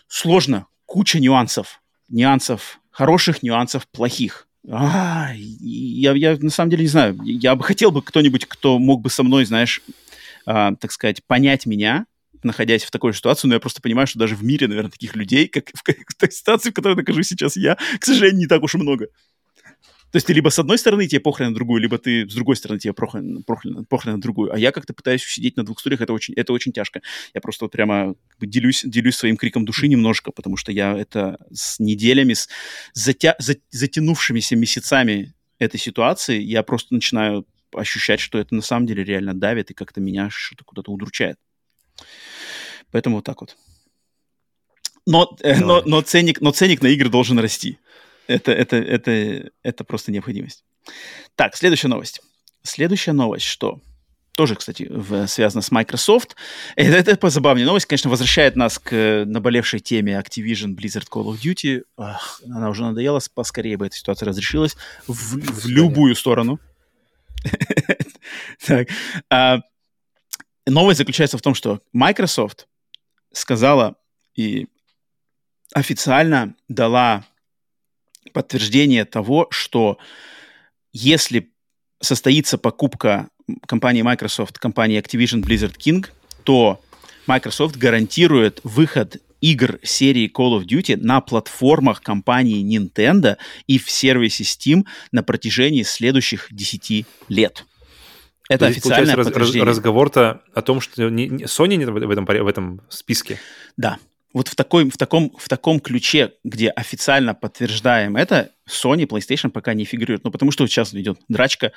A: сложно. Куча нюансов. Нюансов. Хороших, нюансов плохих. А, я, я на самом деле не знаю. Я бы хотел бы кто-нибудь, кто мог бы со мной, знаешь, а, так сказать, понять меня, находясь в такой ситуации, но я просто понимаю, что даже в мире, наверное, таких людей, как в, в той ситуации, в которой нахожусь сейчас я, к сожалению, не так уж и много. То есть ты либо с одной стороны тебе похрен на другую, либо ты с другой стороны тебе похрен, похрен, похрен на другую. А я как-то пытаюсь сидеть на двух стульях, это очень, это очень тяжко. Я просто вот прямо делюсь, делюсь своим криком души немножко, потому что я это с неделями, с затя, за, затянувшимися месяцами этой ситуации, я просто начинаю ощущать, что это на самом деле реально давит и как-то меня что-то куда-то удручает. Поэтому вот так вот. Но, э, но, но, ценник, но ценник на игры должен расти. Это, это, это, это просто необходимость. Так, следующая новость. Следующая новость, что тоже, кстати, в, связано с Microsoft. Это, это позабавнее новость, конечно, возвращает нас к наболевшей теме Activision, Blizzard, Call of Duty. Ах, она уже надоела, поскорее бы эта ситуация разрешилась в, в любую сторону. Так. А, новость заключается в том, что Microsoft сказала и официально дала подтверждение того, что если состоится покупка компании Microsoft, компании Activision Blizzard King, то Microsoft гарантирует выход игр серии Call of Duty на платформах компании Nintendo и в сервисе Steam на протяжении следующих 10 лет. Это Здесь, официальное раз,
B: разговор-то о том, что не, Sony нет в этом, в этом списке.
A: Да, вот в, такой, в, таком, в таком ключе, где официально подтверждаем это, Sony, PlayStation пока не фигурируют. Ну, потому что сейчас идет драчка,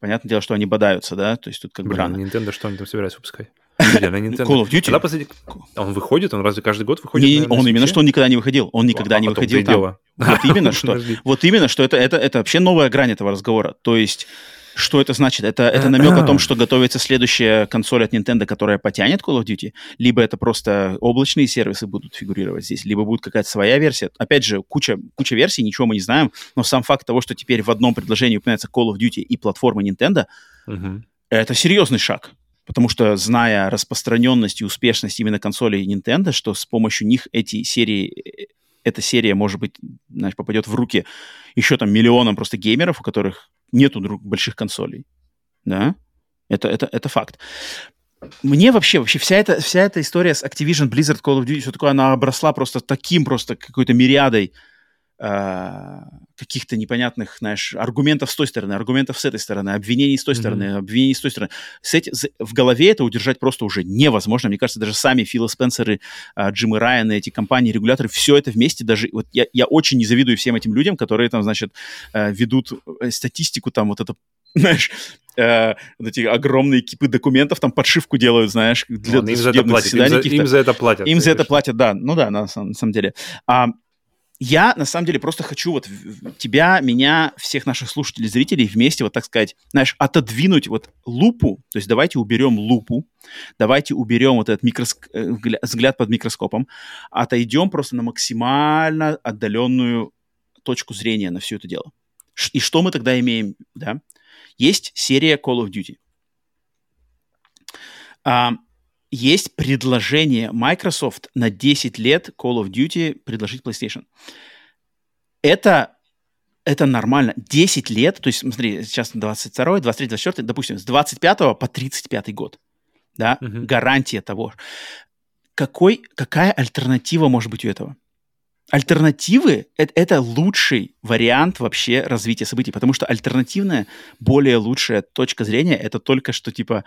A: понятное дело, что они бодаются, да, то есть тут как
B: Блин,
A: бы рано.
B: Nintendo что они там собираются выпускать? Call
A: of Duty?
B: Когда последний... Он выходит? Он разве каждый год выходит?
A: Не, он именно что он никогда не выходил. Он никогда а, не выходил там. Вот именно что. Вот именно что это, это, это вообще новая грань этого разговора. То есть что это значит? Это, это намек о том, что готовится следующая консоль от Nintendo, которая потянет Call of Duty, либо это просто облачные сервисы будут фигурировать здесь, либо будет какая-то своя версия. Опять же, куча, куча версий, ничего мы не знаем, но сам факт того, что теперь в одном предложении упоминается Call of Duty и платформа Nintendo, uh-huh. это серьезный шаг. Потому что, зная распространенность и успешность именно консолей Nintendo, что с помощью них эти серии, эта серия, может быть, знаешь, попадет в руки еще там миллионам просто геймеров, у которых нету друг, больших консолей. Да? Это, это, это факт. Мне вообще, вообще вся эта, вся эта история с Activision, Blizzard, Call of Duty, все такое, она обросла просто таким, просто какой-то мириадой каких-то непонятных, знаешь, аргументов с той стороны, аргументов с этой стороны, обвинений с той mm-hmm. стороны, обвинений с той стороны. С эти, в голове это удержать просто уже невозможно. Мне кажется, даже сами Фила Спенсеры, э, Джимы Райаны, эти компании, регуляторы, все это вместе даже... Вот я, я очень не завидую всем этим людям, которые там, значит, э, ведут э, статистику, там вот это знаешь, э, вот эти огромные кипы документов, там подшивку делают, знаешь,
B: для Ладно, им за это платят. Им за, им за это платят.
A: Им за это платят, да. Ну да, на, на самом деле. А, я, на самом деле, просто хочу вот тебя, меня, всех наших слушателей, зрителей вместе, вот так сказать, знаешь, отодвинуть вот лупу, то есть давайте уберем лупу, давайте уберем вот этот микроск... Э, взгляд под микроскопом, отойдем просто на максимально отдаленную точку зрения на все это дело. И что мы тогда имеем, да? Есть серия Call of Duty. Есть предложение Microsoft на 10 лет Call of Duty предложить PlayStation. Это, это нормально. 10 лет, то есть, смотри, сейчас 22, 23, 24, допустим, с 25 по 35 год. Да, угу. гарантия того. Какой, какая альтернатива может быть у этого? Альтернативы это, это лучший вариант вообще развития событий, потому что альтернативная, более лучшая точка зрения это только что типа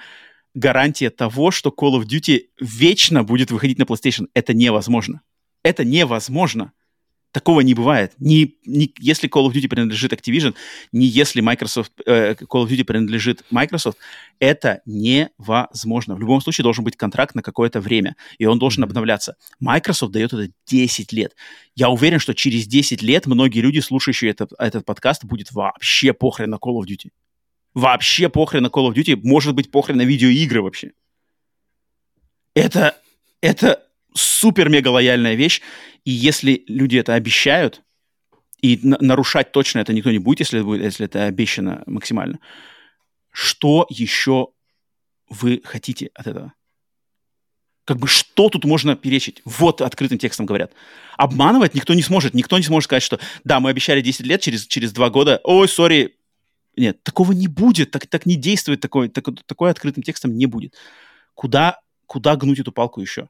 A: гарантия того, что Call of Duty вечно будет выходить на PlayStation. Это невозможно. Это невозможно. Такого не бывает. Ни, ни, если Call of Duty принадлежит Activision, ни если Microsoft, э, Call of Duty принадлежит Microsoft, это невозможно. В любом случае должен быть контракт на какое-то время, и он должен обновляться. Microsoft дает это 10 лет. Я уверен, что через 10 лет многие люди, слушающие этот, этот подкаст, будет вообще похрен на Call of Duty вообще похрен на Call of Duty, может быть похрен на видеоигры вообще. Это, это супер-мега лояльная вещь, и если люди это обещают, и на- нарушать точно это никто не будет, если, будет, если это обещано максимально, что еще вы хотите от этого? Как бы что тут можно перечить? Вот открытым текстом говорят. Обманывать никто не сможет. Никто не сможет сказать, что да, мы обещали 10 лет, через, через 2 года, ой, сори, нет, такого не будет, так, так не действует, такой, так, такое открытым текстом не будет. Куда, куда гнуть эту палку еще?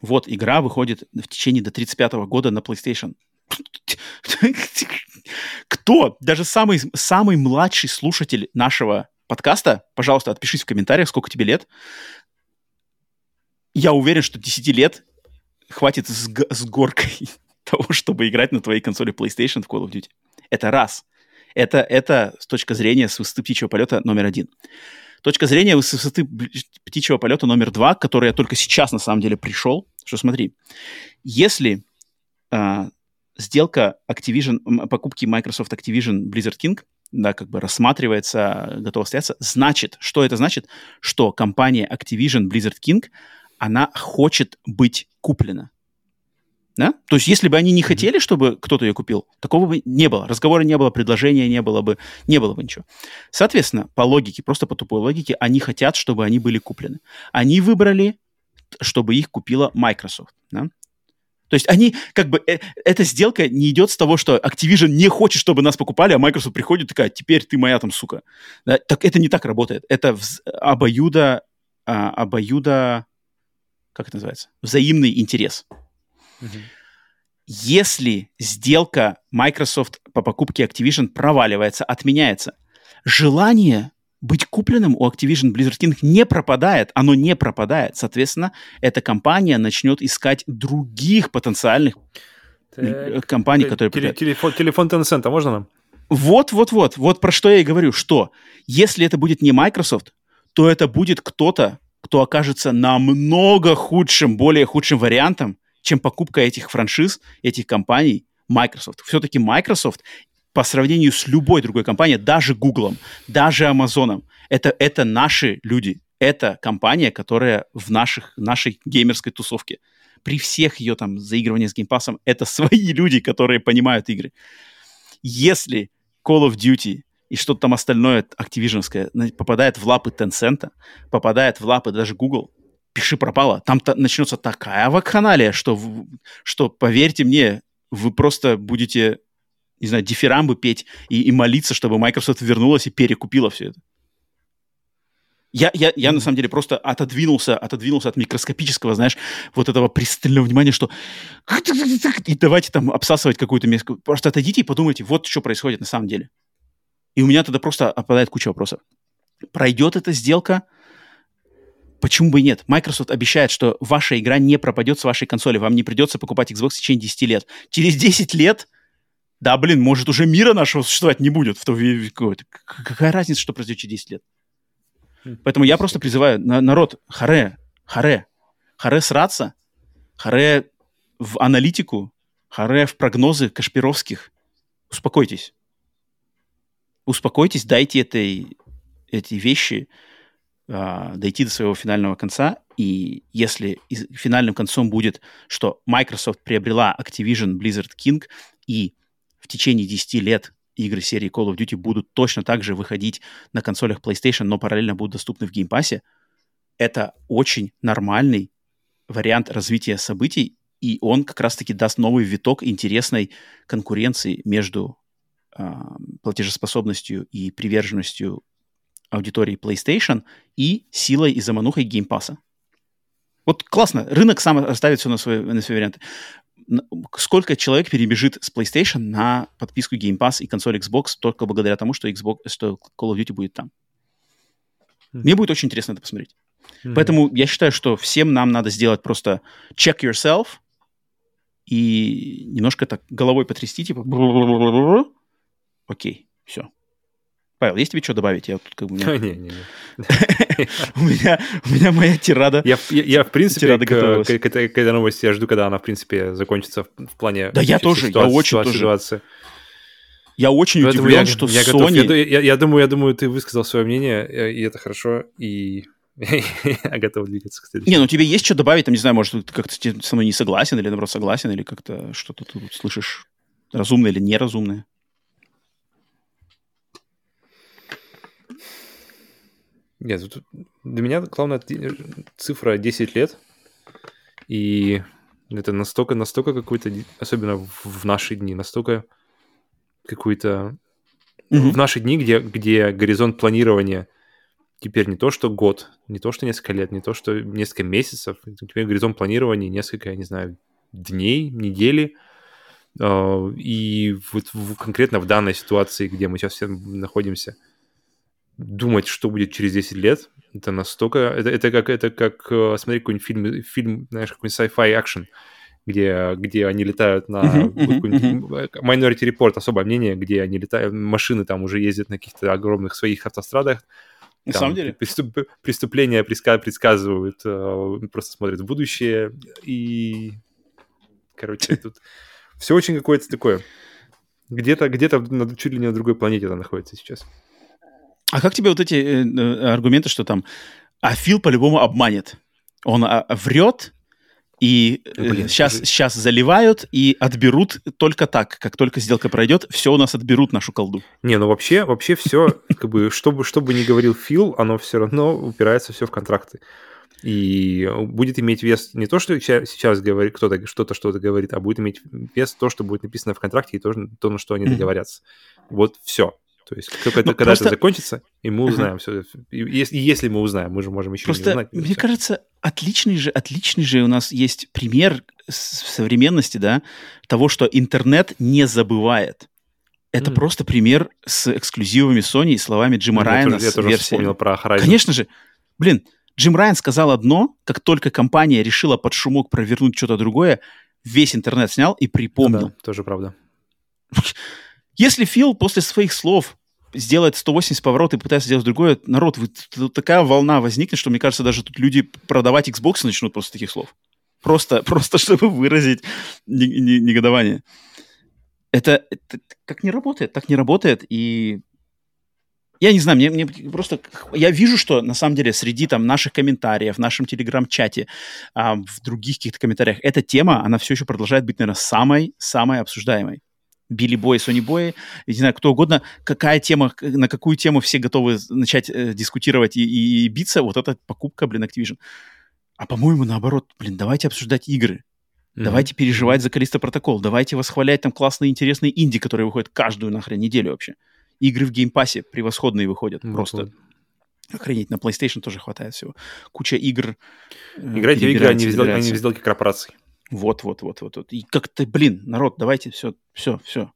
A: Вот, игра выходит в течение до 35 года на PlayStation. Кто? Даже самый, самый младший слушатель нашего подкаста, пожалуйста, отпишись в комментариях, сколько тебе лет. Я уверен, что 10 лет хватит с, с горкой того, чтобы играть на твоей консоли PlayStation в Call of Duty. Это раз. Это, это с точки зрения с высоты птичьего полета номер один. Точка зрения с высоты птичьего полета номер два, к которой я только сейчас на самом деле пришел, что смотри, если э, сделка Activision, покупки Microsoft Activision Blizzard King, да, как бы рассматривается, готова стояться, значит, что это значит? Что компания Activision Blizzard King, она хочет быть куплена. Да? То есть, если бы они не хотели, чтобы кто-то ее купил, такого бы не было. Разговора не было, предложения не было бы, не было бы ничего. Соответственно, по логике, просто по тупой логике, они хотят, чтобы они были куплены. Они выбрали, чтобы их купила Microsoft. Да? То есть они, как бы, э, эта сделка не идет с того, что Activision не хочет, чтобы нас покупали, а Microsoft приходит такая, теперь ты моя там сука. Да? Так это не так работает. Это вз- обоюдо, а, обоюдо, как это называется? Взаимный интерес. Если сделка Microsoft по покупке Activision проваливается, отменяется, желание быть купленным у Activision Blizzard King не пропадает, оно не пропадает. Соответственно, эта компания начнет искать других потенциальных так, компаний, которые...
B: Теле, телефон, телефон Tencent, а можно нам?
A: Вот, вот, вот, вот про что я и говорю, что если это будет не Microsoft, то это будет кто-то, кто окажется намного худшим, более худшим вариантом, чем покупка этих франшиз, этих компаний Microsoft. Все-таки Microsoft по сравнению с любой другой компанией, даже Google, даже Amazon, это, это наши люди. Это компания, которая в наших, нашей геймерской тусовке. При всех ее там заигрываниях с геймпасом, это свои люди, которые понимают игры. Если Call of Duty и что-то там остальное активиженское попадает в лапы Tencent, попадает в лапы даже Google, пиши пропало. Там -то начнется такая вакханалия, что, что, поверьте мне, вы просто будете, не знаю, дифирамбы петь и, и молиться, чтобы Microsoft вернулась и перекупила все это. Я, я, я на самом деле просто отодвинулся, отодвинулся от микроскопического, знаешь, вот этого пристального внимания, что и давайте там обсасывать какую-то место. Просто отойдите и подумайте, вот что происходит на самом деле. И у меня тогда просто опадает куча вопросов. Пройдет эта сделка, Почему бы и нет? Microsoft обещает, что ваша игра не пропадет с вашей консоли, вам не придется покупать Xbox в течение 10 лет. Через 10 лет, да, блин, может, уже мира нашего существовать не будет. В то, какая разница, что произойдет через 10 лет? Хм. Поэтому я просто призываю народ, харе, харе, харе сраться, харе в аналитику, харе в прогнозы Кашпировских. Успокойтесь. Успокойтесь, дайте этой, эти вещи а, дойти до своего финального конца, и если финальным концом будет, что Microsoft приобрела Activision Blizzard King, и в течение 10 лет игры серии Call of Duty будут точно так же выходить на консолях PlayStation, но параллельно будут доступны в Pass, это очень нормальный вариант развития событий, и он как раз-таки даст новый виток интересной конкуренции между э, платежеспособностью и приверженностью аудитории PlayStation и силой и заманухой Game Pass а. Вот классно, рынок сам расставит все на свои, на свои варианты. Сколько человек перебежит с PlayStation на подписку Game Pass и консоль Xbox только благодаря тому, что, Xbox, что Call of Duty будет там? Mm-hmm. Мне будет очень интересно это посмотреть. Mm-hmm. Поэтому я считаю, что всем нам надо сделать просто check yourself и немножко так головой потрясти, типа окей, все. Павел, есть тебе что добавить? Я тут как бы... Не, не, не. У меня у меня моя тирада.
B: Я, я, в принципе, к, к, к, к этой новости я жду, когда она, в принципе, закончится в плане...
A: Да я тоже, я очень тоже. Ситуации. Я очень удивлен, что Sony...
B: Я, я, думаю, я думаю, ты высказал свое мнение, и это хорошо, и я готов двигаться,
A: кстати. Не, ну тебе есть что добавить, там, не знаю, может, ты как-то со мной не согласен, или, наоборот, согласен, или как-то что-то ты тут слышишь разумное или неразумное?
B: Нет, для меня главная цифра 10 лет, и это настолько, настолько какой-то, особенно в наши дни, настолько какой-то... Mm-hmm. В наши дни, где, где горизонт планирования теперь не то, что год, не то, что несколько лет, не то, что несколько месяцев, теперь горизонт планирования несколько, я не знаю, дней, недели, А, и вот конкретно в данной ситуации, где мы сейчас все находимся, думать, что будет через 10 лет, это настолько... Это, это как, это как э, смотреть какой-нибудь фильм, фильм знаешь, какой-нибудь sci-fi action, где, где они летают на... Uh-huh, Minority Report, особое мнение, где они летают, машины там уже ездят на каких-то огромных своих автострадах,
A: на там самом деле?
B: Преступ, преступления предсказывают, э, просто смотрят в будущее. И, короче, тут все очень какое-то такое. Где-то, где-то чуть ли не на другой планете это находится сейчас.
A: А как тебе вот эти э, э, аргументы, что там, а Фил по-любому обманет? Он а, врет, и э, Блин, сейчас, скажи. сейчас заливают и отберут только так. Как только сделка пройдет, все у нас отберут нашу колду.
B: Не, ну вообще, вообще все, как бы, чтобы, что бы ни говорил Фил, оно все равно упирается все в контракты. И будет иметь вес не то, что сейчас говорит кто-то что-то что-то говорит, а будет иметь вес то, что будет написано в контракте, и то, то на что они договорятся. Вот все. То есть, как это, ну, когда просто... это закончится, и мы узнаем все. Если, если мы узнаем, мы же можем еще
A: просто,
B: не узнать.
A: Мне все. кажется, отличный же, отличный же у нас есть пример в современности, да, того, что интернет не забывает. Это mm. просто пример с эксклюзивами Sony и словами Джима ну, Райана. Я тоже,
B: я тоже вспомнил про Horizon.
A: Конечно же. Блин, Джим Райан сказал одно, как только компания решила под шумок провернуть что-то другое, весь интернет снял и припомнил. Да,
B: тоже правда.
A: Если Фил после своих слов сделает 180 поворотов и пытается сделать другое, народ, вы, такая волна возникнет, что, мне кажется, даже тут люди продавать Xbox начнут после таких слов. Просто, просто чтобы выразить негодование. Это, это как не работает, так не работает, и я не знаю, мне, мне просто... Я вижу, что на самом деле среди там наших комментариев, в нашем телеграм-чате, а, в других каких-то комментариях, эта тема, она все еще продолжает быть, наверное, самой-самой обсуждаемой. Билли Бой, Сони Бой, не знаю, кто угодно, какая тема, на какую тему все готовы начать э, дискутировать и, и, и биться, вот эта покупка, блин, Activision. А по-моему, наоборот, блин, давайте обсуждать игры. Mm-hmm. Давайте переживать за Callisto Protocol. Давайте восхвалять там классные, интересные инди, которые выходят каждую нахрен неделю вообще. Игры в Game Pass е превосходные выходят. Mm-hmm. Просто охренеть. На PlayStation тоже хватает всего. Куча игр.
B: Э, Играйте в игры, а не в сделки корпораций.
A: Вот, вот, вот, вот, вот. И как-то, блин, народ, давайте все, все, все.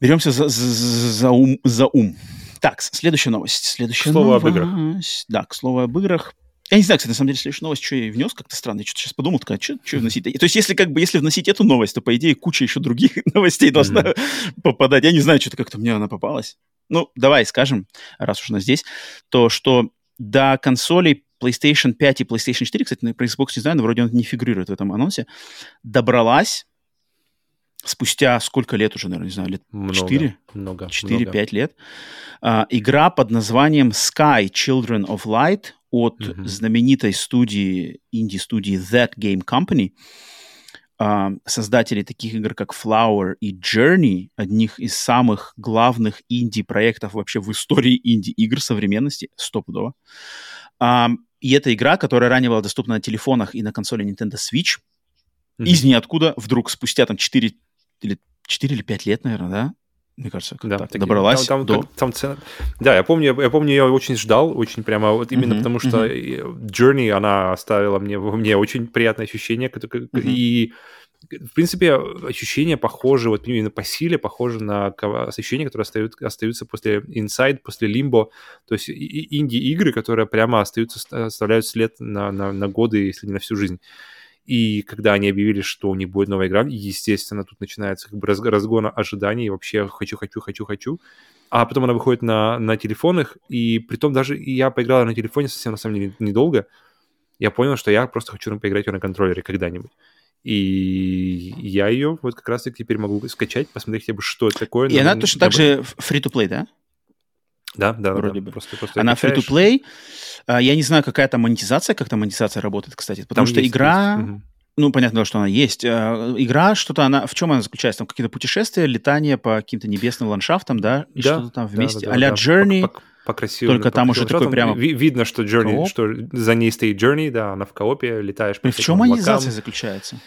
A: Беремся за, за, за, ум, за ум. Так, следующая новость. Следующая
B: к слову
A: новость.
B: об играх.
A: Да, к слову об играх. Я не знаю, кстати, на самом деле, следующая новость, что я внес, как-то странно. Я что-то сейчас подумал, такая, что, что вносить? То есть, если как бы, если вносить эту новость, то, по идее, куча еще других новостей должна mm-hmm. попадать. Я не знаю, что-то как-то мне она попалась. Ну, давай скажем, раз уж она здесь, то, что до консолей PlayStation 5 и PlayStation 4, кстати, про Xbox не знаю, но вроде он не фигурирует в этом анонсе, добралась спустя сколько лет уже, наверное, не знаю, лет
B: много,
A: 4?
B: Много.
A: 4-5 лет. А, игра под названием Sky Children of Light от mm-hmm. знаменитой студии, инди-студии That Game Company. А, создатели таких игр, как Flower и Journey, одних из самых главных инди-проектов вообще в истории инди-игр современности, стопудово. А, и эта игра, которая ранее была доступна на телефонах и на консоли Nintendo Switch, mm-hmm. из ниоткуда вдруг спустя там 4 или, 4 или 5 лет, наверное, да? Мне кажется, как да, так, такие, добралась
B: там, там,
A: до...
B: Там цена... Да, я помню, я помню, я очень ждал, очень прямо, вот именно mm-hmm, потому что mm-hmm. Journey, она оставила мне, мне очень приятное ощущение, mm-hmm. и в принципе, ощущения похожи, вот именно по силе похожи на ощущения, которые остаются, остаются после Inside, после Limbo. То есть инди-игры, которые прямо остаются, оставляют след на, на, на годы, если не на всю жизнь. И когда они объявили, что у них будет новая игра, естественно, тут начинается как бы разгон ожиданий, вообще хочу, хочу, хочу, хочу. А потом она выходит на, на телефонах, и при том даже я поиграл на телефоне совсем, на самом деле, недолго. Я понял, что я просто хочу поиграть ее на контроллере когда-нибудь. И я ее вот как раз-таки теперь могу скачать, посмотреть хотя бы, что это такое.
A: И она точно так же free-to-play, да?
B: Да, да,
A: Вроде
B: да.
A: бы. Просто, просто она free-to-play. А, я не знаю, какая там монетизация, как там монетизация работает, кстати. Потому там что есть, игра... Есть. Ну, понятно, что она есть. А, игра, что-то она... В чем она заключается? Там какие-то путешествия, летания по каким-то небесным ландшафтам, да? И да, что-то там вместе. Да, да, а-ля да, Journey. По, по,
B: по красивым.
A: Только там уже такой прямо...
B: Видно, что Journey, кооп. что за ней стоит Journey, да, она в коопе, летаешь
A: по В чем монетизация заключается?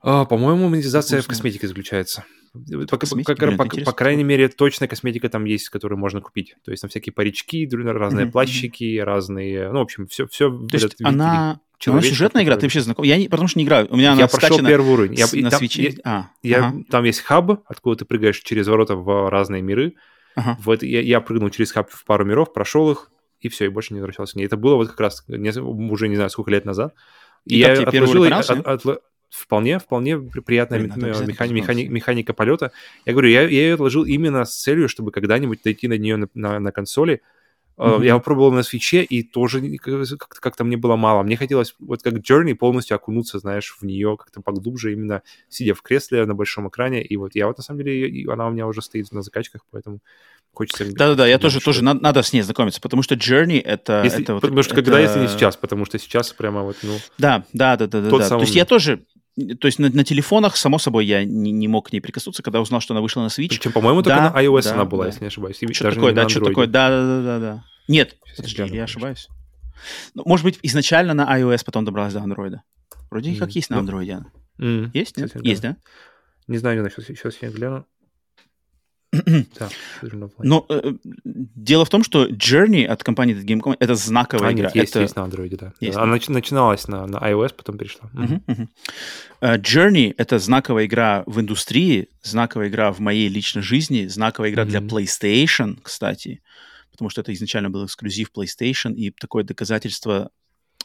B: А, по-моему, монетизация в косметике заключается. По, по, по, по, по крайней мере, точная косметика там есть, которую можно купить. То есть там всякие парички, разные mm-hmm. плащики, разные... Ну, в общем, все... все
A: То есть она, она сюжетная игра, ты вообще знаком? Я не, потому что не играю. У меня она
B: Я прошел первый уровень. Я,
A: на
B: там,
A: свече.
B: я-
A: А,
B: я-
A: ага,
B: там есть хаб, откуда ты прыгаешь через ворота в разные миры.
A: Ага.
B: Вот я, я прыгнул через хаб в пару миров, прошел их, и все, и больше не возвращался к ней. Это было вот как раз не- уже не знаю сколько лет назад.
A: И тебе первый
B: отложил и
A: уровень
B: от- отла- вполне, вполне при- приятная
A: Блин, обязательно
B: механи- механи-
A: посмотреть.
B: механика полета. Я говорю, я, я ее отложил именно с целью, чтобы когда-нибудь дойти на нее на, на- на консоли.
A: Мгм.
B: Я попробовал на свече, и тоже как-то, как-то мне было мало. Мне хотелось вот как Journey полностью окунуться, знаешь, в нее как-то поглубже, именно сидя в кресле на большом экране. И вот я вот на самом деле, и она у меня уже стоит на закачках, поэтому хочется...
A: Да-да-да, я тоже,
B: что-
A: тоже надо, надо с ней знакомиться, потому что Journey это...
B: Если-
A: это вот-
B: потому что когда,
A: это-
B: если не сейчас, потому что сейчас прямо вот, ну...
A: Да, да, да. То есть я тоже... То есть на, на телефонах, само собой, я не, не мог к ней прикоснуться, когда узнал, что она вышла на Switch.
B: Причем, по-моему, только
A: Да,
B: на iOS
A: да,
B: она была,
A: да.
B: если не ошибаюсь. И
A: Что такое, да, что такое, да, да, да, да, да. Нет,
B: Сейчас
A: подожди,
B: гляну,
A: я
B: конечно.
A: ошибаюсь? Ну, может быть, изначально на iOS, потом добралась до Android. Вроде
B: М,
A: как есть на
B: ну,
A: Android.
B: М,
A: Есть, нет?
B: кстати, да.
A: Есть, да?
B: Не знаю, не знаю, сейчас, сейчас я гляну. Да.
A: Но э, дело в том, что Journey от компании Gamecom это знаковая
B: А,
A: игра.
B: нет, есть,
A: это...
B: есть на Android, да.
A: Есть.
B: Она нач- начиналась на, на iOS, потом перешла. Мгм,
A: мгм. Э, Journey — это знаковая игра в индустрии, знаковая игра в моей личной жизни, знаковая игра для
B: Мгм.
A: PlayStation, кстати, потому что это изначально был эксклюзив PlayStation и такое доказательство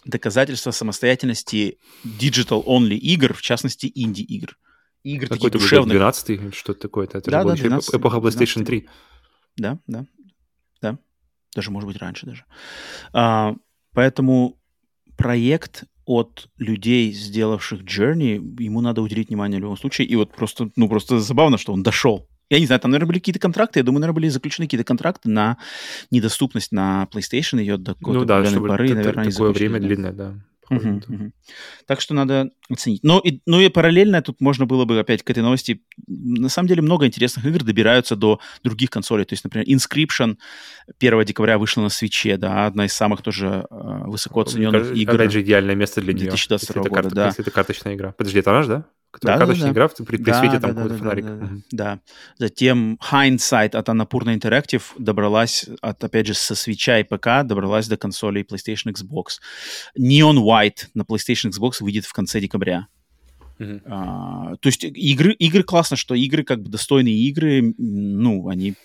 A: доказательство самостоятельности digital-only игр, в частности, инди-игр. Игр
B: Какой-то
A: душевных.
B: 12 или что-то такое. Это
A: Да, да,
B: еще эпо-
A: 12,
B: эпоха PlayStation
A: 12.
B: 3.
A: Да, да, да. Даже, может быть, раньше даже. А, поэтому проект от людей, сделавших Journey, ему надо уделить внимание в любом случае. И вот просто, ну, просто забавно, что он дошел. Я не знаю, там, наверное, были какие-то контракты. Я думаю, наверное, были заключены какие-то контракты на недоступность на PlayStation ее до какой-то
B: Ну да,
A: поры. наверное,
B: такое время
A: да.
B: длинное, да. Похоже
A: Мгм,
B: на то.
A: мгм. Так что надо оценить. Ну и, ну и параллельно тут можно было бы опять к этой новости. На самом деле много интересных игр добираются до других консолей. То есть, например, Inscription 1 декабря вышла на свече, да, одна из самых тоже э, высоко оцененных игр.
B: Опять же, идеальное место для нее.
A: 2022
B: если это,
A: года,
B: карта-
A: да.
B: если это карточная игра. Подожди, это она же, да? Которая
A: Да, да,
B: карточная
A: да.
B: игра, при, при
A: Да,
B: свете
A: да,
B: там
A: да,
B: какой-то
A: да,
B: фонарик.
A: да, да.
B: Мгм.
A: Да. Затем Hindsight от Annapurna Interactive добралась, от, опять же, со свеча и ПК добралась до консолей PlayStation Xbox. Neon White на PlayStation Xbox выйдет в конце декабря.
B: Мгм.
A: А, то есть игры, игры классно, что игры как бы достойные игры, ну, они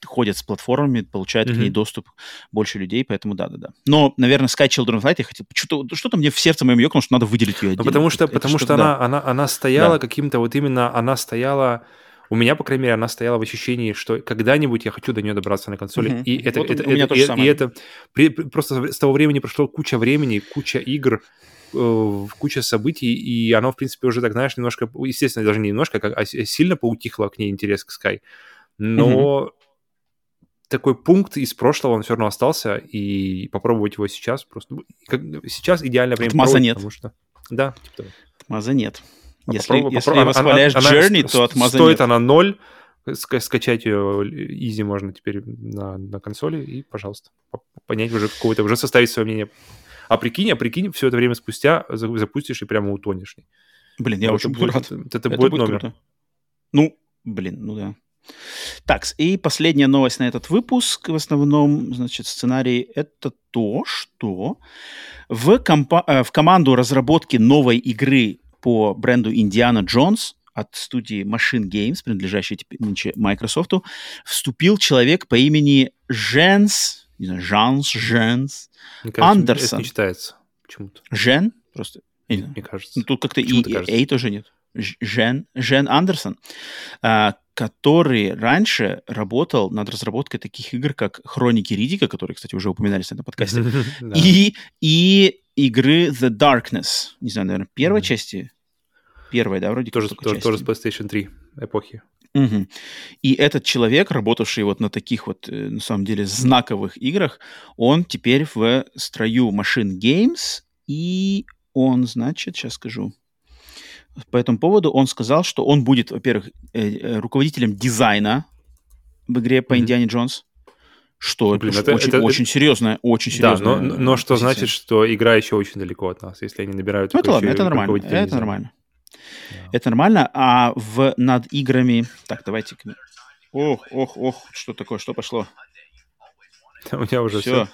A: переходят с платформами, получают к ней доступ больше людей, поэтому да-да-да. Но, наверное, Sky Children Light я хотел... Что-то, что-то мне в сердце моем ёкнуло, что надо выделить ее
B: Ну,
A: отдельно.
B: потому что,
A: Это
B: потому что
A: что-то, да.
B: она, она, она стояла
A: Да.
B: каким-то вот именно, она стояла, у меня, по крайней мере, она стояла в ощущении, что когда-нибудь я хочу до нее добраться на консоли.
A: Мгм.
B: И это,
A: Вот
B: это,
A: у
B: это-
A: то же
B: и- и
A: самое.
B: это при- просто с того времени прошло куча времени, куча игр, э, куча событий, и оно, в принципе, уже так, знаешь, немножко, естественно, даже не немножко, а с- сильно поутихло к ней интерес к Sky. Но такой пункт из прошлого, он все равно остался, и попробовать его сейчас просто... как- сейчас идеальное время
A: Отмаза нет.
B: потому что... Да, типа того.
A: Отмаза нет.
B: А
A: Если,
B: попробуй-
A: если
B: попробуй-
A: восхваляешь
B: она- она
A: Journey,
B: с-
A: то отмаза
B: Стоит
A: нет.
B: она ноль, ска- скачать ее изи можно теперь на, на консоли, и, пожалуйста, по- понять уже какого-то, уже составить свое мнение. А прикинь, а прикинь, все это время спустя за- запустишь и прямо утонешь.
A: Блин, я
B: Вот
A: очень
B: это
A: буду
B: будет-
A: рад.
B: Это, это будет номер.
A: круто. Ну, блин, ну да. Так, и последняя новость на этот выпуск, в основном, значит, сценарий, это то, что в, компа- э, в команду разработки новой игры по бренду Indiana Jones от студии Machine Games, принадлежащей теперь нынче Microsoft, вступил человек по имени Женс, не знаю, Жанс, Женс,
B: Мне кажется,
A: Андерсон.
B: Это не читается почему-то.
A: Жен, просто.
B: Мне кажется.
A: Ну, тут как-то и, и. Эй тоже нет. Жен, Жен Андерсон, а, который раньше работал над разработкой таких игр, как Хроники Ридика, которые, кстати, уже упоминались на этом подкасте, и, и игры The Darkness. Не знаю, наверное, первой части? Первой, да, вроде
B: Тоже,
A: как
B: тоже, тоже с. PlayStation 3 эпохи.
A: Мгм. И этот человек, работавший вот на таких вот, э, на самом деле, знаковых играх, он теперь в строю Machine Games, и он, значит, сейчас скажу, по этому поводу он сказал, что он будет, во-первых, э, э, руководителем дизайна в игре по. Индиане Джонс, что
B: Блин,
A: это,
B: это-
A: очень,
B: это-
A: очень серьезная, очень
B: Да,
A: серьезная
B: но, но что
A: позиция.
B: значит, что игра еще очень далеко от нас, если они набирают
A: Ну, это ладно, это нормально. Это
B: дизайна.
A: нормально.
B: Да.
A: Это нормально. А в, над играми... Так, давайте... Ох, ох, ох, что такое, что пошло?
B: У меня уже
A: Все.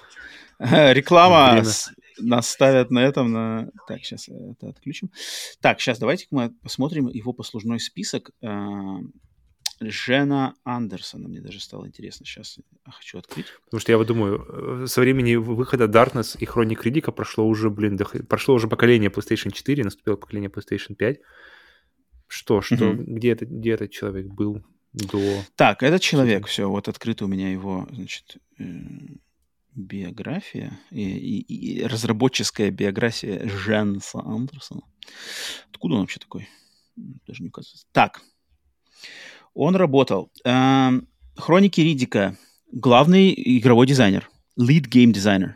B: все.
A: Реклама
B: Время.
A: Нас ставят на этом, на... Так, сейчас это отключим. Так, сейчас давайте мы посмотрим его послужной список. А, Жена Андерсона. Мне даже стало интересно. Сейчас хочу открыть.
B: Потому что я вот думаю, э, со времени выхода Darkness и Хроник Ридика прошло уже, блин, прошло уже поколение PlayStation 4, наступило поколение PlayStation 5. Что, что, mm-hmm. где, это, где этот человек был до...
A: Так, этот человек, все, вот открыта у меня его, значит, э, биография и, и, и разработческая биография Женса Андерсона. Откуда он вообще такой? Даже не указывается. Так, он работал. Эм, Хроники Ридика. Главный игровой дизайнер. Lead game designer.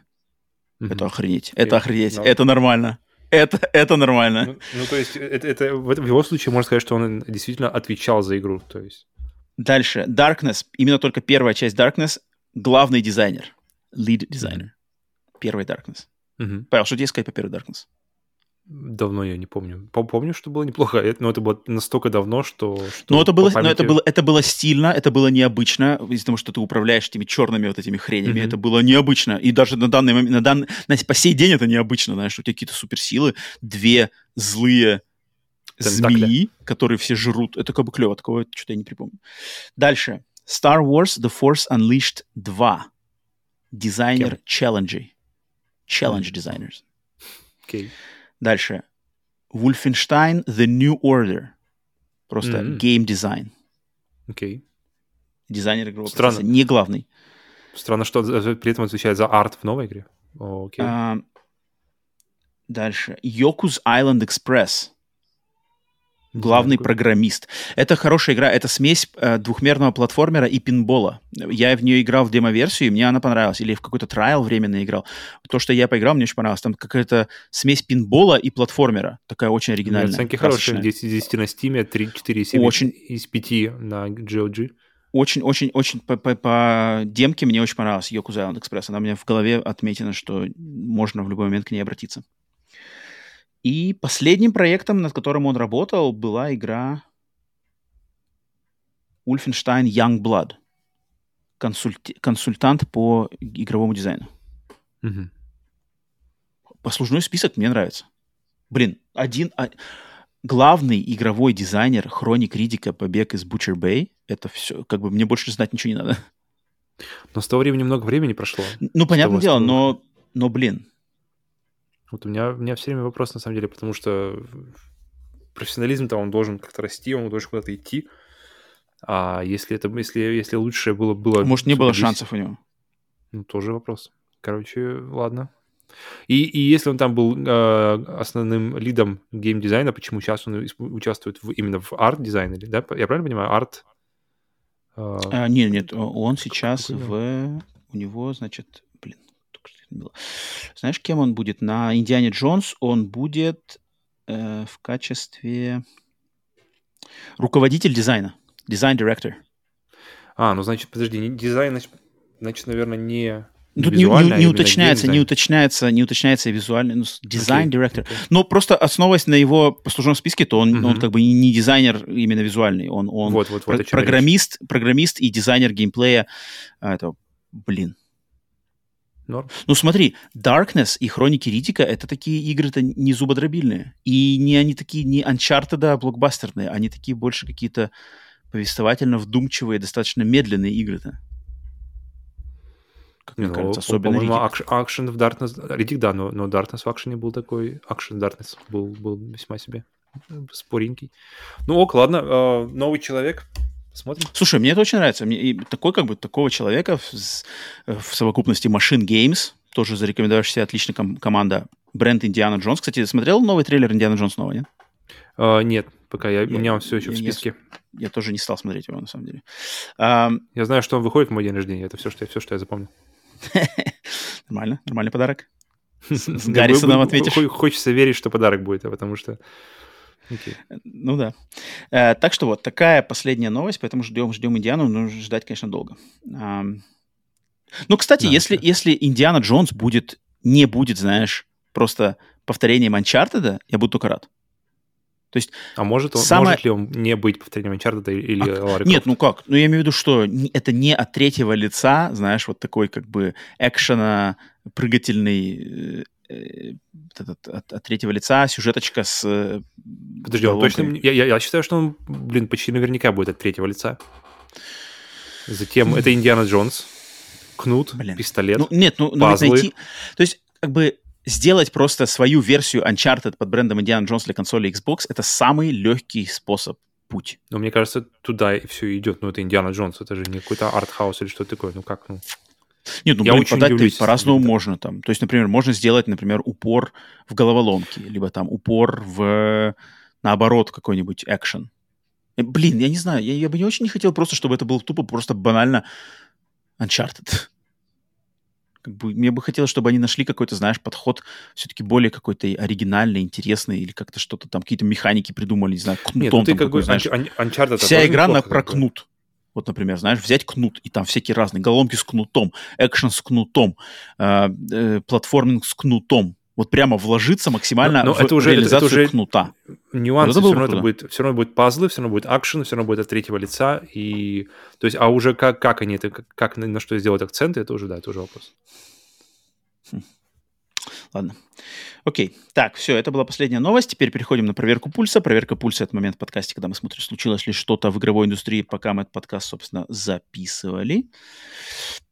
A: Mm-hmm. Это охренеть. Это охренеть. No. Это нормально. Это, это нормально.
B: Ну, ну то есть, это, это, в, в его случае можно сказать, что он действительно отвечал за игру. То есть.
A: Дальше. Darkness. Именно только первая часть Darkness. Главный дизайнер. Lead дизайнер. Mm-hmm. Первый Darkness. Mm-hmm. Павел, что тебе сказать по первой Darkness?
B: Давно я не помню. Помню, что было неплохо, но это было настолько давно, что... что
A: но это было, памяти... но это было, это было стильно, это было необычно, из-за того, что ты управляешь этими черными вот этими хренями, mm-hmm. это было необычно. И даже на данный момент, на, дан... на по сей день это необычно, знаешь, у тебя какие-то суперсилы, две злые змеи, которые все жрут. Это как бы клево, такого что-то я не припомню. Дальше. Star Wars The Force Unleashed 2. Дизайнер челленджей. Challenge designers.
B: Okay.
A: Дальше. Wolfenstein The New Order. Просто mm-hmm. game design.
B: Окей. Okay.
A: Дизайнер игрового Странно. процесса, не главный.
B: Странно, что при этом отвечает за арт в новой игре. Окей. Okay. А,
A: дальше. Yoku's Island Express главный программист. Это хорошая игра, это смесь э, двухмерного платформера и пинбола. Я в нее играл в демо-версию, и мне она понравилась. Или в какой-то трайл временно играл. То, что я поиграл, мне очень понравилось. Там какая-то смесь пинбола и платформера. Такая очень оригинальная.
B: Оценки хорошие. 10 из 10 на Steam, 3, 4, 7 очень... из 5 на GOG.
A: Очень, очень, очень по, по, по демке мне очень понравилась Yoku's Island Express. Она у меня в голове отметена, что можно в любой момент к ней обратиться. И последним проектом, над которым он работал, была игра Wolfenstein Youngblood. Консульти- консультант по игровому дизайну.
B: Угу.
A: Послужной список мне нравится. Блин, один... А, главный игровой дизайнер Хроник Ридика «Побег из Butcher Bay» — это все... Как бы мне больше знать ничего не надо.
B: Но с того времени много времени прошло.
A: Ну, понятное дело, но, но, блин,
B: вот у меня, у меня все время вопрос, на самом деле, потому что профессионализм-то он должен как-то расти, он должен куда-то идти. А если это, если, если лучшее было... было
A: Может, не было шансов у него?
B: Ну, тоже вопрос. Короче, ладно. И, и если он там был э, основным лидом геймдизайна, почему сейчас он участвует в, именно в арт-дизайне? Да? Я правильно понимаю? Арт...
A: Э, а, нет, нет, он сейчас в... У него, значит, было. Знаешь, кем он будет? На Индиане Джонс он будет э, в качестве руководитель дизайна, дизайн-директор.
B: А, ну значит, подожди, не дизайн, значит, значит наверное, не
A: Тут не, не, не, уточняется, не уточняется, не уточняется визуальный ну, дизайн-директор. Окей. Окей. Но просто основываясь на его послужном списке, то он, uh-huh. он как бы не дизайнер именно визуальный, он, он
B: вот, вот, вот,
A: про- программист, программист и дизайнер геймплея. Это, блин,
B: Норм.
A: Ну смотри, Darkness и Хроники Ридика — это такие игры-то не зубодробильные. И не они такие, не Uncharted, а блокбастерные. Они такие больше какие-то повествовательно вдумчивые, достаточно медленные игры-то.
B: Как мне ну, кажется, особенно по-моему, Action в Darkness... Ридик, да, но, но Darkness в акшене был такой... Action Darkness был, был весьма себе споренький. Ну ок, ладно. Э, новый человек — Смотрим.
A: Слушай, мне это очень нравится. Мне, и такой, как бы, такого человека в, в совокупности Machine Games, тоже зарекомендовавшаяся отличная ком- команда, бренд Индиана Джонс. Кстати, ты смотрел новый трейлер Индиана Джонс нового, нет?
B: Uh, нет, пока я, я, у меня он все еще я, в списке.
A: Я, я тоже не стал смотреть его, на самом деле.
B: Um, я знаю, что он выходит в мой день рождения. Это все, что, я, все, что я запомнил.
A: Нормально, нормальный подарок. С Гаррисоном ответишь.
B: Хочется верить, что подарок будет, а потому что
A: Okay. Ну да. Э, так что вот, такая последняя новость, поэтому ждем, ждем Индиану, но ждать, конечно, долго. А, ну, кстати, да, если, если Индиана Джонс будет, не будет, знаешь, просто повторением Uncharted, я буду только рад. То есть,
B: а может, он, самое... может ли он не быть повторением Uncharted или а,
A: Ларри Нет, ну как? Ну я имею в виду, что это не от третьего лица, знаешь, вот такой как бы экшена, прыгательный э, от, от, от третьего лица сюжеточка с... Э,
B: Подожди, он точно... Я, я, я считаю, что он, блин, почти наверняка будет от третьего лица. Затем это Индиана Джонс, кнут, Блин. пистолет,
A: ну, Нет, ну, ну найти... То есть, как бы сделать просто свою версию Uncharted под брендом Индиана Джонс для консоли Xbox — это самый легкий способ путь.
B: Но мне кажется, туда и все идет. Ну, это Индиана Джонс, это же не какой-то артхаус или что такое. Ну, как, ну...
A: Нет, ну, я блин, подать по-разному да. можно там. То есть, например, можно сделать, например, упор в головоломки, либо там упор в, наоборот, какой-нибудь экшен. Э, блин, я не знаю, я, я бы не очень не хотел просто, чтобы это было тупо, просто банально Uncharted. Как бы, мне бы хотелось, чтобы они нашли какой-то, знаешь, подход все-таки более какой-то оригинальный, интересный, или как-то что-то там, какие-то механики придумали, не знаю, кнутом. Нет, ну ты
B: как какой, бы, знаешь, Uncharted
A: вся игра на, про кнут. Вот, например, знаешь, взять кнут, и там всякие разные головоломки с кнутом, экшен с кнутом, э, э, платформинг с кнутом, вот прямо вложиться максимально но, но в это уже, реализацию это, это уже кнута.
B: Нюансы, вот все, равно это будет, все равно будет пазлы, все равно будет акшен, все равно будет от третьего лица. И, то есть, а уже как, как они это, как на, на что сделать акценты, это уже, да, это уже вопрос.
A: Хм. Ладно. Окей. Так, все, это была последняя новость. Теперь переходим на проверку пульса. Проверка пульса — это момент в подкасте, когда мы смотрим, случилось ли что-то в игровой индустрии, пока мы этот подкаст, собственно, записывали.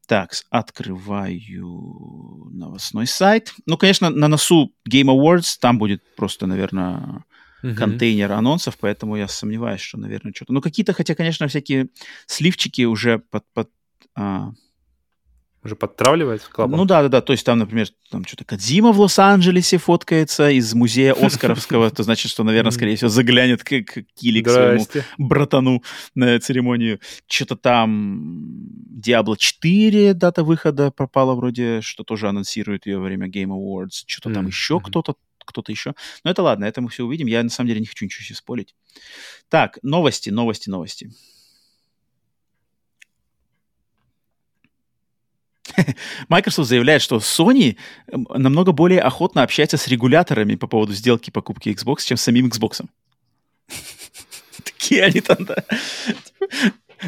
A: Так, открываю новостной сайт. Ну, конечно, на носу Game Awards, там будет просто, наверное, uh-huh. контейнер анонсов, поэтому я сомневаюсь, что, наверное, что-то... Ну, какие-то, хотя, конечно, всякие сливчики уже под, под а,
B: уже подтравливает клапан?
A: Ну да, да, да. То есть там, например, там что-то Кадзима в Лос-Анджелесе фоткается из музея Оскаровского. То значит, что, наверное, скорее всего, заглянет к, к Килли, к своему братану на церемонию. Что-то там Diablo 4 дата выхода пропала вроде, что тоже анонсирует ее во время Game Awards. Что-то там еще кто-то кто-то еще. Но это ладно, это мы все увидим. Я на самом деле не хочу ничего себе спорить. Так, новости, новости, новости. Microsoft заявляет, что Sony намного более охотно общается с регуляторами по поводу сделки покупки Xbox, чем с самим Xbox. Такие они там, да.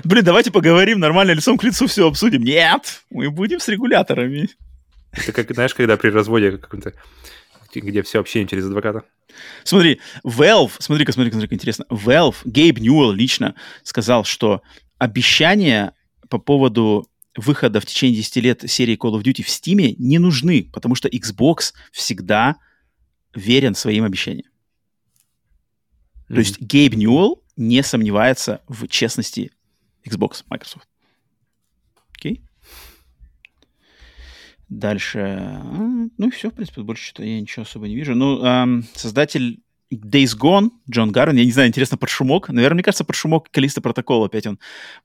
A: Блин, давайте поговорим нормально, лицом к лицу все обсудим. Нет, мы будем с регуляторами.
B: Это как, знаешь, когда при разводе каком-то, где все общение через адвоката.
A: Смотри, Valve, смотри-ка, смотри-ка, смотри-ка, интересно. Valve, Гейб Ньюэлл лично сказал, что обещания по поводу выхода в течение 10 лет серии Call of Duty в Steam не нужны, потому что Xbox всегда верен своим обещаниям. Mm-hmm. То есть Гейб Ньюэлл не сомневается в честности Xbox, Microsoft. Окей? Okay? Дальше. Ну и все, в принципе, больше что-то я ничего особо не вижу. Ну, эм, создатель Days Gone, Джон Гарвин, я не знаю, интересно, под шумок. Наверное, мне кажется, под шумок Калиста Протокол опять он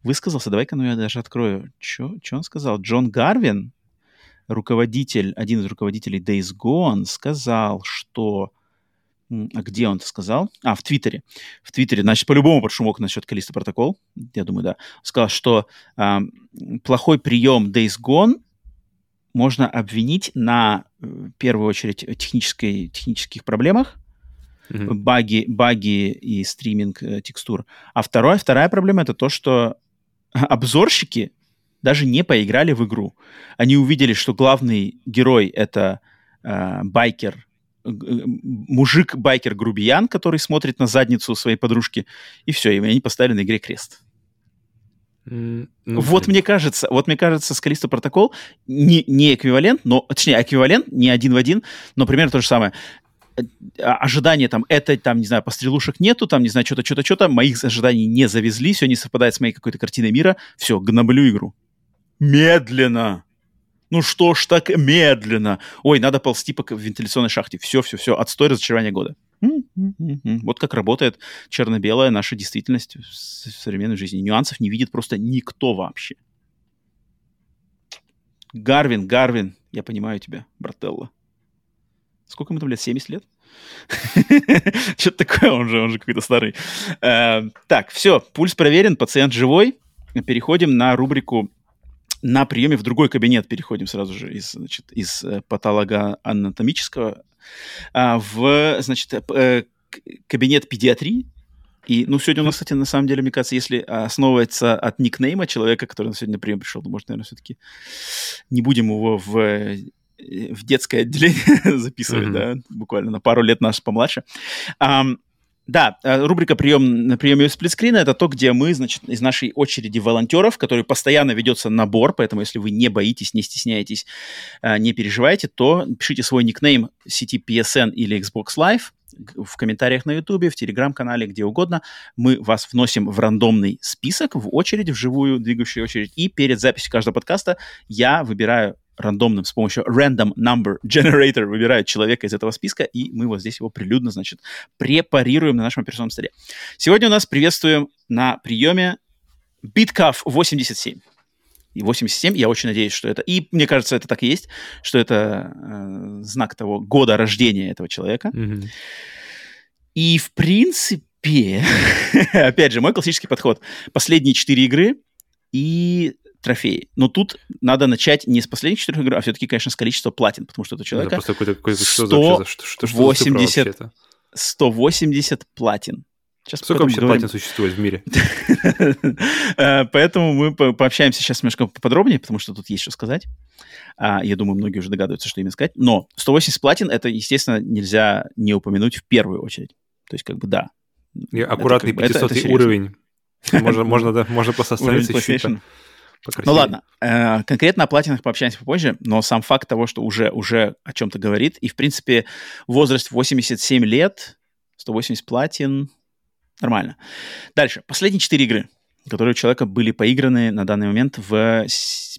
A: высказался. Давай-ка, ну, я даже открою. Что он сказал? Джон Гарвин, руководитель, один из руководителей Days Gone, сказал, что... А где он это сказал? А, в Твиттере. В Твиттере, значит, по-любому под шумок насчет Калиста Протокол. Я думаю, да. Сказал, что э, плохой прием Days Gone можно обвинить на, э, в первую очередь, технической, технических проблемах, mm-hmm. баги, баги и стриминг э, текстур. А второе, вторая проблема это то, что обзорщики даже не поиграли в игру. Они увидели, что главный герой это э, байкер, мужик-байкер-грубиян, который смотрит на задницу своей подружки, и все, и они поставили на игре крест. Mm, ну, вот блин. мне кажется, вот мне кажется, Скалисто протокол не, не эквивалент, но, точнее, эквивалент не один в один, но примерно то же самое. А, ожидания там, это, там, не знаю, пострелушек нету, там, не знаю, что-то, что-то, что-то, моих ожиданий не завезли, все не совпадает с моей какой-то картиной мира, все, гноблю игру. Медленно. Ну что ж так медленно? Ой, надо ползти по вентиляционной шахте. Все, все, все, отстой разочарования года. Вот как работает черно-белая наша действительность в современной жизни. Нюансов не видит просто никто вообще. Гарвин, Гарвин, я понимаю тебя, брателло. Сколько ему там лет? 70 лет? Что-то такое, он же, он же какой-то старый. Э, так, все, пульс проверен, пациент живой. Переходим на рубрику на приеме в другой кабинет переходим сразу же из, значит, из э, патологоанатомического а, в, значит, э, кабинет педиатрии. И, ну, сегодня у нас, кстати, на самом деле, мне кажется, если основывается от никнейма человека, который на сегодня на прием пришел, то, может, наверное, все-таки не будем его в в детское отделение записывать, mm-hmm. да, буквально на пару лет нас помладше. Um, да, э, рубрика «Прием на приеме сплитскрина» — это то, где мы, значит, из нашей очереди волонтеров, который постоянно ведется набор, поэтому если вы не боитесь, не стесняетесь, э, не переживайте, то пишите свой никнейм сети PSN или Xbox Live в комментариях на YouTube, в Телеграм-канале, где угодно. Мы вас вносим в рандомный список, в очередь, в живую двигающую очередь, и перед записью каждого подкаста я выбираю рандомным с помощью random number generator выбирают человека из этого списка, и мы вот здесь его прилюдно, значит, препарируем на нашем операционном столе. Сегодня у нас приветствуем на приеме BitCaf 87. И 87, я очень надеюсь, что это... И мне кажется, это так и есть, что это э, знак того года рождения этого человека. Mm-hmm. И, в принципе, опять же, мой классический подход. Последние четыре игры и трофеи. Но тут надо начать не с последних четырех игр, а все-таки, конечно, с количества платин, потому что это человека... Это просто какой-то... 180, 180 платин.
B: Сейчас Сколько вообще говорим... платин существует в мире?
A: Э, поэтому мы пообщаемся сейчас немножко подробнее, потому что тут есть что сказать. А, я думаю, многие уже догадываются, что именно сказать. Но 180 платин, это, естественно, нельзя не упомянуть в первую очередь. То есть, как бы, да.
B: Аккуратный 500 уровень. Можно, можно, да, можно просто остановиться чуть-чуть.
A: Ну ладно, э, конкретно о платинах пообщаемся попозже, но сам факт того, что уже, уже о чем-то говорит, и, в принципе, возраст 87 лет, 180 платин, нормально. Дальше, последние четыре игры, которые у человека были поиграны на данный момент в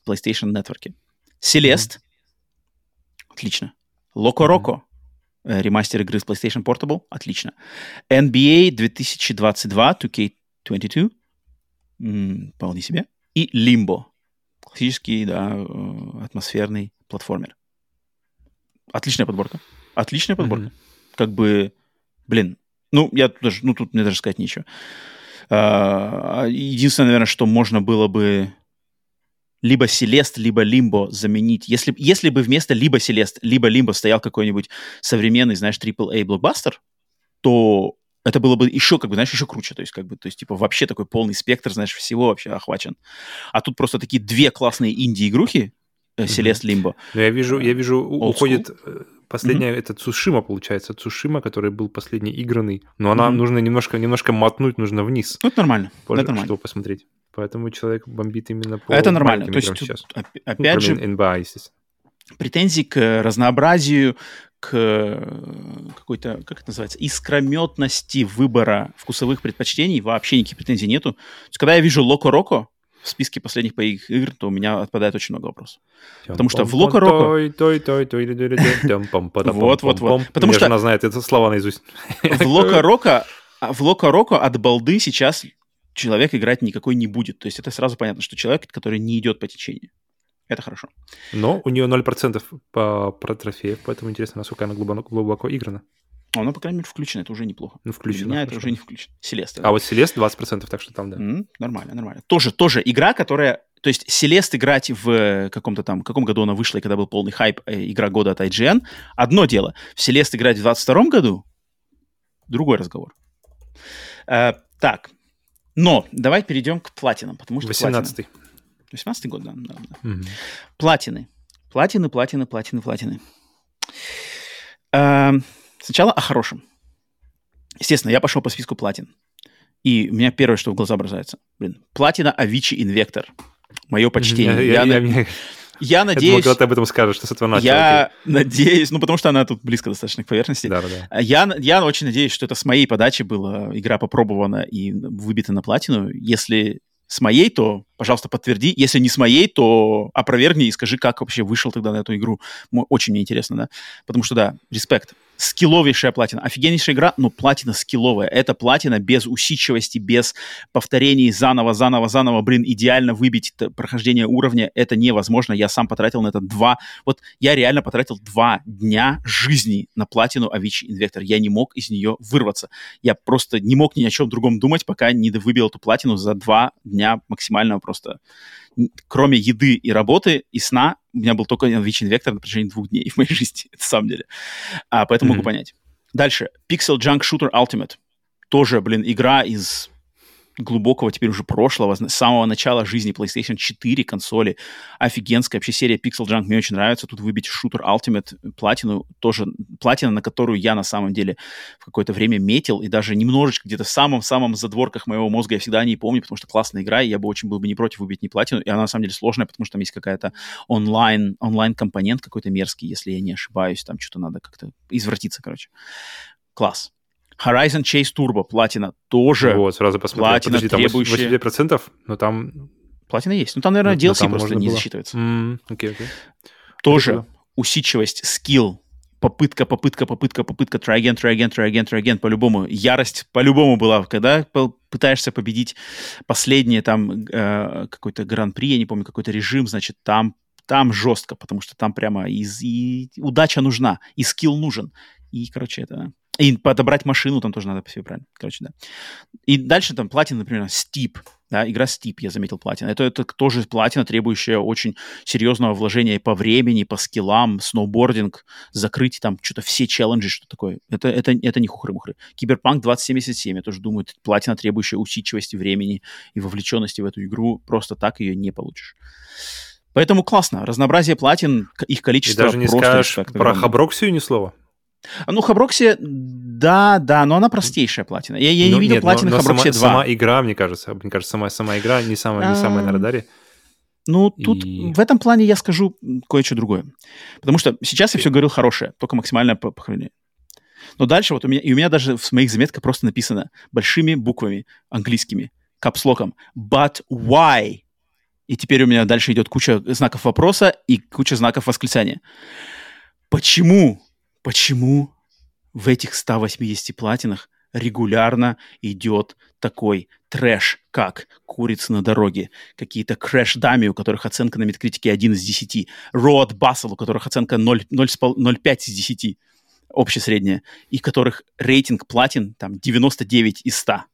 A: PlayStation Network. Celeste, mm-hmm. отлично. Loco Roco, mm-hmm. ремастер игры с PlayStation Portable, отлично. NBA 2022, 2K22, м-м, вполне себе и Limbo. Классический, да, э, атмосферный платформер. Отличная подборка. Отличная подборка. Mm-hmm. Как бы, блин, ну, я даже, ну, тут мне даже сказать нечего. А, единственное, наверное, что можно было бы либо Селест, либо Лимбо заменить. Если, если бы вместо либо Селест, либо Лимбо стоял какой-нибудь современный, знаешь, AAA блокбастер, то это было бы еще, как бы, знаешь, еще круче. То есть, как бы, то есть, типа, вообще такой полный спектр, знаешь, всего вообще охвачен. А тут просто такие две классные инди-игрухи, Селест mm-hmm. Лимбо.
B: Ну, я вижу, я вижу, Old уходит school. Э, последняя, mm-hmm. это Цушима, получается, Цушима, который был последний игранный, но она mm-hmm. нужно немножко, немножко мотнуть, нужно вниз.
A: Ну, это нормально.
B: Позже,
A: это нормально.
B: Чтобы посмотреть. Поэтому человек бомбит именно по
A: Это нормально. То есть, тут, сейчас. опять ну, же,
B: NBA,
A: претензий к разнообразию, к какой-то, как это называется, искрометности выбора вкусовых предпочтений вообще никаких претензий нету. То есть, когда я вижу Локо Роко в списке последних моих игр, то у меня отпадает очень много вопросов. Потому что в Локо Роко... Вот, вот, вот. Потому что...
B: она знает это слова наизусть.
A: В Локо Роко в Локо Роко от балды сейчас человек играть никакой не будет. То есть это сразу понятно, что человек, который не идет по течению. Это хорошо.
B: Но у нее 0% по, по трофеев, поэтому интересно, насколько она глубоко, глубоко играна.
A: Она, по крайней мере, включена, это уже неплохо.
B: Ну, включена.
A: У меня это уже не включено. Селест.
B: А вот Селест 20%, так что там, да.
A: Mm, нормально, нормально. Тоже, тоже игра, которая... То есть Селест играть в каком-то там... В каком году она вышла, и когда был полный хайп, э, игра года от IGN, одно дело. В Селест играть в 22 году, другой разговор. Э, так, но давай перейдем к платинам, потому что
B: 18
A: платина... 18 год, да. да, да. Угу. Платины. Платины, платины, платины, платины. Э, сначала о хорошем. Естественно, я пошел по списку платин. И у меня первое, что в глаза бросается. Блин, платина Авичи Инвектор. Мое почтение. Я, я, я, я надеюсь... Я думал,
B: когда ты об этом скажешь, что с этого начал.
A: Я окей. надеюсь, ну, потому что она тут близко достаточно к поверхности.
B: Да, да, да.
A: Я, я очень надеюсь, что это с моей подачи была игра попробована и выбита на платину. Если с моей, то, пожалуйста, подтверди. Если не с моей, то опровергни и скажи, как вообще вышел тогда на эту игру. Очень мне интересно, да? Потому что, да, респект скилловейшая платина. Офигеннейшая игра, но платина скилловая. Это платина без усидчивости, без повторений заново, заново, заново. Блин, идеально выбить прохождение уровня. Это невозможно. Я сам потратил на это два... Вот я реально потратил два дня жизни на платину Avicii Invector. Я не мог из нее вырваться. Я просто не мог ни о чем другом думать, пока не выбил эту платину за два дня максимального просто кроме еды и работы и сна, у меня был только вечный вектор на протяжении двух дней в моей жизни, на самом деле. А, поэтому mm-hmm. могу понять. Дальше. Pixel Junk Shooter Ultimate. Тоже, блин, игра из глубокого теперь уже прошлого, с самого начала жизни PlayStation 4 консоли. Офигенская вообще серия Pixel Junk мне очень нравится. Тут выбить шутер Ultimate платину, тоже платина, на которую я на самом деле в какое-то время метил, и даже немножечко где-то в самом-самом задворках моего мозга я всегда не помню, потому что классная игра, и я бы очень был бы не против выбить не платину, и она на самом деле сложная, потому что там есть какая-то онлайн, онлайн-компонент какой-то мерзкий, если я не ошибаюсь, там что-то надо как-то извратиться, короче. Класс. Horizon Chase Turbo, платина, тоже
B: Вот, сразу посмотрел.
A: платина, требующая...
B: 89%, но там...
A: Платина есть. Ну, там, наверное,
B: Ну, ну,
A: DLC
B: там
A: просто не
B: было.
A: засчитывается.
B: М, Окей, окей.
A: Тоже
B: Прикольно.
A: усидчивость, скилл, попытка, попытка, попытка, попытка, try again, try again, try again, try again, по-любому. Ярость по-любому была, когда пытаешься победить последнее там э, какой-то гран-при, я не помню, какой-то режим, значит, там там жестко, потому что там прямо из, и удача нужна, и скилл нужен. И, короче, это... И подобрать машину там тоже надо все правильно. Короче, да. И дальше там платина, например, Steep. Да, игра Steep, я заметил, платина. Это, это тоже платина, требующая очень серьезного вложения по времени, по скиллам, сноубординг, закрыть там что-то все челленджи, что такое. Это, это, это не хухры-мухры. Киберпанк 2077, я тоже думаю, это платина, требующая усидчивости времени и вовлеченности в эту игру. Просто так ее не получишь. Поэтому классно. Разнообразие платин, их
B: И
A: количество
B: даже не
A: просто
B: скажешь про
A: огромное.
B: Хаброксию ни слова.
A: А, Ну, Хаброксия, да, да, но она простейшая платина. Я, я
B: Ну,
A: не видел
B: нет,
A: платины
B: но
A: Хаброксия
B: сама,
A: 2.
B: сама игра, мне кажется, мне кажется, сама, сама игра не самая, не самая на радаре.
A: Ну, тут
B: И-
A: в этом плане я скажу кое-что другое. Потому что сейчас я все говорил хорошее, только максимальное по- похваление. Но дальше вот у меня, и у меня даже в моих заметках просто написано большими буквами английскими, капслоком, but why? И теперь у меня дальше идет куча знаков вопроса и куча знаков восклицания. Почему, почему в этих 180 платинах регулярно идет такой трэш, как «Курица на дороге», какие-то крэш-дами, у которых оценка на метакритике 1 из 10, Road Bustle, у которых оценка 0, 0, 0,5 из 10, общесредняя, и которых рейтинг платин там 99 из 100.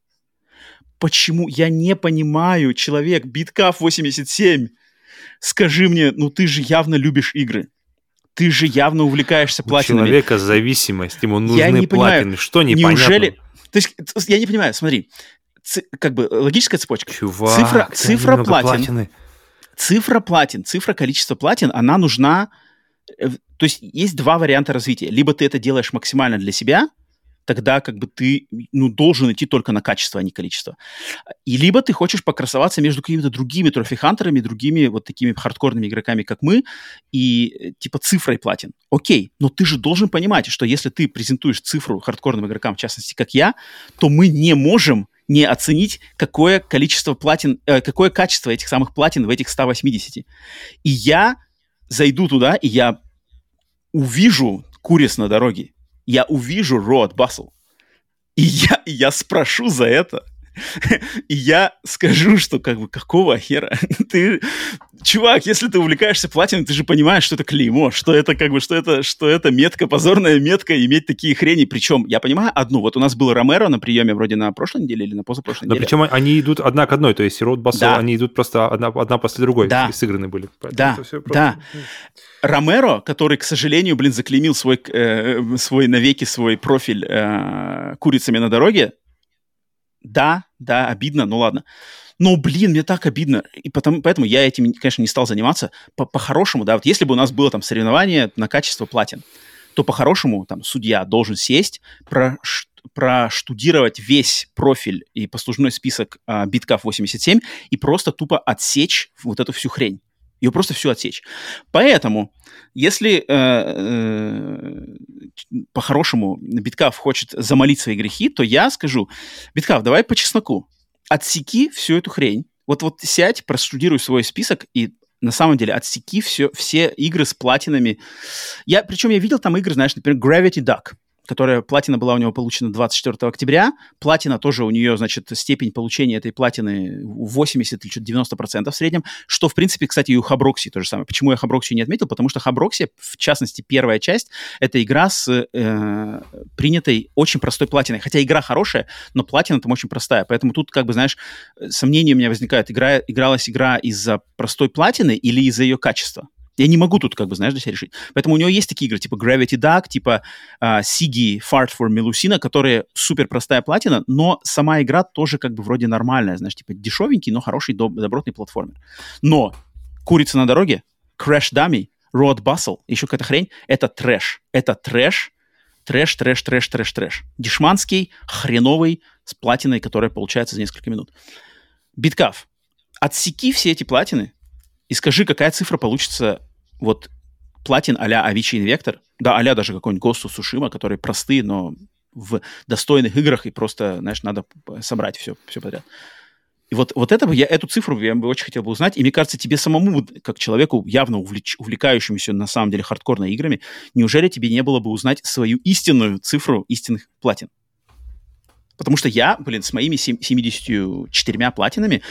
A: Почему? Я не понимаю, человек, биткаф 87, скажи мне, ну ты же явно любишь игры. Ты же явно увлекаешься
B: У
A: платинами.
B: человека зависимость, ему
A: Я
B: нужны
A: не понимаю,
B: платины. Что непонятно?
A: Неужели... То есть, я не понимаю, смотри, ци- как бы логическая цепочка.
B: Чувак,
A: Цифра- цифра платин.
B: платины.
A: Цифра платин, цифра количества платин, она нужна... э, То есть есть два варианта развития. Либо ты это делаешь максимально для себя, тогда как бы ты ну, должен идти только на качество, а не количество. И либо ты хочешь покрасоваться между какими-то другими трофи-хантерами, другими вот такими хардкорными игроками, как мы, и э, типа цифрой платин. Окей, но ты же должен понимать, что если ты презентуешь цифру хардкорным игрокам, в частности, как я, то мы не можем не оценить, какое количество платин, э, какое качество этих самых платин в этих 180. И я зайду туда, и я увижу куриц на дороге, я увижу Road Bustle, и я, и я спрошу за это. И я скажу, что как бы какого хера? Ты, чувак, если ты увлекаешься платиной, ты же понимаешь, что это клеймо, что это как бы, что это, что это метка, позорная метка, иметь такие хрени. Причем, я понимаю одну, вот у нас был Ромеро на приеме вроде на прошлой неделе или на позапрошлой
B: Но
A: неделе.
B: причем они идут одна к одной, то есть Road Bustle,
A: Да.
B: они идут просто одна, одна после другой,
A: Да.
B: сыграны были.
A: Да,
B: всё
A: да.
B: просто-
A: Ромеро, который, к сожалению, блин, заклеймил свой, э, свой навеки свой профиль э, курицами на дороге. Да, да, обидно, ну ладно. Но, блин, мне так обидно. И потому, поэтому я этим, конечно, не стал заниматься. По- По-хорошему, да, вот если бы у нас было там соревнование на качество платин, то по-хорошему там судья должен сесть, прош- проштудировать весь профиль и послужной список а, биткав 87 и просто тупо отсечь вот эту всю хрень. Ее просто всю отсечь. Поэтому, если э, э, по-хорошему Биткав хочет замолить свои грехи, то я скажу, Биткав, давай по чесноку, отсеки всю эту хрень. Вот, вот сядь, проштудируй свой список и на самом деле отсеки все, все игры с платинами. Я, причем я видел там игры, знаешь, например, Gravity Duck, которая платина была у него получена 24 октября. Платина тоже у нее, значит, степень получения этой платины 80 или что-то 90% в среднем, что, в принципе, кстати, и у Хаброкси то же самое. Почему я Хаброкси не отметил? Потому что Хаброкси, в частности, первая часть, это игра с э, принятой очень простой платиной. Хотя игра хорошая, но платина там очень простая. Поэтому тут, как бы, знаешь, сомнения у меня возникают. Игра, игралась игра из-за простой платины или из-за ее качества? Я не могу тут, как бы, знаешь, для себя решить. Поэтому у него есть такие игры, типа Gravity Duck, типа uh, Sigi Fart for Melusina, которые супер простая платина, но сама игра тоже как бы вроде нормальная, знаешь, типа дешевенький, но хороший, доб- добротный платформер. Но «Курица на дороге», Crash Dummy, Road Bustle, еще какая-то хрень, это трэш. Это трэш, трэш, трэш, трэш, трэш, трэш. Дешманский, хреновый, с платиной, которая получается за несколько минут. Биткав, отсеки все эти платины и скажи, какая цифра получится вот платин а-ля Avicii Invector, да, а даже какой-нибудь of Tsushima, которые простые, но в достойных играх, и просто, знаешь, надо собрать все, все подряд. И вот, вот это бы я, эту цифру я бы очень хотел бы узнать. И мне кажется, тебе самому, как человеку, явно увлеч, увлекающемуся на самом деле хардкорно играми, неужели тебе не было бы узнать свою истинную цифру истинных платин? Потому что я, блин, с моими 74 платинами,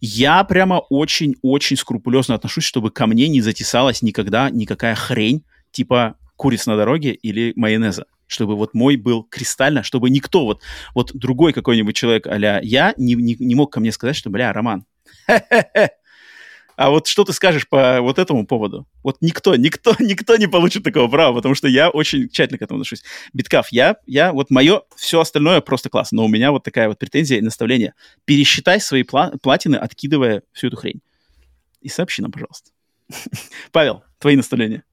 A: я прямо очень-очень скрупулезно отношусь, чтобы ко мне не затесалась никогда никакая хрень, типа куриц на дороге или майонеза. Чтобы вот мой был кристально, чтобы никто, вот, вот другой какой-нибудь человек а я не, не, не мог ко мне сказать, что, бля, Роман, А вот что ты скажешь по вот этому поводу? Вот никто, никто, никто не получит такого права, потому что я очень тщательно к этому отношусь. Биткаф, я, я, вот мое, все остальное просто классно, но у меня вот такая вот претензия и наставление. Пересчитай свои пла- платины, откидывая всю эту хрень. И сообщи нам, пожалуйста. Павел, твои наставления.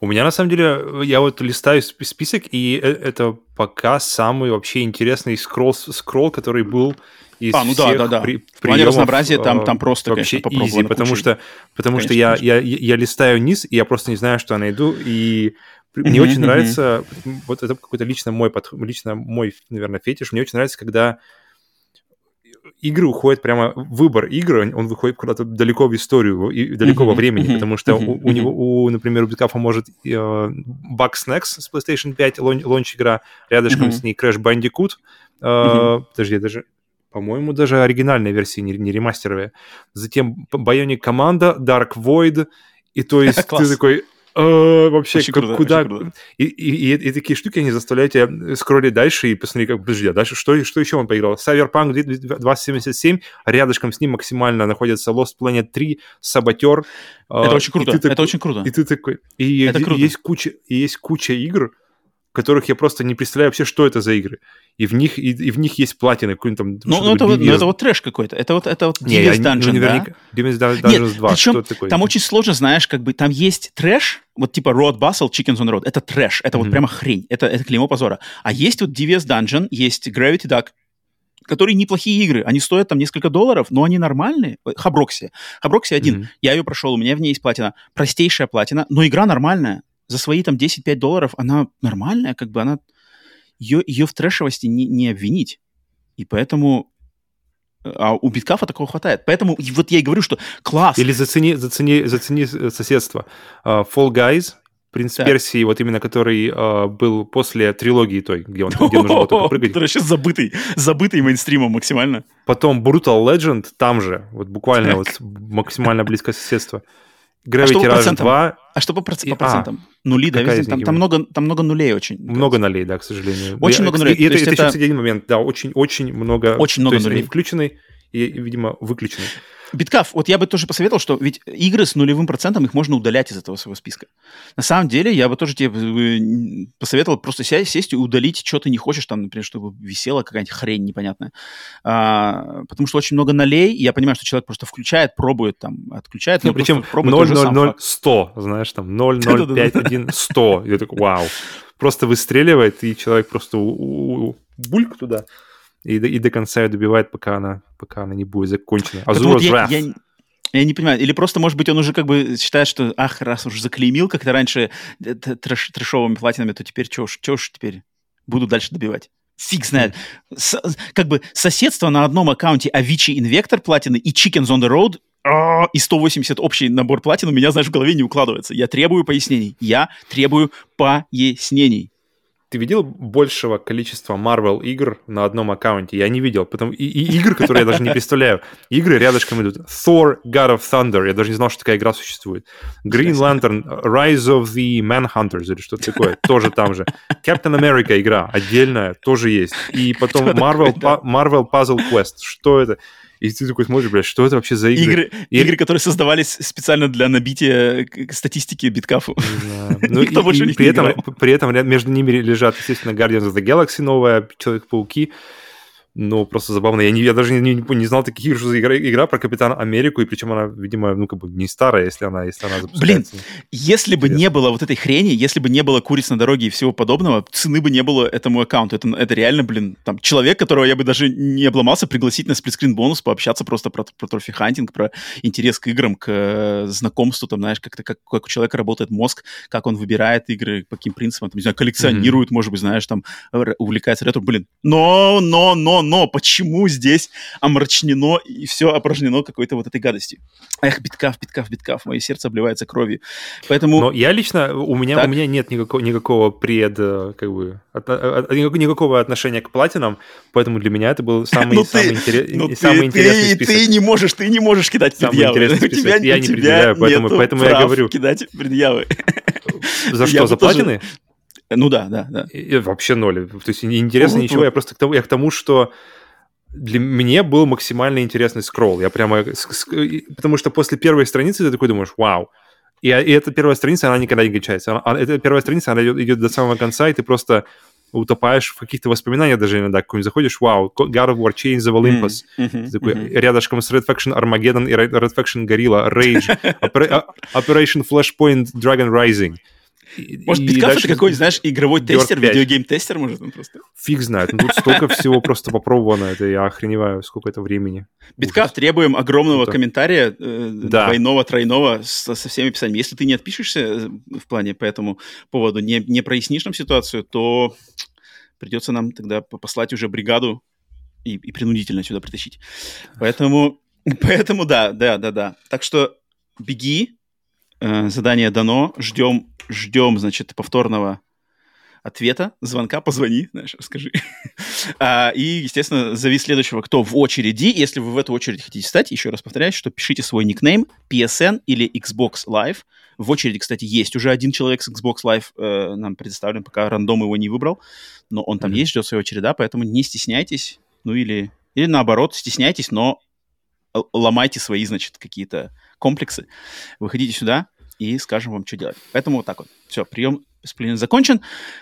B: У меня, на самом деле, я вот листаю список, и э, это пока самый вообще интересный скролл, скролл который был из
A: а, ну да, да, да. При, в плане разнообразия там, там просто,
B: вообще конечно, easy, потому что, потому конечно, что я, я, я листаю вниз, и я просто не знаю, что я найду, и мне очень нравится, вот это какой-то лично мой, лично мой, наверное, фетиш, мне очень нравится, когда игры уходят прямо выбор игры, он выходит куда-то далеко в историю и далеко во времени, потому что у, у него, у, например, у Биткафа может э, Bug Snacks с PlayStation 5 лонч игра, рядышком с ней Crash Bandicoot, э, подожди, даже по-моему, даже оригинальная версия, не, не ремастеровая. Затем Bionic команда, Dark Void, и то есть ты такой, вообще, очень как, круто, куда... Очень круто. И, и, и, и такие штуки, они заставляют тебя скроллить дальше и посмотреть, как, подожди, а дальше что, что еще он поиграл? Cyberpunk 2077, рядышком с ним максимально находится Lost Planet 3, Саботер.
A: Это э, очень круто, это очень круто.
B: И ты такой... И, это и, круто. есть куча, и есть куча игр, которых я просто не представляю вообще, что это за игры. И в них, и, и в них есть платины.
A: Ну, ну, это, вот, ну это вот трэш какой-то. Это вот, это вот
B: не, Devious Dungeon, ну, наверняка, да? Devious Dungeon Нет, 2,
A: причем такое? там очень сложно, знаешь, как бы там есть трэш, вот типа Road Bustle, Chickens on Road, это трэш, это mm-hmm. вот прямо хрень, это, это клеймо позора. А есть вот Devious Dungeon, есть Gravity Duck, которые неплохие игры. Они стоят там несколько долларов, но они нормальные. Хаброкси. Хаброкси один. Mm-hmm. Я ее прошел, у меня в ней есть платина. Простейшая платина, но игра нормальная. За свои там 10-5 долларов она нормальная, как бы она ее, ее в трэшевости не, не обвинить. И поэтому а у биткафа такого хватает. Поэтому вот я и говорю, что класс.
B: Или зацени, зацени, зацени соседство. Uh, Fall Guys, Принц так. Персии, вот именно который uh, был после трилогии той, где он где нужно было только прыгать.
A: Который сейчас забытый, забытый мейнстримом максимально.
B: Потом Brutal Legend там же, вот буквально вот максимально близкое соседство. Gravity а Rush 2.
A: А что по, проц... по процентам? А, Нули, да, везде? Там, там, много, там много нулей очень.
B: Много нулей, да, к сожалению.
A: Очень много нулей.
B: И это, это, это еще, кстати, один момент, да, очень-очень много...
A: Очень много
B: то есть
A: нулей.
B: они включены и, видимо, выключены.
A: Биткаф, вот я бы тоже посоветовал, что ведь игры с нулевым процентом, их можно удалять из этого своего списка. На самом деле, я бы тоже тебе э, посоветовал просто сесть и удалить, что ты не хочешь, там, например, чтобы висела какая-нибудь хрень непонятная. А, потому что очень много нолей, и я понимаю, что человек просто включает, пробует, там, отключает.
B: Ну, причем 0, 0, 0, 100, знаешь, там, 0, 0, 5, 1, 100. Я такой, вау. Просто выстреливает, и человек просто бульк туда и, и до конца ее добивает, пока она, пока она не будет закончена. Азура вот
A: я, я, я не понимаю, или просто, может быть, он уже как бы считает, что, ах, раз уже заклеймил как-то раньше э, трэш, трэшовыми платинами, то теперь что уж, что уж теперь буду дальше добивать. Фиг знает. С, как бы соседство на одном аккаунте Avicii Invector платины и Chickens on the Road а, и 180 общий набор платин у меня, знаешь, в голове не укладывается. Я требую пояснений. Я требую пояснений
B: ты видел большего количества Marvel игр на одном аккаунте? Я не видел. Потом и, и игр, которые я даже не представляю. Игры рядышком идут. Thor, God of Thunder. Я даже не знал, что такая игра существует. Green Lantern, Rise of the Manhunters или что-то такое. Тоже там же. Captain America игра отдельная тоже есть. И потом Marvel, Marvel Puzzle Quest. Что это? И ты такой смотришь, блядь, что это вообще за игры?
A: Игры,
B: И-
A: игры которые создавались специально для набития статистики биткафу.
B: Ну,
A: Никто
B: и-
A: больше
B: и при этом,
A: играл.
B: при этом между ними лежат, естественно, Guardians of the Galaxy новая, Человек-пауки. Ну, просто забавно. Я, не, я даже не, не, не знал таких игр, что за игра, игра про Капитана Америку, и причем она, видимо, ну, как бы не старая, если она, если она запускается.
A: Если бы
B: Интересно.
A: не было вот этой хрени, если бы не было куриц на дороге и всего подобного, цены бы не было этому аккаунту. Это, это реально, блин, там человек, которого я бы даже не обломался пригласить на сплитскрин бонус, пообщаться просто про, про trophy hunting, про интерес к играм, к э, знакомству, там, знаешь, как-то как, как у человека работает мозг, как он выбирает игры, по каким принципам, там, не знаю, коллекционирует, может быть, знаешь, там, увлекается ретро. Блин, но, но, но, но, почему здесь омрачнено и все опорожнено какой-то вот этой гадостью? Эх, биткав, биткав, биткав, мое сердце обливается кровью. Поэтому...
B: Но я лично, у меня,
A: Так.
B: у меня нет никакого, никакого пред, э, как бы, от- от- никак- никакого отношения к платинам, поэтому для меня это был самый,
A: Ну
B: самый,
A: ты-
B: интерес-
A: Ну,
B: и
A: ты,
B: самый интересный
A: ты,
B: список.
A: ты не можешь, ты не можешь кидать
B: Самый
A: предъявы. У тебя.
B: Я не предъявляю, поэтому- поэтому я говорю.
A: кидать предъявы.
B: За что, за платины?
A: Ну да, да, да.
B: И- вообще ноль. То есть интересно
A: Вот,
B: ничего,
A: вот.
B: я просто к тому, я к тому, что для мне был максимально интересный скролл. Я прямо... Потому что после первой страницы ты такой думаешь, вау. И, и эта первая страница, она никогда не кончается. Она- а эта первая страница, она идет, идет до самого конца, и ты просто утопаешь в каких-то воспоминаниях даже иногда. Какой-нибудь заходишь, вау, God of War, Chains of Olympus.
A: Мгм,
B: Ты такой,
A: мгм.
B: рядышком с Red Faction Armageddon и Red Faction Gorilla, Rage, а- Operation Flashpoint Dragon Rising.
A: Может, биткаф
B: дальше
A: это какой-нибудь, знаешь, игровой
B: Dirt
A: тестер,
B: 5.
A: видеогейм-тестер, может, он просто?
B: Фиг знает. Ну, тут столько всего просто попробовано. Это я охреневаю, сколько это времени.
A: Биткаф, требуем огромного комментария, э, двойного, тройного, со, всеми описаниями. Если ты не отпишешься э, в плане по этому поводу, не, не прояснишь нам ситуацию, то придется нам тогда по- послать уже бригаду и, и принудительно сюда притащить. Поэтому, поэтому да, да, да, да. Так что беги, задание дано, ждем, ждем, значит, повторного ответа, звонка, позвони, знаешь, расскажи. А, и, естественно, зови следующего, кто в очереди. Если вы в эту очередь хотите стать, еще раз повторяю, что пишите свой никнейм PSN или Xbox Live. В очереди, кстати, есть уже один человек с Xbox Live э, нам предоставлен, пока рандом его не выбрал, но он там есть, ждет своего череда, поэтому не стесняйтесь, ну или, или наоборот, стесняйтесь, но ломайте свои, значит, какие-то комплексы. Выходите сюда и скажем вам, что делать. Поэтому вот так вот. Все, прием сплина закончен,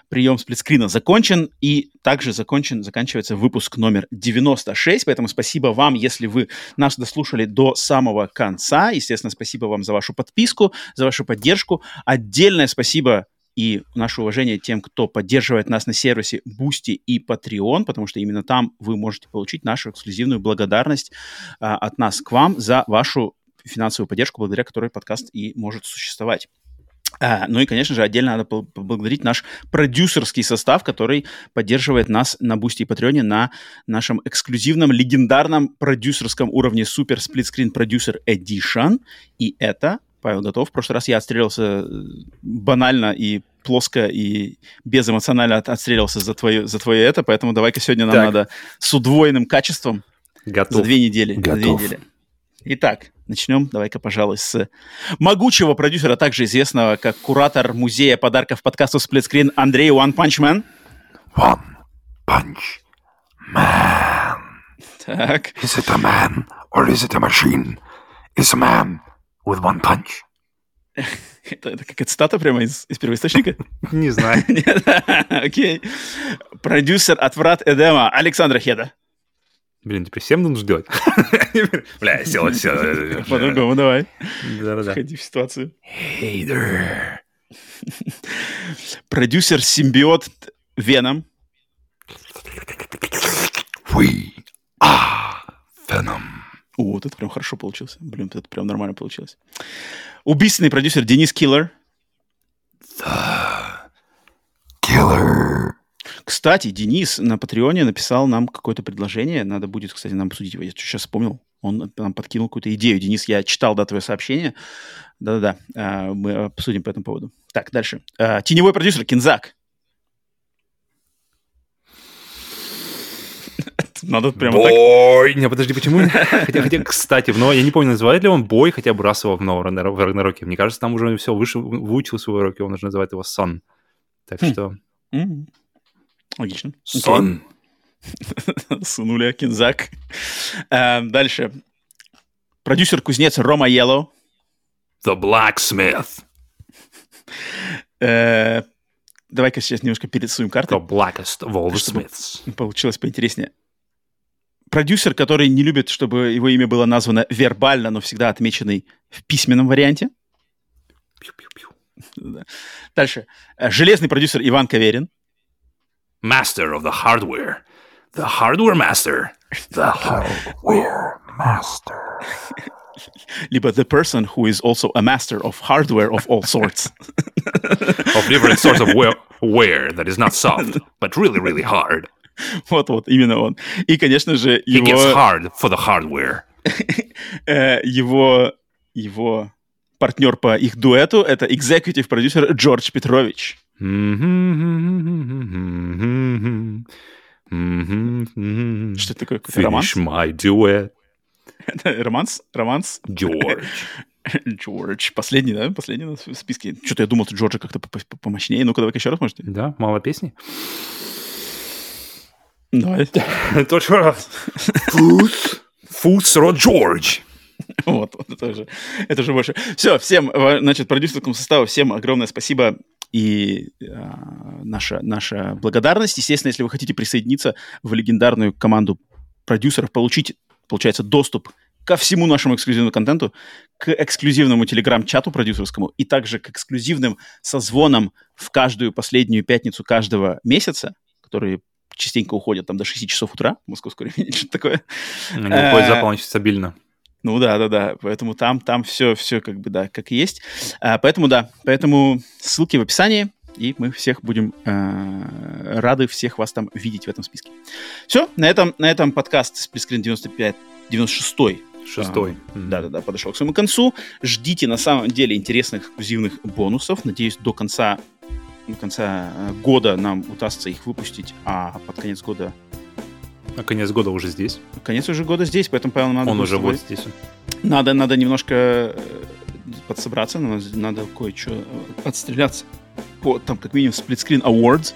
A: прием сплитскрина закончен, и также закончен, заканчивается выпуск номер 96, поэтому спасибо вам, если вы нас дослушали до самого конца. Естественно, спасибо вам за вашу подписку, за вашу поддержку. Отдельное спасибо и наше уважение тем, кто поддерживает нас на сервисе Boosty и Patreon, потому что именно там вы можете получить нашу эксклюзивную благодарность а, от нас к вам за вашу финансовую поддержку, благодаря которой подкаст и может существовать. А, ну и, конечно же, отдельно надо поблагодарить наш продюсерский состав, который поддерживает нас на Boosty и Patreon е на нашем эксклюзивном, легендарном продюсерском уровне Split Screen Producer Edition. И это, Павел готов, в прошлый раз я отстрелился э, банально и плоско и безэмоционально от- отстреливался за твое, за твое это, поэтому давай-ка сегодня нам
B: Так.
A: надо с удвоенным качеством за
B: Готов.
A: две недели. За две
B: Готов.
A: недели. Итак, начнем, давай-ка, пожалуй, с могучего продюсера, также известного как куратор музея подарков подкасту Сплитскрин Андрей One Punch Man.
C: One punch man.
A: Так,
C: Is it a man or is it a machine? Is a man with one punch.
A: это, это как цитата прямо из, из первоисточника?
B: Не знаю.
A: Окей. Продюсер от врат Эдема Александр Хеда.
B: Блин, теперь всем нужно ждать. Бля, сел, сел.
A: По-другому давай.
B: Да-да-да.
A: Входи в ситуацию.
C: There.
A: Продюсер симбиот Веном.
C: We are Venom.
A: О, вот это прям хорошо получилось. Блин, вот это прям нормально получилось. Убийственный продюсер Денис Киллер.
C: Killer.
A: Кстати, Денис на Патреоне написал нам какое-то предложение. Надо будет, кстати, нам обсудить его. Я сейчас вспомнил. Он нам подкинул какую-то идею. Денис, я читал, да, твое сообщение. Да-да-да. А, Мы обсудим по этому поводу. Так, дальше. А, Теневой продюсер Кинзак. Надо прямо так.
B: Бой! Не, подожди, почему? Хотя, хотя, кстати, в Ново- я не помню, называет ли он Бой, хотя бросал в Новом в Рагнароке. Мне кажется, там уже все выше, выучил свой урок, и он уже называет его Сон. Так
A: Хм.
B: что...
A: Логично. Окей.
C: Son.
A: Сунуля, Кинзак. Э, Дальше. Продюсер-кузнец Рома Йеллоу.
C: The blacksmith.
A: Э, Давай-ка сейчас немножко перерисуем карты.
C: The blackest of all the smiths.
A: Получилось поинтереснее. Продюсер, который не любит, чтобы его имя было названо вербально, но всегда отмеченный в письменном варианте.
C: Пью-пью-пью.
A: Да. Дальше. Э, Железный продюсер Иван Каверин.
C: Master of the hardware. The hardware master. The hardware master.
A: Либо the person who is also a master of hardware of all sorts.
C: Of different sorts of wear, wear that is not soft, but really, really hard.
A: Вот-вот, именно он. И, конечно же,
C: He gets
A: его,
C: hard for the hardware.
A: э, его, его партнер по их дуэту — это executive продюсер Джордж Петрович. Что это такое?
C: Finish my duet,
A: Романс? Романс?
C: George.
A: Джордж. Последний, да? Последний в списке. Что-то я думал, что Джорджа как-то по- по- помощнее. Ну-ка, давай-ка еще раз, может?
B: Да, мало песни.
A: Давай.
B: Точно раз.
C: Foods Rod George.
A: Вот, вот это уже, это уже больше. Все, всем, значит, продюсерскому составу всем огромное спасибо и а, наша, наша благодарность. Естественно, если вы хотите присоединиться в легендарную команду продюсеров, получить, получается, доступ ко всему нашему эксклюзивному контенту, к эксклюзивному телеграм-чату продюсерскому и также к эксклюзивным созвонам в каждую последнюю пятницу каждого месяца, которые частенько уходят там до 6 часов утра московского времени, что-то такое.
B: Они уходят за
A: Э,
B: полночь стабильно.
A: Ну да, да, да. Поэтому там, там все, все как бы, да, как есть. А, поэтому да, поэтому ссылки в описании, и мы всех будем э, рады всех вас там видеть в этом списке. Все, на этом, на этом подкаст Сплитскрин 95, 96
B: Шестой. Мгм.
A: да-да-да, подошел к своему концу. Ждите на самом деле интересных эксклюзивных бонусов. Надеюсь, до конца, до конца э, года нам удастся их выпустить, а под конец года
B: А конец года уже здесь.
A: конец уже года здесь, поэтому, Павел, надо
B: Он уже вот здесь.
A: Надо, надо немножко э, подсобраться, надо, надо кое-что э, отстреляться. По, там, как минимум, сплитскрин Awards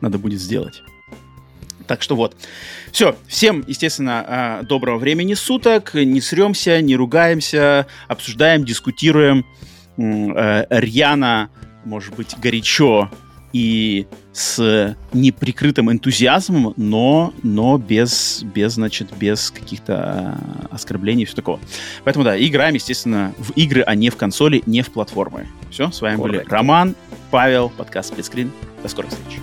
A: надо будет сделать. Так что вот. Все, всем, естественно, э, доброго времени суток. Не сремся, не ругаемся, обсуждаем, дискутируем э, рьяно, может быть, горячо и с неприкрытым энтузиазмом, но, но без, без, значит, без каких-то э, оскорблений и все такого. Поэтому, да, играем, естественно, в игры, а не в консоли, не в платформы. Все, с вами были
B: Correct.
A: Роман, Павел, подкаст Сплитскрин. До скорых встреч.